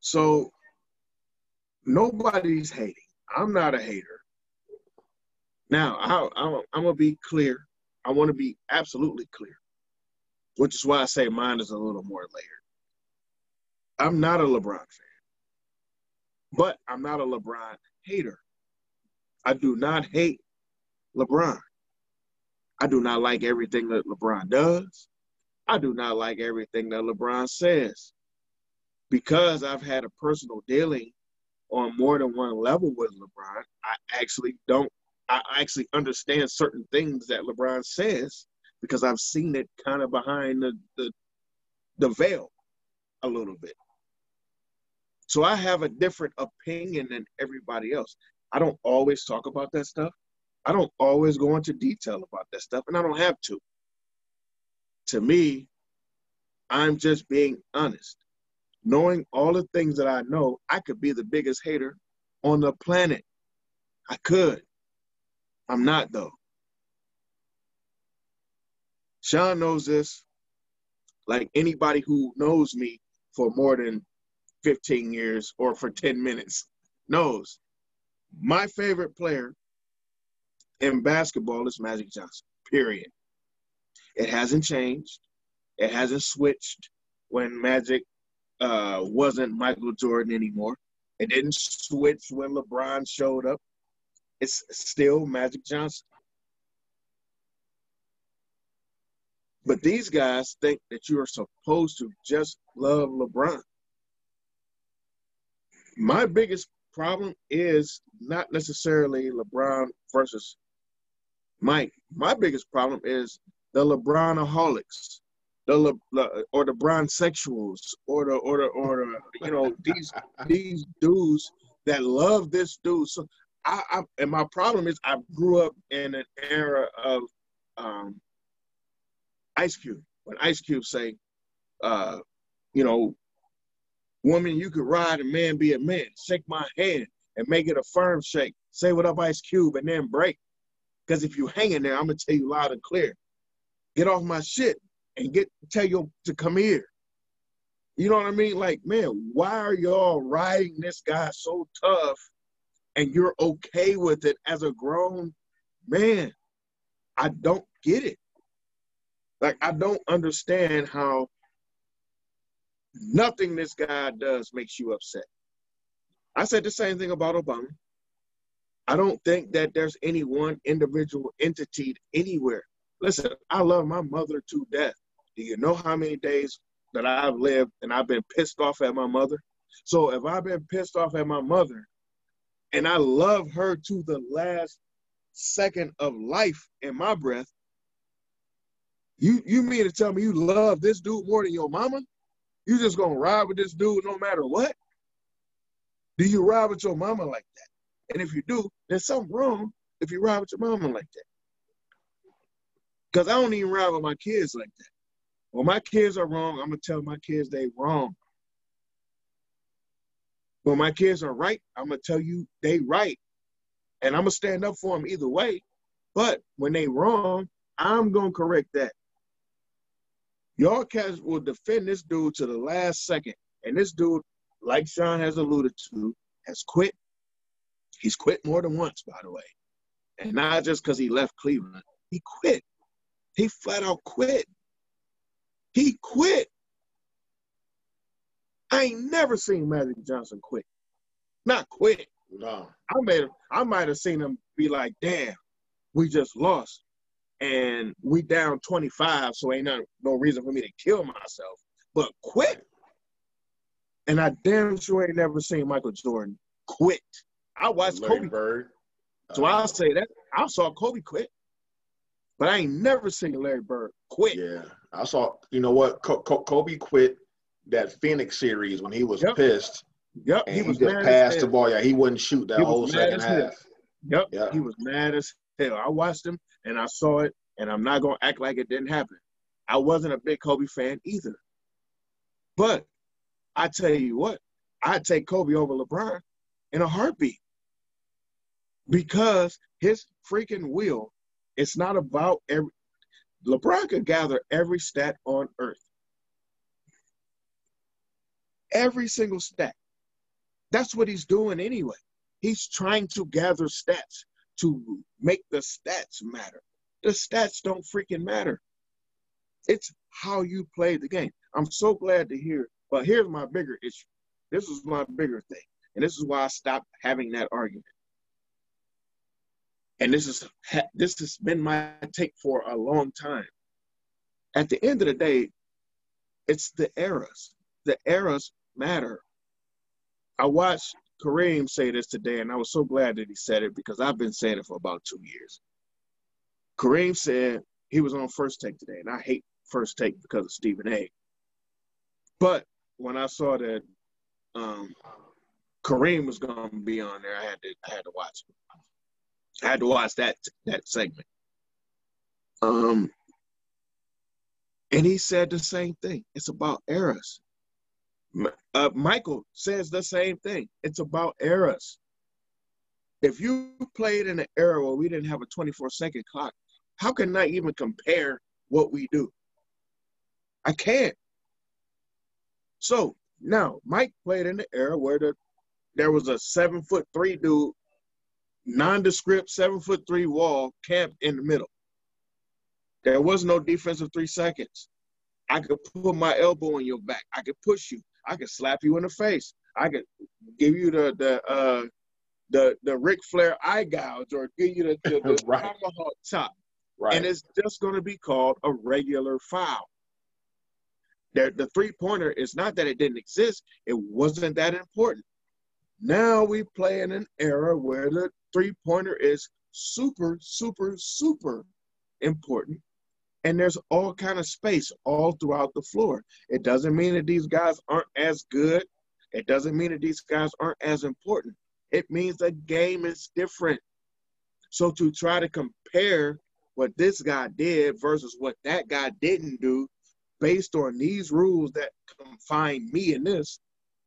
So nobody's hating. I'm not a hater. Now, I, I, I'm gonna be clear. I want to be absolutely clear, which is why I say mine is a little more layered. I'm not a LeBron fan. But I'm not a LeBron hater. I do not hate LeBron. I do not like everything that LeBron does. I do not like everything that LeBron says. Because I've had a personal dealing on more than one level with LeBron, I actually don't, I actually understand certain things that LeBron says because I've seen it kind of behind the, the, the veil a little bit. So I have a different opinion than everybody else. I don't always talk about that stuff. I don't always go into detail about that stuff, and I don't have to. To me, I'm just being honest. Knowing all the things that I know, I could be the biggest hater on the planet. I could. I'm not, though. Sean knows this. Like anybody who knows me for more than 15 years or for 10 minutes knows my favorite player in basketball is Magic Johnson, period. It hasn't changed. It hasn't switched when Magic uh, wasn't Michael Jordan anymore. It didn't switch when LeBron showed up. It's still Magic Johnson. But these guys think that you are supposed to just love LeBron my biggest problem is not necessarily LeBron versus Mike. My biggest problem is the LeBronaholics, the Le, or the Bron sexuals, or the or the or the you know these these dudes that love this dude. So I, I and my problem is I grew up in an era of um, Ice Cube. When Ice Cube say, uh, you know, Woman, you could ride a man be a man. Shake my hand and make it a firm shake. Say what up, Ice Cube, and then break. Because if you hang in there, I'm gonna tell you loud and clear. Get off my shit and get tell you to come here. You know what I mean? Like, man, why are y'all riding this guy so tough and you're okay with it as a grown man? I don't get it. Like I don't understand how nothing this guy does makes you upset. I said the same thing about Obama. I don't think that there's any one individual entity anywhere. Listen, I love my mother to death. Do you know how many days that I've lived and I've been pissed off at my mother? So if I've been pissed off at my mother and I love her to the last second of life in my breath, you you mean to tell me you love this dude more than your mama? You just gonna ride with this dude no matter what? Do you ride with your mama like that? And if you do, there's something wrong if you ride with your mama like that. Because I don't even ride with my kids like that. When my kids are wrong, I'm gonna tell my kids they wrong. When my kids are right, I'm gonna tell you they right, and I'm gonna stand up for them either way. But when they wrong, I'm gonna correct that. Y'all cats will defend this dude to the last second. And this dude, like Sean has alluded to, has quit. He's quit more than once, by the way. And not just because he left Cleveland. He quit. He flat out quit. He quit. I ain't never seen Magic Johnson quit. Not quit. No. I made I might have seen him be like, damn, we just lost and we down 25, so ain't no, no reason for me to kill myself. But quit. And I damn sure ain't never seen Michael Jordan quit. I watched Larry Kobe. Bird. So Uh, I'll say that. I saw Kobe quit. But I ain't never seen Larry Bird quit. Yeah, I saw. You know what? Kobe quit that Phoenix series when he was Yep. pissed Yep, he he, was just mad passed as the ball. Yeah, he wouldn't shoot that whole second half. Yep, Yeah. he was mad as hell. I watched him and I saw it, and I'm not gonna act like it didn't happen. I wasn't a big Kobe fan either. But I tell you what, I'd take Kobe over LeBron in a heartbeat. Because his freaking will, it's not about every LeBron could gather every stat on earth. Every single stat. That's what he's doing anyway. He's trying to gather stats to make the stats matter. The stats don't freaking matter. It's how you play the game. I'm so glad to hear, but here's my bigger issue. This is my bigger thing. And this is why I stopped having that argument. And this is this has been my take for a long time. At the end of the day, it's the eras. The eras matter. I watched Kareem say this today, and I was so glad that he said it because I've been saying it for about two years. Kareem said he was on first take today, and I hate first take because of Stephen A. But when I saw that um, Kareem was going to be on there, I had to I had to watch. I had to watch that that segment. Um, and he said the same thing. It's about eras. Uh, Michael says the same thing. It's about eras. If you played in an era where we didn't have a 24 second clock, how can I even compare what we do? I can't. So now Mike played in the era where the, there was a seven foot three dude, nondescript seven foot three wall camped in the middle. There was no defensive three seconds. I could put my elbow in your back. I could push you. I could slap you in the face. I could give you the the uh, the the Ric Flair eye gouge or give you the, the, the Right. tomahawk chop, Right. and it's just going to be called a regular foul. There, the three pointer is not that it didn't exist; it wasn't that important. Now we play in an era where the three pointer is super, super, super important and there's all kind of space all throughout the floor. It doesn't mean that these guys aren't as good. It doesn't mean that these guys aren't as important. It means the game is different. So to try to compare what this guy did versus what that guy didn't do based on these rules that confine me in this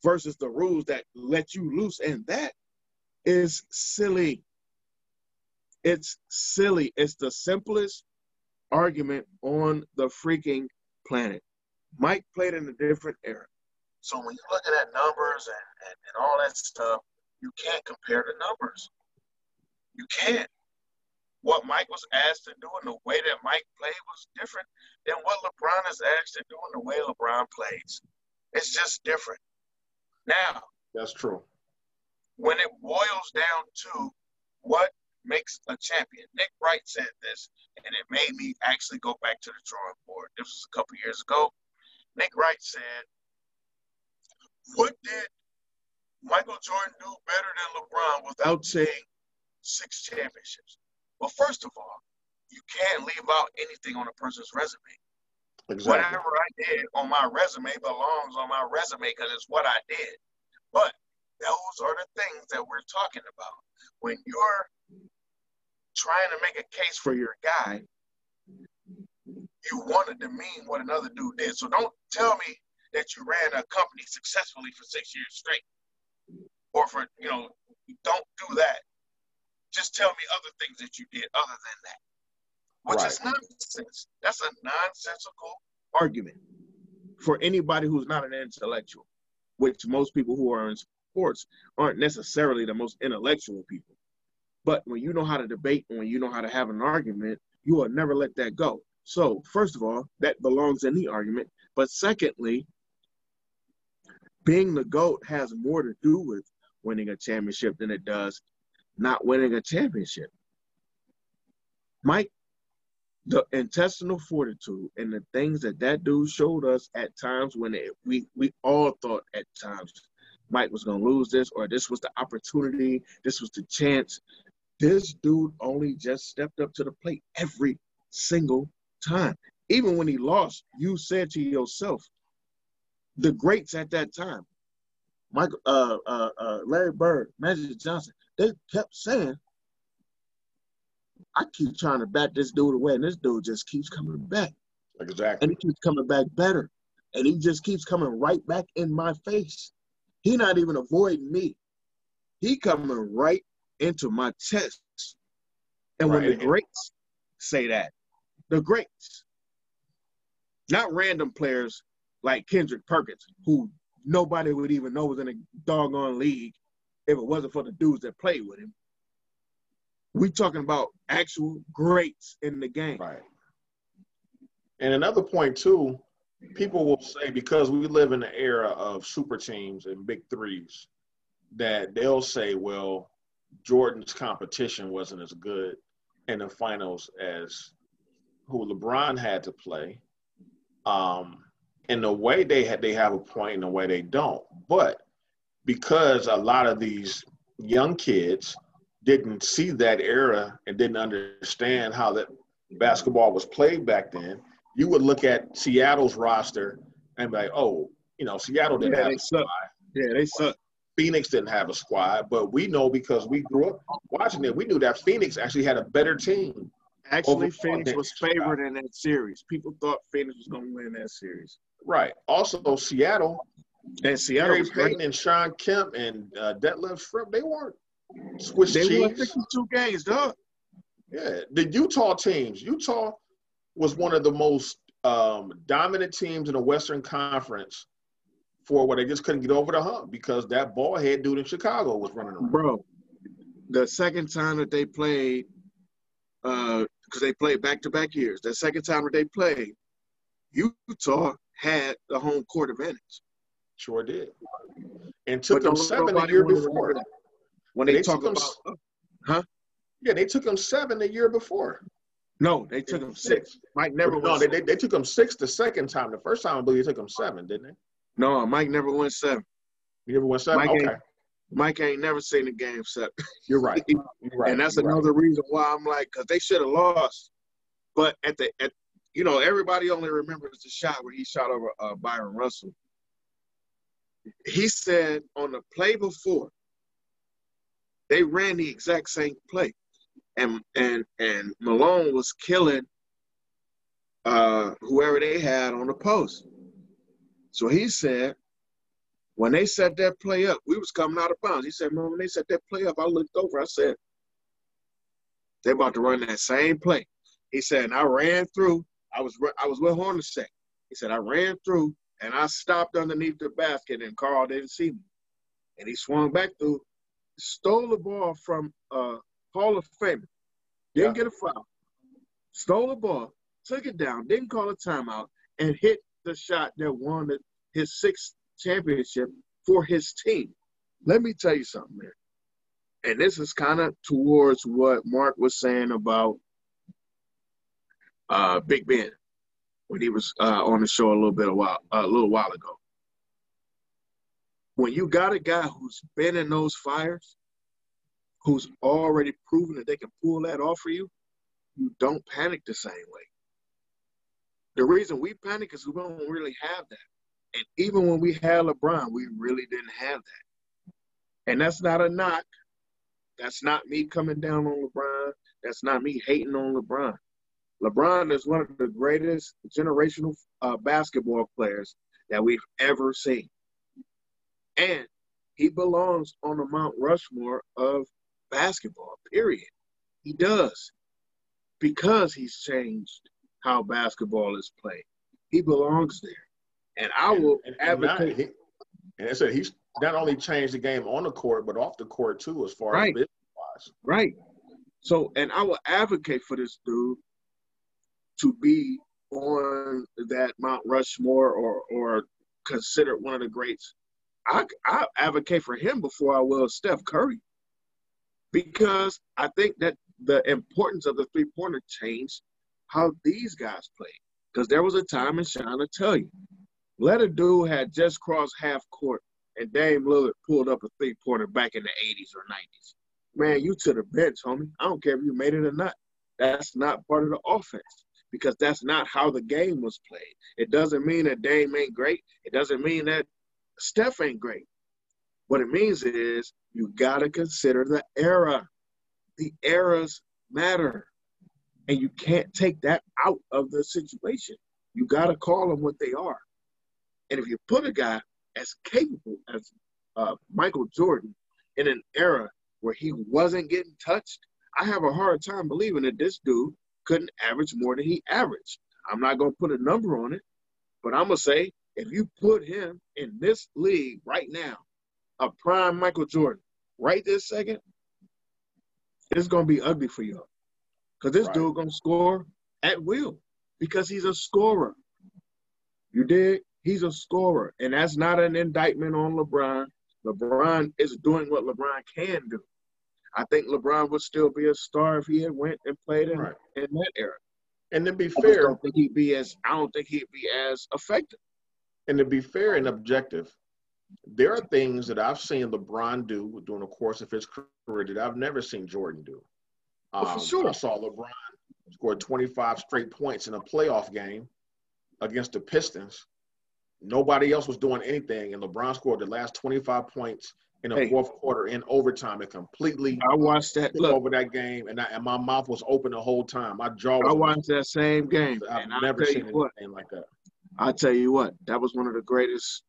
versus the rules that let you loose in that is silly. It's silly. It's the simplest argument on the freaking planet. Mike played in a different era. So when you're looking at numbers and, and, and all that stuff, you can't compare the numbers. You can't. what Mike was asked to do and the way that Mike played was different than what LeBron is asked to do and the way LeBron plays. It's just different. Now, that's true. When it boils down to what makes a champion, Nick Wright said this, and it made me actually go back to the drawing board. This was a couple years ago. Nick Wright said, What did Michael Jordan do better than LeBron without saying six championships? Well, first of all, you can't leave out anything on a person's resume. Exactly. Whatever I did on my resume belongs on my resume because it's what I did. But those are the things that we're talking about. When you're trying to make a case for your guy, you want to demean what another dude did. So don't tell me that you ran a company successfully for six years straight. Or for, you know, don't do that. Just tell me other things that you did other than that which right. is nonsense. That's a nonsensical argument for anybody who's not an intellectual, which most people who are in sports aren't necessarily the most intellectual people. But when you know how to debate and when you know how to have an argument, you will never let that go. So, first of all, that belongs in the argument. But secondly, being the GOAT has more to do with winning a championship than it does not winning a championship. Mike the intestinal fortitude and the things that that dude showed us at times when it, we we all thought at times Mike was going to lose this or this was the opportunity, this was the chance. This dude only just stepped up to the plate every single time. Even when he lost, you said to yourself, the greats at that time, Michael, uh, uh, uh, Larry Bird, Magic Johnson, they kept saying I keep trying to bat this dude away, and this dude just keeps coming back. Exactly. And he keeps coming back better. And he just keeps coming right back in my face. He not even avoiding me. He coming right into my chest. And right. when the greats say that, the greats, not random players like Kendrick Perkins, who nobody would even know was in a doggone league if it wasn't for the dudes that played with him we talking about actual greats in the game. Right. And another point too, people will say because we live in the era of super teams and big threes, that they'll say, well, Jordan's competition wasn't as good in the finals as who LeBron had to play. Um, in the way they had, they have a point, in the way they don't. But because a lot of these young kids didn't see that era and didn't understand how that basketball was played back then, you would look at Seattle's roster and be like, oh, you know, Seattle didn't yeah, have a squad. Yeah, they suck. Phoenix didn't have a squad, but we know because we grew up watching it, we knew that Phoenix actually had a better team. Actually, Phoenix was favored in that series. People thought Phoenix was going to win that series. Right. Also, Seattle and Seattle, Gary Payton and Sean Kemp and uh, Detlef Schrempf, they weren't Swiss they cheese. won 52 games, dog. Yeah, the Utah teams. Utah was one of the most um, dominant teams in the Western Conference for what they just couldn't get over the hump because that ball head dude in Chicago was running around. Bro, the second time that they played, because uh, they played back to back years, the second time that they played, Utah had the home court advantage. Sure did. And took them seven the year before. When they, they talk about, them, huh? Yeah, they took them seven the year before. No, they took them six. Mike never. No, they, they, they took them six the second time. The first time I believe they took them seven, didn't they? No, Mike never won seven. You never won seven. Mike okay. Ain't, Mike ain't never seen a game seven. You're right. You're right. And that's You're another right. reason why I'm like, because they should have lost. But at the at, you know, everybody only remembers the shot where he shot over uh, Bryon Russell. He said on the play before, they ran the exact same play, and and and Malone was killing uh, whoever they had on the post. So he said, when they set that play up, we was coming out of bounds. He said, man, when they set that play up, I looked over. I said, they about to run that same play. He said, and I ran through. I was I was with Hornacek. He said, I ran through and I stopped underneath the basket, and Karl didn't see me. And he swung back through stole the ball from a Hall of Famer didn't yeah. get a foul, stole the ball, took it down, didn't call a timeout, and hit the shot that won his sixth championship for his team. Let me tell you something. And this is kind of towards what Mark was saying about uh, Big Ben when he was uh, on the show a little bit a while a little while ago. When you got a guy who's been in those fires, who's already proven that they can pull that off for you, you don't panic the same way. The reason we panic is we don't really have that. And even when we had LeBron, we really didn't have that. And that's not a knock. That's not me coming down on LeBron. That's not me hating on LeBron. LeBron is one of the greatest generational uh, basketball players that we've ever seen. And he belongs on the Mount Rushmore of basketball, period. He does. Because he's changed how basketball is played. He belongs there. And I will and, and advocate. Not, he, and I said he's not only changed the game on the court, but off the court too, as far right. as business wise. Right. So, and I will advocate for this dude to be on that Mount Rushmore or or considered one of the greats. I, I advocate for him before I will Steph Curry because I think that the importance of the three pointer changed how these guys played. Because there was a time, and Sean to tell you, let a dude had just crossed half court and Dame Lillard pulled up a three pointer back in the 80s or 90s. Man, you to the bench, homie. I don't care if you made it or not. That's not part of the offense because that's not how the game was played. It doesn't mean that Dame ain't great. It doesn't mean that Steph ain't great. What it means is you got to consider the era. The eras matter. And you can't take that out of the situation. You got to call them what they are. And if you put a guy as capable as uh, Michael Jordan in an era where he wasn't getting touched, I have a hard time believing that this dude couldn't average more than he averaged. I'm not going to put a number on it, but I'm going to say if you put him in this league right now, a prime Michael Jordan, right this second, it's going to be ugly for you. Because this right. dude going to score at will because he's a scorer. You dig? He's a scorer. And that's not an indictment on LeBron. LeBron is doing what LeBron can do. I think LeBron would still be a star if he had went and played in, right. in that era. And to be fair, I don't think he'd be as I don't think he'd be as effective. And to be fair and objective, there are things that I've seen LeBron do during the course of his career that I've never seen Jordan do. Um, oh, for um, sure. I saw LeBron score 25 straight points in a playoff game against the Pistons. Nobody else was doing anything, and LeBron scored the last 25 points in the hey, fourth quarter in overtime and completely I watched that look, over that game and, I, and my mouth was open the whole time. My jaw I watched that same game. I've never seen anything what, like that. I'll tell you what, that was one of the greatest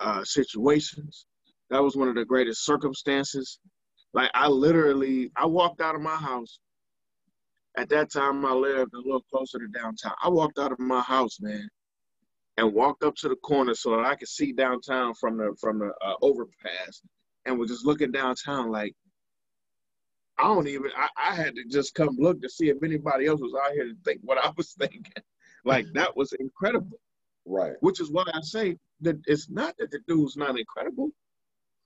uh, situations. That was one of the greatest circumstances. Like I literally I walked out of my house. At that time I lived a little closer to downtown. I walked out of my house, man, and walked up to the corner so that I could see downtown from the from the uh, overpass and was just looking downtown like I don't even I, I had to just come look to see if anybody else was out here to think what I was thinking. like that was incredible. Right. Which is why I say that it's not that the dude's not incredible.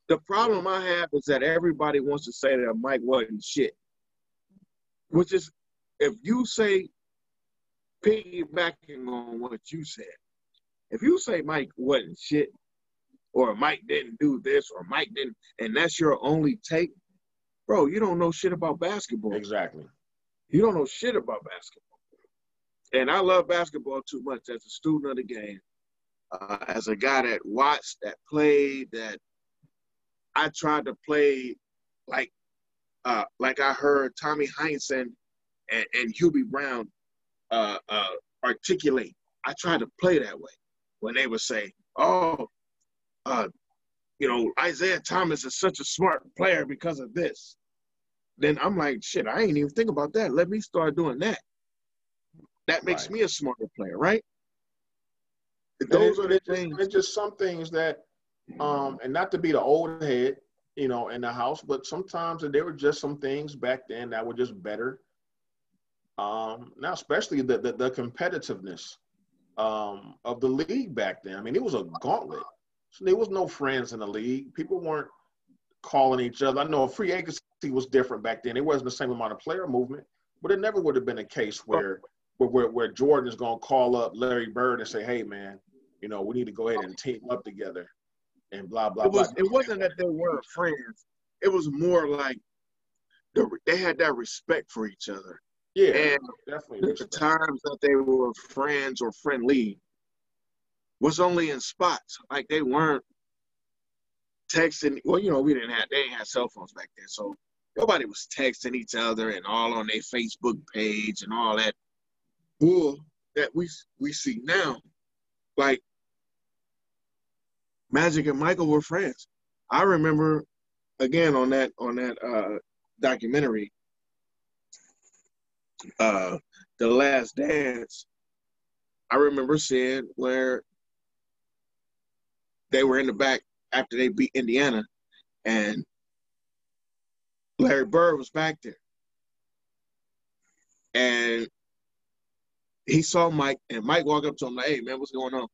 The problem I have is that everybody wants to say that Mike wasn't shit. Which is if you say piggybacking on what you said, if you say Mike wasn't shit, or Mike didn't do this, or Mike didn't, and that's your only take, bro, you don't know shit about basketball. Exactly. You don't know shit about basketball. And I love basketball too much as a student of the game, uh, as a guy that watched, that played, that I tried to play like uh, like I heard Tommy Heinsohn and, and Hubie Brown uh, uh, articulate. I tried to play that way when they would say, "Oh, uh, you know, Isiah Thomas is such a smart player because of this. Then I'm like, shit, I ain't even think about that. Let me start doing that. That makes right. me a smarter player, right? Those are the things. It's just some things that, um, and not to be the old head, you know, in the house, but sometimes there were just some things back then that were just better Um, now, especially the, the, the competitiveness um, of the league back then. I mean, it was a gauntlet. So there was no friends in the league. People weren't calling each other. I know free agency was different back then. It wasn't the same amount of player movement, but it never would have been a case where where, where, where Jordan is going to call up Larry Bird and say, "Hey, man, you know, we need to go ahead and team up together," and blah blah. It was. blah. It wasn't that they weren't friends. It was more like the, they had that respect for each other. Yeah, And definitely. the respect. times that they were friends or friendly was only in spots. Like they weren't texting. Well, you know, we didn't have they didn't have cell phones back then, so nobody was texting each other and all on their Facebook page and all that bull that we we see now. Like Magic and Michael were friends. I remember again on that on that uh documentary uh the last dance i remember seeing where they were in the back after they beat indiana and larry bird was back there and he saw mike and mike walked up to him like hey man what's going on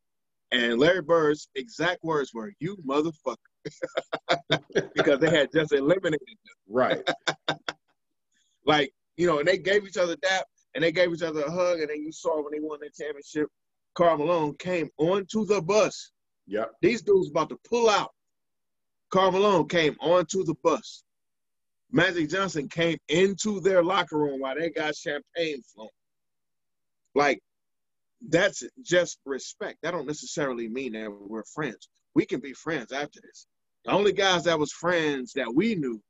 and larry bird's exact words were you motherfucker because they had just eliminated them. Right. like you know, and they gave each other dap and they gave each other a hug, and then you saw when they won the championship, Karl Malone came onto the bus. Yep. These dudes about to pull out. Karl Malone came onto the bus. Magic Johnson came into their locker room while they got champagne flowing. Like, that's just respect. That don't necessarily mean that we're friends. We can be friends after this. The only guys that was friends that we knew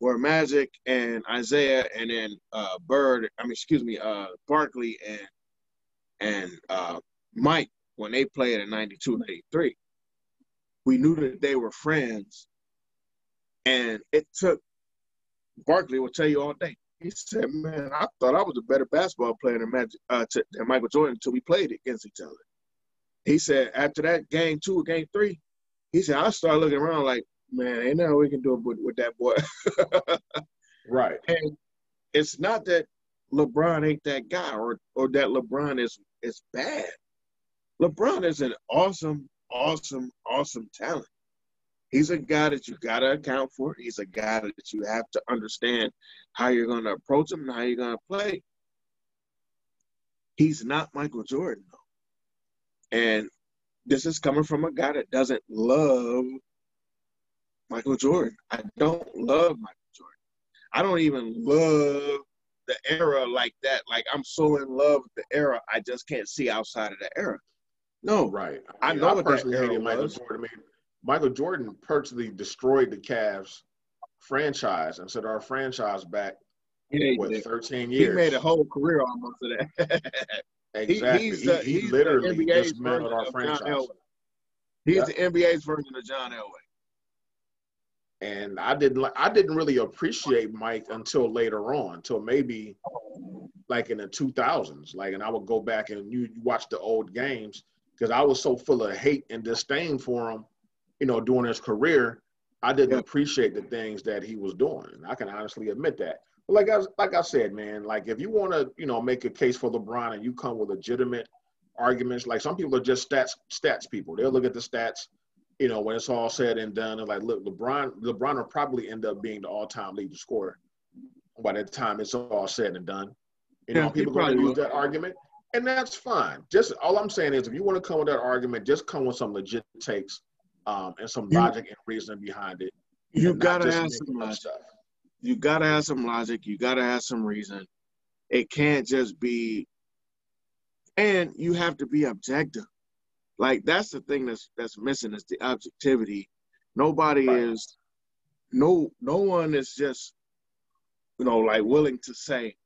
were Magic and Isiah, and then uh, Bird. I mean, excuse me, uh, Barkley and and uh, Mike when they played in '92, '93. We knew that they were friends, and it took. Barkley will tell you all day. He said, "Man, I thought I was a better basketball player than Magic uh, to, than Michael Jordan until we played against each other." He said after that game two or game three, he said I started looking around like, man, ain't nothing we can do with, with that boy. Right. And it's not that LeBron ain't that guy or or that LeBron is is bad. LeBron is an awesome, awesome, awesome talent. He's a guy that you gotta account for. He's a guy that you have to understand how you're gonna approach him and how you're gonna play. He's not Michael Jordan though. And this is coming from a guy that doesn't love Michael Jordan. I don't love Michael Jordan. I don't even love the era like that. Like I'm so in love with the era, I just can't see outside of the era. No, Right. I mean, know what that personally era hated Michael. Jordan. I mean, Michael Jordan personally destroyed the Cavs franchise and set our franchise back Yeah, what did. 13 He made a whole career almost of that. exactly. he's He, the- he he's literally NBA's dismantled our franchise. He's Yeah. the NBA's version of John Elway. and I didn't like I didn't really appreciate Mike until later on, until maybe like in the 2000s. Like, and I would go back and you, you watch the old games because I was so full of hate and disdain for him, you know, during his career. I didn't Yeah. appreciate the things that he was doing. I can honestly admit that. But like I like I said, man, like if you want to, you know, make a case for LeBron and you come with legitimate arguments, like some people are just stats stats people. They'll look at the stats you know, when it's all said and done, and like, look, LeBron, LeBron will probably end up being the all-time leading scorer by the time it's all said and done. You Yeah, know, people going to use that argument, and that's fine. Just all I'm saying is, if you want to come with that argument, just come with some legit takes um, and some You- logic and reasoning behind it. You gotta have some logic. stuff. You gotta have some logic. You gotta have some reason. It can't just be, and you have to be objective. Like that's the thing that's that's missing is the objectivity. Nobody Right. is, no no one is just, you know, like willing to say,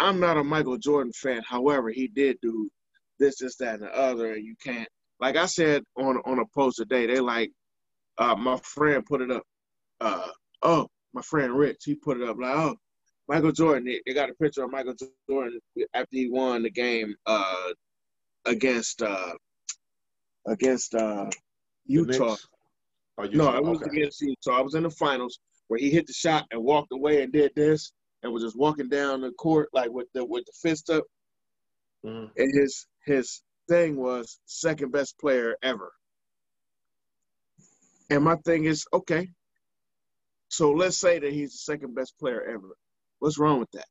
I'm not a Michael Jordan fan. However, he did do this, this, that, and the other, and you can't. Like I said on on a post today, they like, uh, my friend put it up. Uh, oh, my friend Rich, he put it up like, oh, Michael Jordan. They, they got a picture of Michael Jordan after he won the game uh, against uh, against uh, Utah. Oh, No, it was okay. against Utah. I was in the finals where he hit the shot and walked away and did this. and was just walking down the court like with the with the fist up. Mhm. And his his thing was second best player ever. And my thing is, okay. So let's say that he's the second best player ever. What's wrong with that?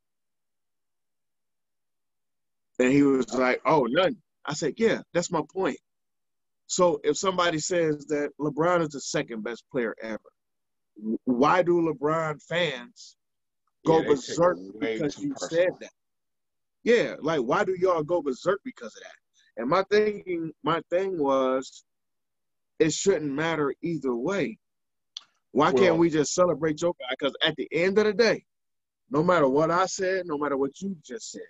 And he was like, oh, none. I said, yeah, that's my point. So if somebody says that LeBron is the second best player ever, why do LeBron fans go Yeah, they take it berserk because you personal. said that? Yeah, like why do y'all go berserk because of that? And my thinking, my thing was, it shouldn't matter either way. Why Well- can't we just celebrate your guy? Because at the end of the day, no matter what I said, no matter what you just said,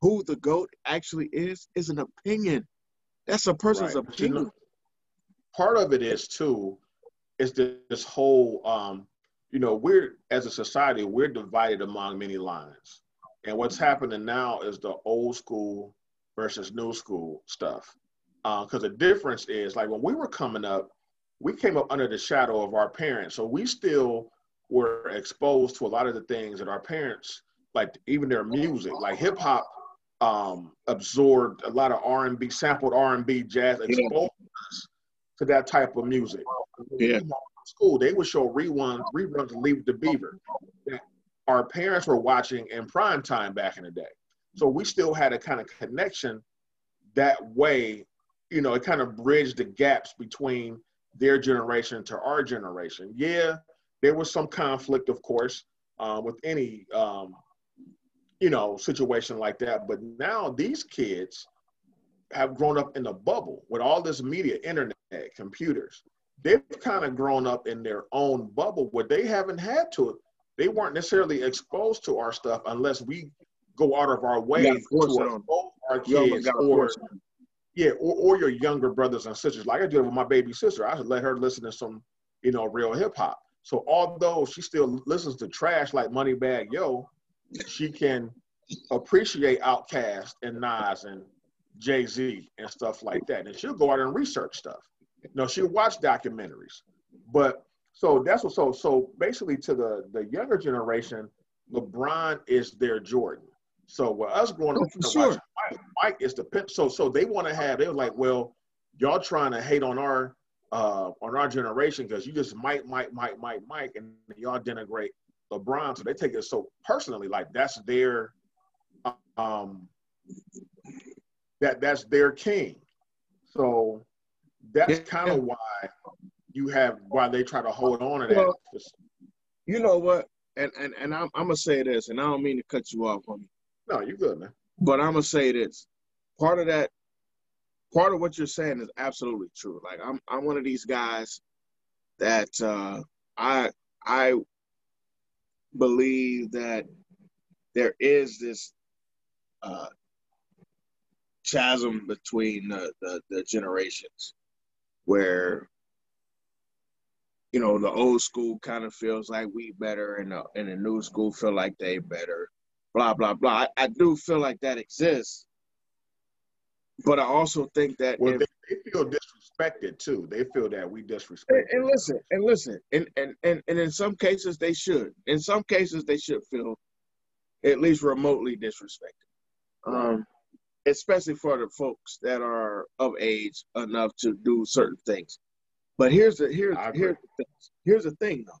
who the goat actually is is an opinion. That's a person's Right. But you know, opinion. part of it is too, is this, this whole, um, you know, we're as a society we're divided among many lines, and what's happening now is the old school versus new school stuff. Because the difference is like when we were coming up, we came up under the shadow of our parents, so we still were exposed to a lot of the things that our parents, like even their music, like hip hop, um, absorbed a lot of R and B, sampled R and B, jazz, exposed us to that type of music. Yeah. School, they would show reruns, reruns of Leave the Beaver that our parents were watching in prime time back in the day. So we still had a kind of connection that way. You know, it kind of bridged the gaps between their generation to our generation. Yeah, there was some conflict, of course, uh, with any um, you know situation like that. But now these kids have grown up in a bubble with all this media, internet, computers. They've kind of grown up in their own bubble where they haven't had to. They weren't necessarily exposed to our stuff unless we go out of our way to force it on them. expose our kids or yeah, or, or your younger brothers and sisters. Like I did with my baby sister. I should let her listen to some, you know, real hip hop. So although she still listens to trash like Moneybagg Yo, she can appreciate Outkast and Nas and Jay Z and stuff like that. And she'll go out and research stuff. No, she'll watch documentaries. But so that's what so so basically to the the younger generation, LeBron is their Jordan. So with us growing Oh, up, for sure. watching Mike, Mike is the pimp. So so they want to have. They're like, well, y'all trying to hate on our uh on our generation because you just Mike, Mike, Mike, Mike, Mike, and y'all denigrate LeBron. So they take it so personally, like that's their um that that's their king. So that's Yeah. kind of why you have why they try to hold on to that. Well, You know what? And and and I'm, I'm gonna say this, and I don't mean to cut you off, homie. No, you're good, man. But I'm gonna say this. Part of that, part of what you're saying is absolutely true. Like I'm, I'm one of these guys that uh, I, I believe that there is this uh, chasm between the, the, the generations, where you know the old school kind of feels like we better, and the and the new school feel like they better blah blah blah. I, I do feel like that exists, but I also think that Well, if, they, they feel disrespected too. They feel that we disrespect. and, and listen and listen and, and and and in some cases they should. In some cases they should feel at least remotely disrespected. Um, especially for the folks that are of age enough to do certain things. But here's the here's here's the, here's the thing though.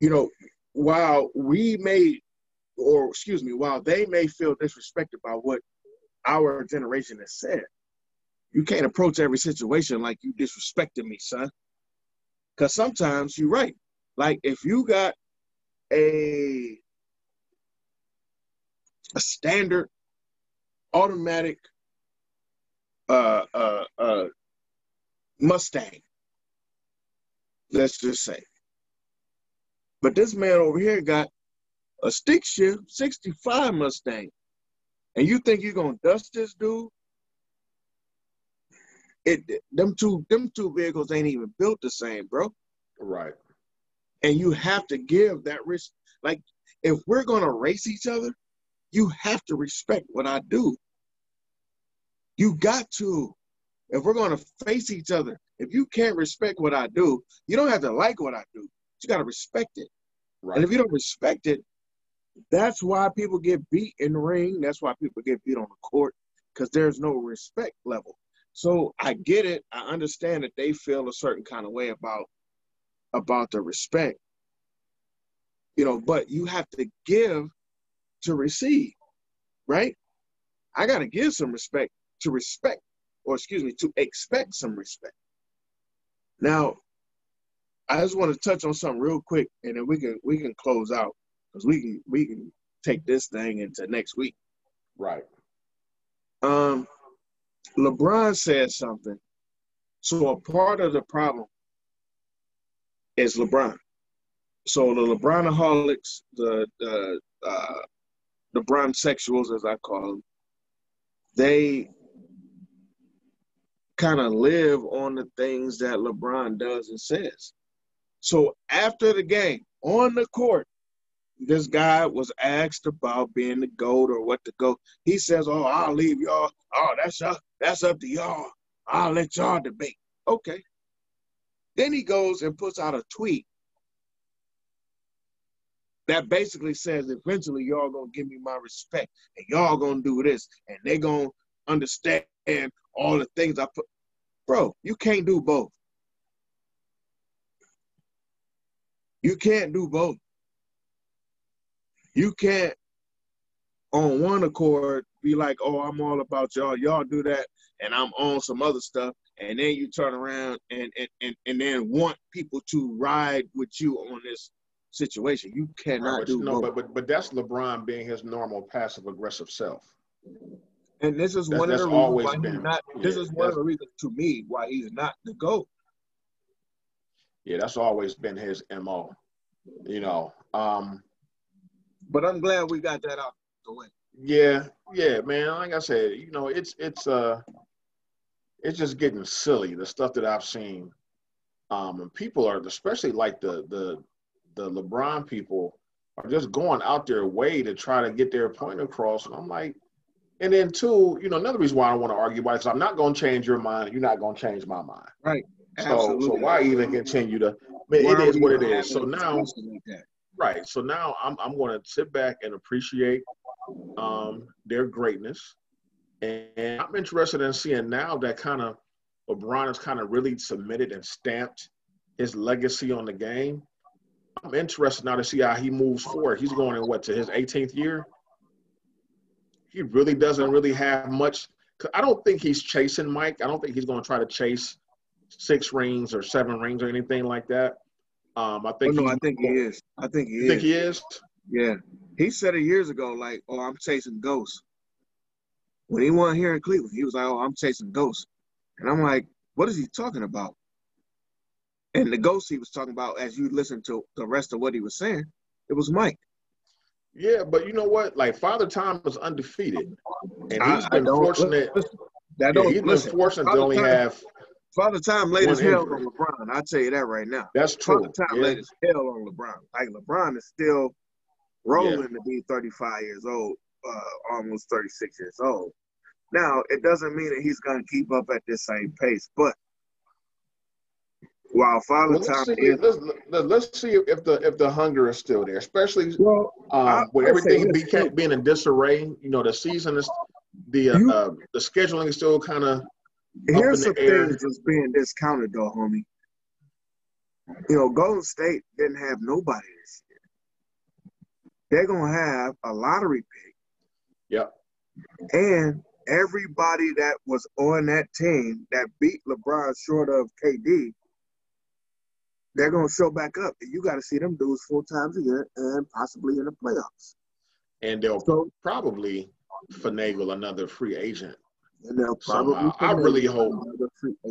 You know, while we may, or excuse me, while they may feel disrespected by what our generation has said, you can't approach every situation like you disrespected me, son. Because sometimes you're right. Like if you got a a standard automatic uh uh uh Mustang, let's just say. But this man over here got a stick shift 65 Mustang. And you think you're gonna dust this dude? It them two them two vehicles ain't even built the same, bro. Right. And you have to give that risk. Like if we're gonna race each other, you have to respect what I do. You got to. If we're gonna face each other, if you can't respect what I do, you don't have to like what I do. You gotta respect it. Right. And if you don't respect it, that's why people get beat in the ring. That's why people get beat on the court because there's no respect level. So I get it. I understand that they feel a certain kind of way about about the respect. You know, but you have to give to receive, right? I got to give some respect to respect, or excuse me, to expect some respect. Now, I just want to touch on something real quick, and then we can we can close out because we can we can take this thing into next week. Right. Um, LeBron said something. So a part of the problem is LeBron. So the LeBronaholics, the the uh, LeBron sexuals, as I call them, they kind of live on the things that LeBron does and says. So after the game, on the court, this guy was asked about being the GOAT or what the GOAT. He says, Oh, I'll leave y'all. Oh, that's up, that's up to y'all. I'll let y'all debate. Okay. Then he goes and puts out a tweet that basically says eventually y'all gonna give me my respect and y'all gonna do this and they gonna understand all the things I put. Bro, you can't do both. You can't do both. You can't, on one accord, be like, oh, I'm all about y'all. Y'all do that, and I'm on some other stuff. And then you turn around and, and, and, and then want people to ride with you on this situation. You cannot right, do no, but, but but that's LeBron being his normal passive aggressive self. And this is that's, one of the reasons why been, not. Yeah, this is one of the reasons to me why he's not the goat. Yeah, that's always been his mo. You know. Um, but I'm glad we got that out the way. Yeah, yeah, man. Like I said, you know, it's it's uh, it's just getting silly. The stuff that I've seen, um, and people are especially like the the the LeBron people are just going out their way to try to get their point across. And I'm like, and then two, you know, another reason why I don't want to argue about it is I'm not going to change your mind. You're not going to change my mind. Right. So, Absolutely. so why even continue to? I mean, it is what it is. So now, right. So now I'm I'm going to sit back and appreciate um, their greatness, and I'm interested in seeing now that kind of LeBron has kind of really submitted and stamped his legacy on the game. I'm interested now to see how he moves forward. He's going in what to his 18th year. He really doesn't really have much. I don't think he's chasing Mike. I don't think he's going to try to chase six rings or seven rings or anything like that. Um, I think. Oh, no, I think he is. I think he is. Think he is. Yeah, he said it years ago. Like, oh, I'm chasing ghosts. When he won here in Cleveland, he was like, oh, I'm chasing ghosts, and I'm like, what is he talking about? And the ghost he was talking about, as you listen to the rest of what he was saying, it was Mike. Yeah, but you know what? Like Father Time was undefeated, and he's been fortunate. That yeah, he's been fortunate to only Time, have. Father Time laid his hell on LeBron. I'll tell you that right now. That's true. Father Time yeah. laid his hell on LeBron. Like LeBron is still rolling yeah. to be 35 years old, uh, almost 36 years old. Now, it doesn't mean that he's going to keep up at this same pace, but while Father well, Time see, is, let's, let's, see if the if the hunger is still there, especially well, um, with everything became, being in disarray. You know, the season is the uh, you, uh, the scheduling is still kind of. Here's the, the thing that's being discounted, though, homie. You know, Golden State didn't have nobody this year. They're gonna have a lottery pick. Yep. And everybody that was on that team that beat LeBron short of KD they're going to show back up. And you got to see them dudes four times a year and possibly in the playoffs. And they'll so, probably finagle another free agent. And they'll probably. I really hope.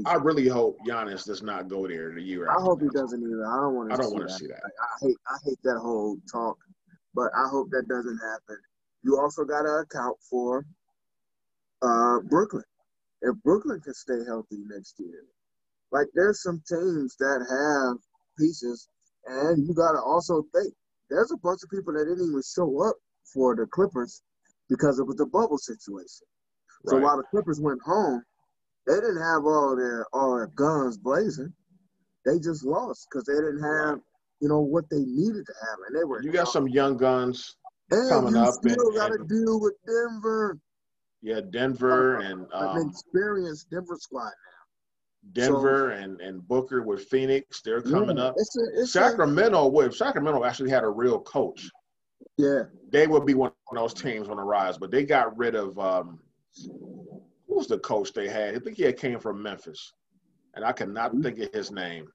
I really hope Giannis does not go there the year. I hope he doesn't either. I don't want to. I don't want to see that. I, I hate. I hate that whole talk, but I hope that doesn't happen. You also got to account for uh, Brooklyn. If Brooklyn can stay healthy next year, like there's some teams that have pieces. And you got to also think there's a bunch of people that didn't even show up for the Clippers because it was the bubble situation. Right. So while the Clippers went home, they didn't have all their all their guns blazing. They just lost because they didn't have you know, what they needed to have, and they were. You got some young guns and coming you up still got to deal with Denver, Yeah, Denver and an um, experienced Denver squad. Now. Denver and and Booker with Phoenix. They're coming Yeah, up. It's a, it's Sacramento would Sacramento actually had a real coach. Yeah, They would be one of those teams on the rise, but they got rid of um who was the coach they had? I think he had came from Memphis. And I cannot think of his name.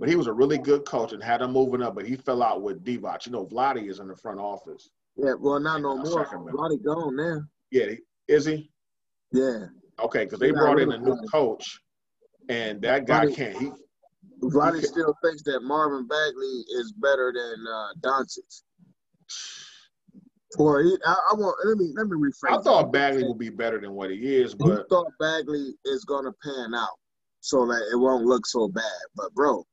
But he was a really good coach and had them moving up, but he fell out with Divac. You know, Vladdy is in the front office. yeah. Well, not no more. Vladdy gone now. Yeah, is he? Yeah, Okay, because they brought in a new coach, and that guy can't. He Vladdy Okay. still thinks that Marvin Bagley is better than uh, Doncic. He, I, I want let me let me rephrase. I thought. Bagley would be better than what he is, but thought Bagley is gonna pan out so that it won't look so bad. But bro,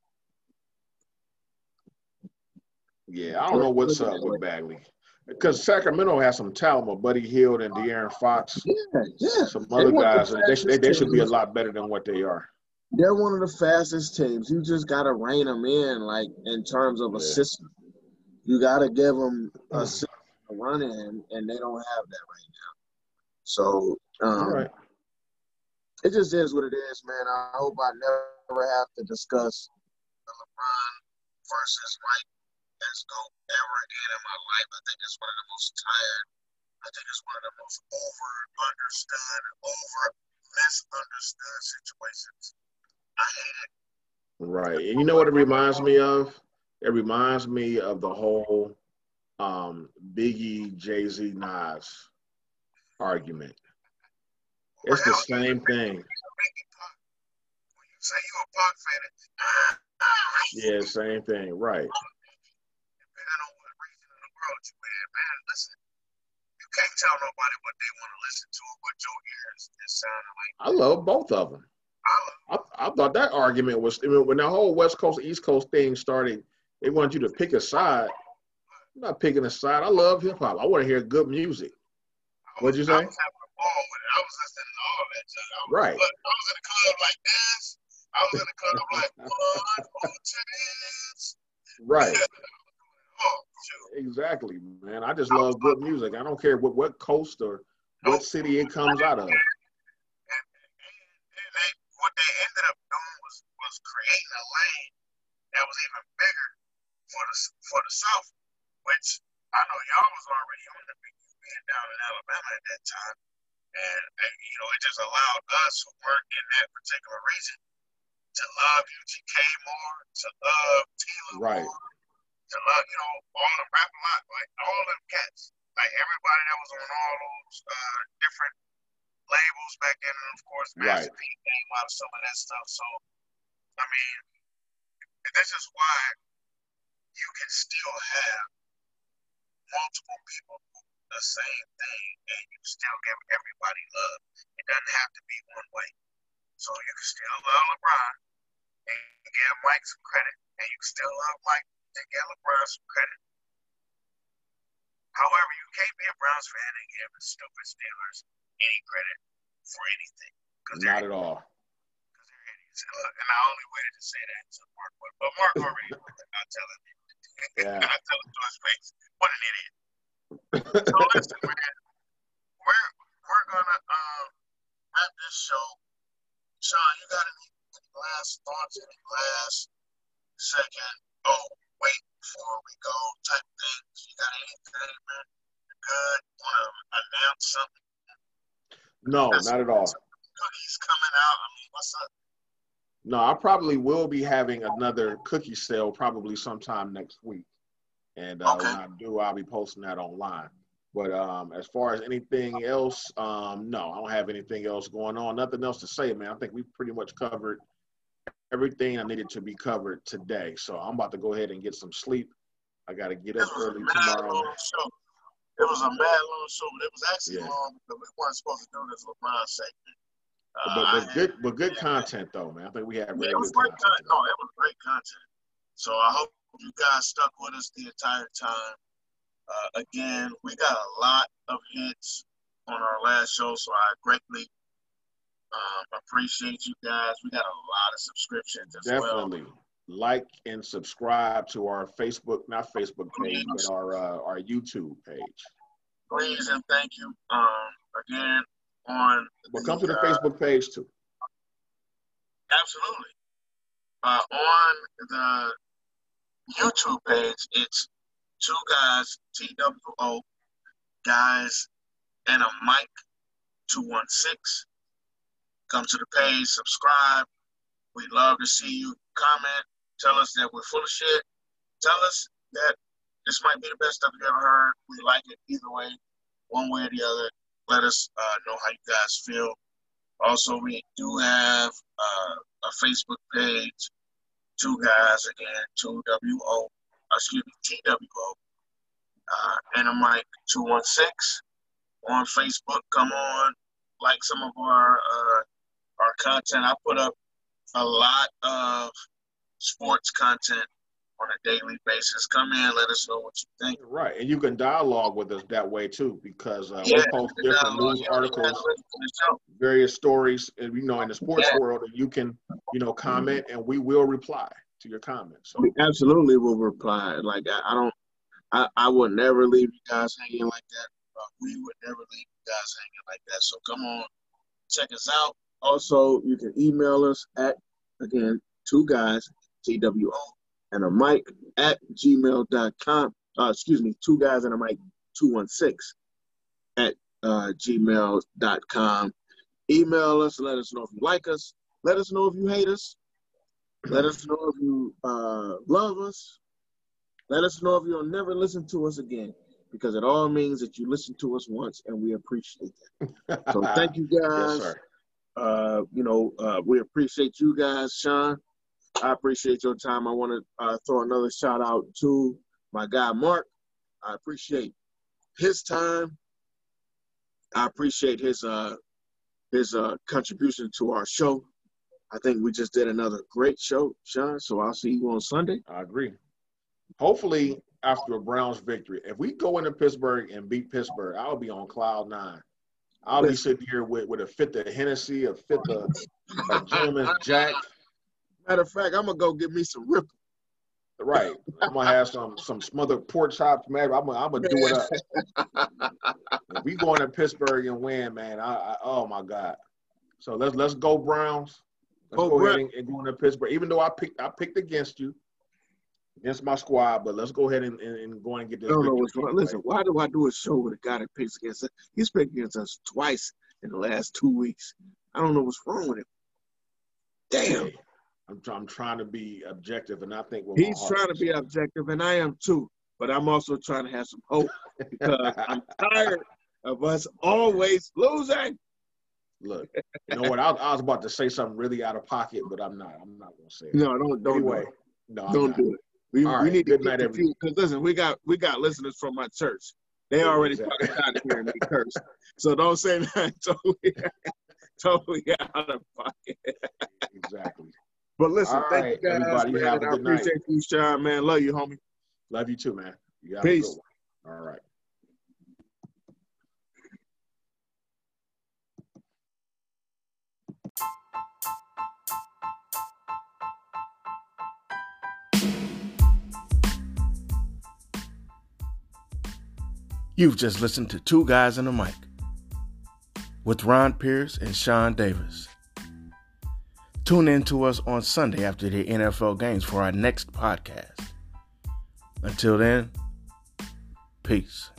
yeah, I don't know what's up with Bagley. Because Sacramento has some talent with Buddy Hield and De'Aaron Fox, yeah, yeah. some other the guys, and they should, they, they should be a lot better than what they are. They're one of the fastest teams. You just gotta rein them in, like in terms of a system. You gotta give them mm. a system to run in, and they don't have that right now. So um, All right. it just is what it is, man. I hope I never have to discuss the LeBron versus Mike as go ever again in my life. I think it's one of the most tired. I think it's one of the most over understood, over misunderstood situations. I hate it. Right. And you know what it reminds me of? It reminds me of the whole um, Biggie, Jay Z, Nas argument. It's the same thing. Ah, ah, Yeah, same thing. Right. can't tell nobody what they want to listen to or what your ears is sounding like. I love both of them. I I, I thought that argument was I mean, when the whole West Coast East Coast thing started. They wanted you to pick a side. I'm not picking a side. I love hip hop. I want to hear good music. What'd you was- I say? was having a ball with it. I was listening to all that. shit. I was, Right. Look, I was in the club like this. I was in the club like one, two, this. Right. Oh. Exactly, man. I just love good music. I don't care what, what coast or what city it comes out of. And, and, and they, what they ended up doing was was creating a lane that was even bigger for the for the South, which I know y'all was already on the big being down in Alabama at that time, and, and you know it just allowed us who weren't in that particular region to love UGK more, to love Tela Right. more, to love you know all the rap a lot, like all them cats, like everybody that was on all those uh, different labels back then, and of course Master Right. P came out of some of that stuff. So, I mean, this is why you can still have multiple people the same thing and you still give everybody love. It doesn't have to be one way. So you can still love LeBron and give Mike some credit, and you can still love Mike and give LeBron some credit. However, you can't be a Browns fan and give the stupid Steelers any credit for anything. Not at all. because they're idiots. And, look, and I only waited to say that to Mark, but, Mark already knew it. I'll tell him. Yeah. I'll tell him to his face. What an idiot. So listen, man, we're we're gonna um wrap this show. Sean, you got any, any last thoughts, any last second? Oh, wait before we go type things. You got anything, man? You're good? Want to announce something? No, not at all. Cookies coming out. I mean, what's up? No, I probably will be having another cookie sale probably sometime next week. And uh, Okay. when I do, I'll be posting that online. But um, as far as anything else, um, no, I don't have anything else going on. Nothing else to say, man. I think we pretty much covered everything I needed to be covered today. So I'm about to go ahead and get some sleep. I got to get up It was a early tomorrow. It was a mad long show, but it was actually Yeah. long because we weren't supposed to do this LeBron segment. Uh, But, but good, but good content though, man. I think we have Yeah, it was good great content. content. No, it was great content. So I hope you guys stuck with us the entire time. Uh, again, we got a lot of hits on our last show, so I greatly um, appreciate you guys. We got a lot of subscriptions as well. Definitely. like and subscribe to our Facebook, not Facebook page, but our uh, our YouTube page. Please and thank you. Um, again on. Well, come to the uh, Facebook page too. Absolutely. Uh, on the YouTube page, it's two guys, TWO, guys, and a mic, 216. Come to the page, subscribe. We'd love to see you comment. Tell us that we're full of shit. Tell us that this might be the best stuff you've ever heard. We like it either way, one way or the other. Let us uh, know how you guys feel. Also, we do have uh, a Facebook page, two guys again, two W O, excuse me, T W O, uh, and a mic 216 on Facebook. Come on, like some of our uh, our content. I put up a lot of sports content on a daily basis. Come in, let us know what you think. Right, and you can dialogue with us that way too, because uh, yeah, we post different news articles, various stories, and you know, in the sports yeah. world, you can, you know, comment, and we will reply to your comments. So. We absolutely will reply. Like I, I don't, I, I would never leave you guys hanging like that. Uh, we would never leave you guys hanging like that. So come on, check us out. Also, you can email us at again two guys T W O and a mic at gmail.com. Uh, excuse me, two guys and a mic 216 at uh, gmail.com. Email us, let us know if you like us. Let us know if you hate us. Let us know if you uh, love us. Let us know if you'll never listen to us again, because it all means that you listen to us once, and we appreciate that. So thank you guys. Yes, uh, you know, uh, we appreciate you guys, Sean. I appreciate your time. I want to uh, throw another shout out to my guy Mark. I appreciate his time. I appreciate his uh, his uh, contribution to our show. I think we just did another great show, Sean. So I'll see you on Sunday. I agree. Hopefully, after a Browns victory, if we go into Pittsburgh and beat Pittsburgh, I'll be on cloud nine. I'll be sitting here with, with a fifth of Hennessy, a fifth of, of Gentleman's Jack, Matter of fact, I'm gonna go get me some ripple. Right. I'm gonna have some some smothered pork chops, man. I'm gonna, I'm gonna do it up. we going to Pittsburgh and win, man. I, I, oh my God. So let's let's go Browns. Let's oh, go ahead and, and, go into Pittsburgh. Even though I picked I picked against you, against my squad, but let's go ahead and, and, and go and get this. I don't know what's wrong. Listen, why do I do a show with a guy that picks against us? He's picked against us twice in the last two weeks. I don't know what's wrong with him. Damn. I'm, I'm trying to be objective, and I think he's trying to be objective, and I am too. But I'm also trying to have some hope because I'm tired of us always losing. Look, you know what? I, I, was about to say something really out of pocket, but I'm not. I'm not gonna say it. No, don't don't anyway, do it. No, don't do it. We, we need to good night, everyone. Because listen, we got we got listeners from my church. They already exactly. fucking out here and they curse. So don't say that totally, totally out of pocket. exactly. But listen, All thank right, you guys, everybody. Man, have a good I appreciate night. you, Sean, man. Love you, homie. Love you too, man. You Peace. All right. You've just listened to Two Guys and a Mic with Ron Pierce and Sean Davis. Tune in to us on Sunday after the NFL games for our next podcast. Until then, peace.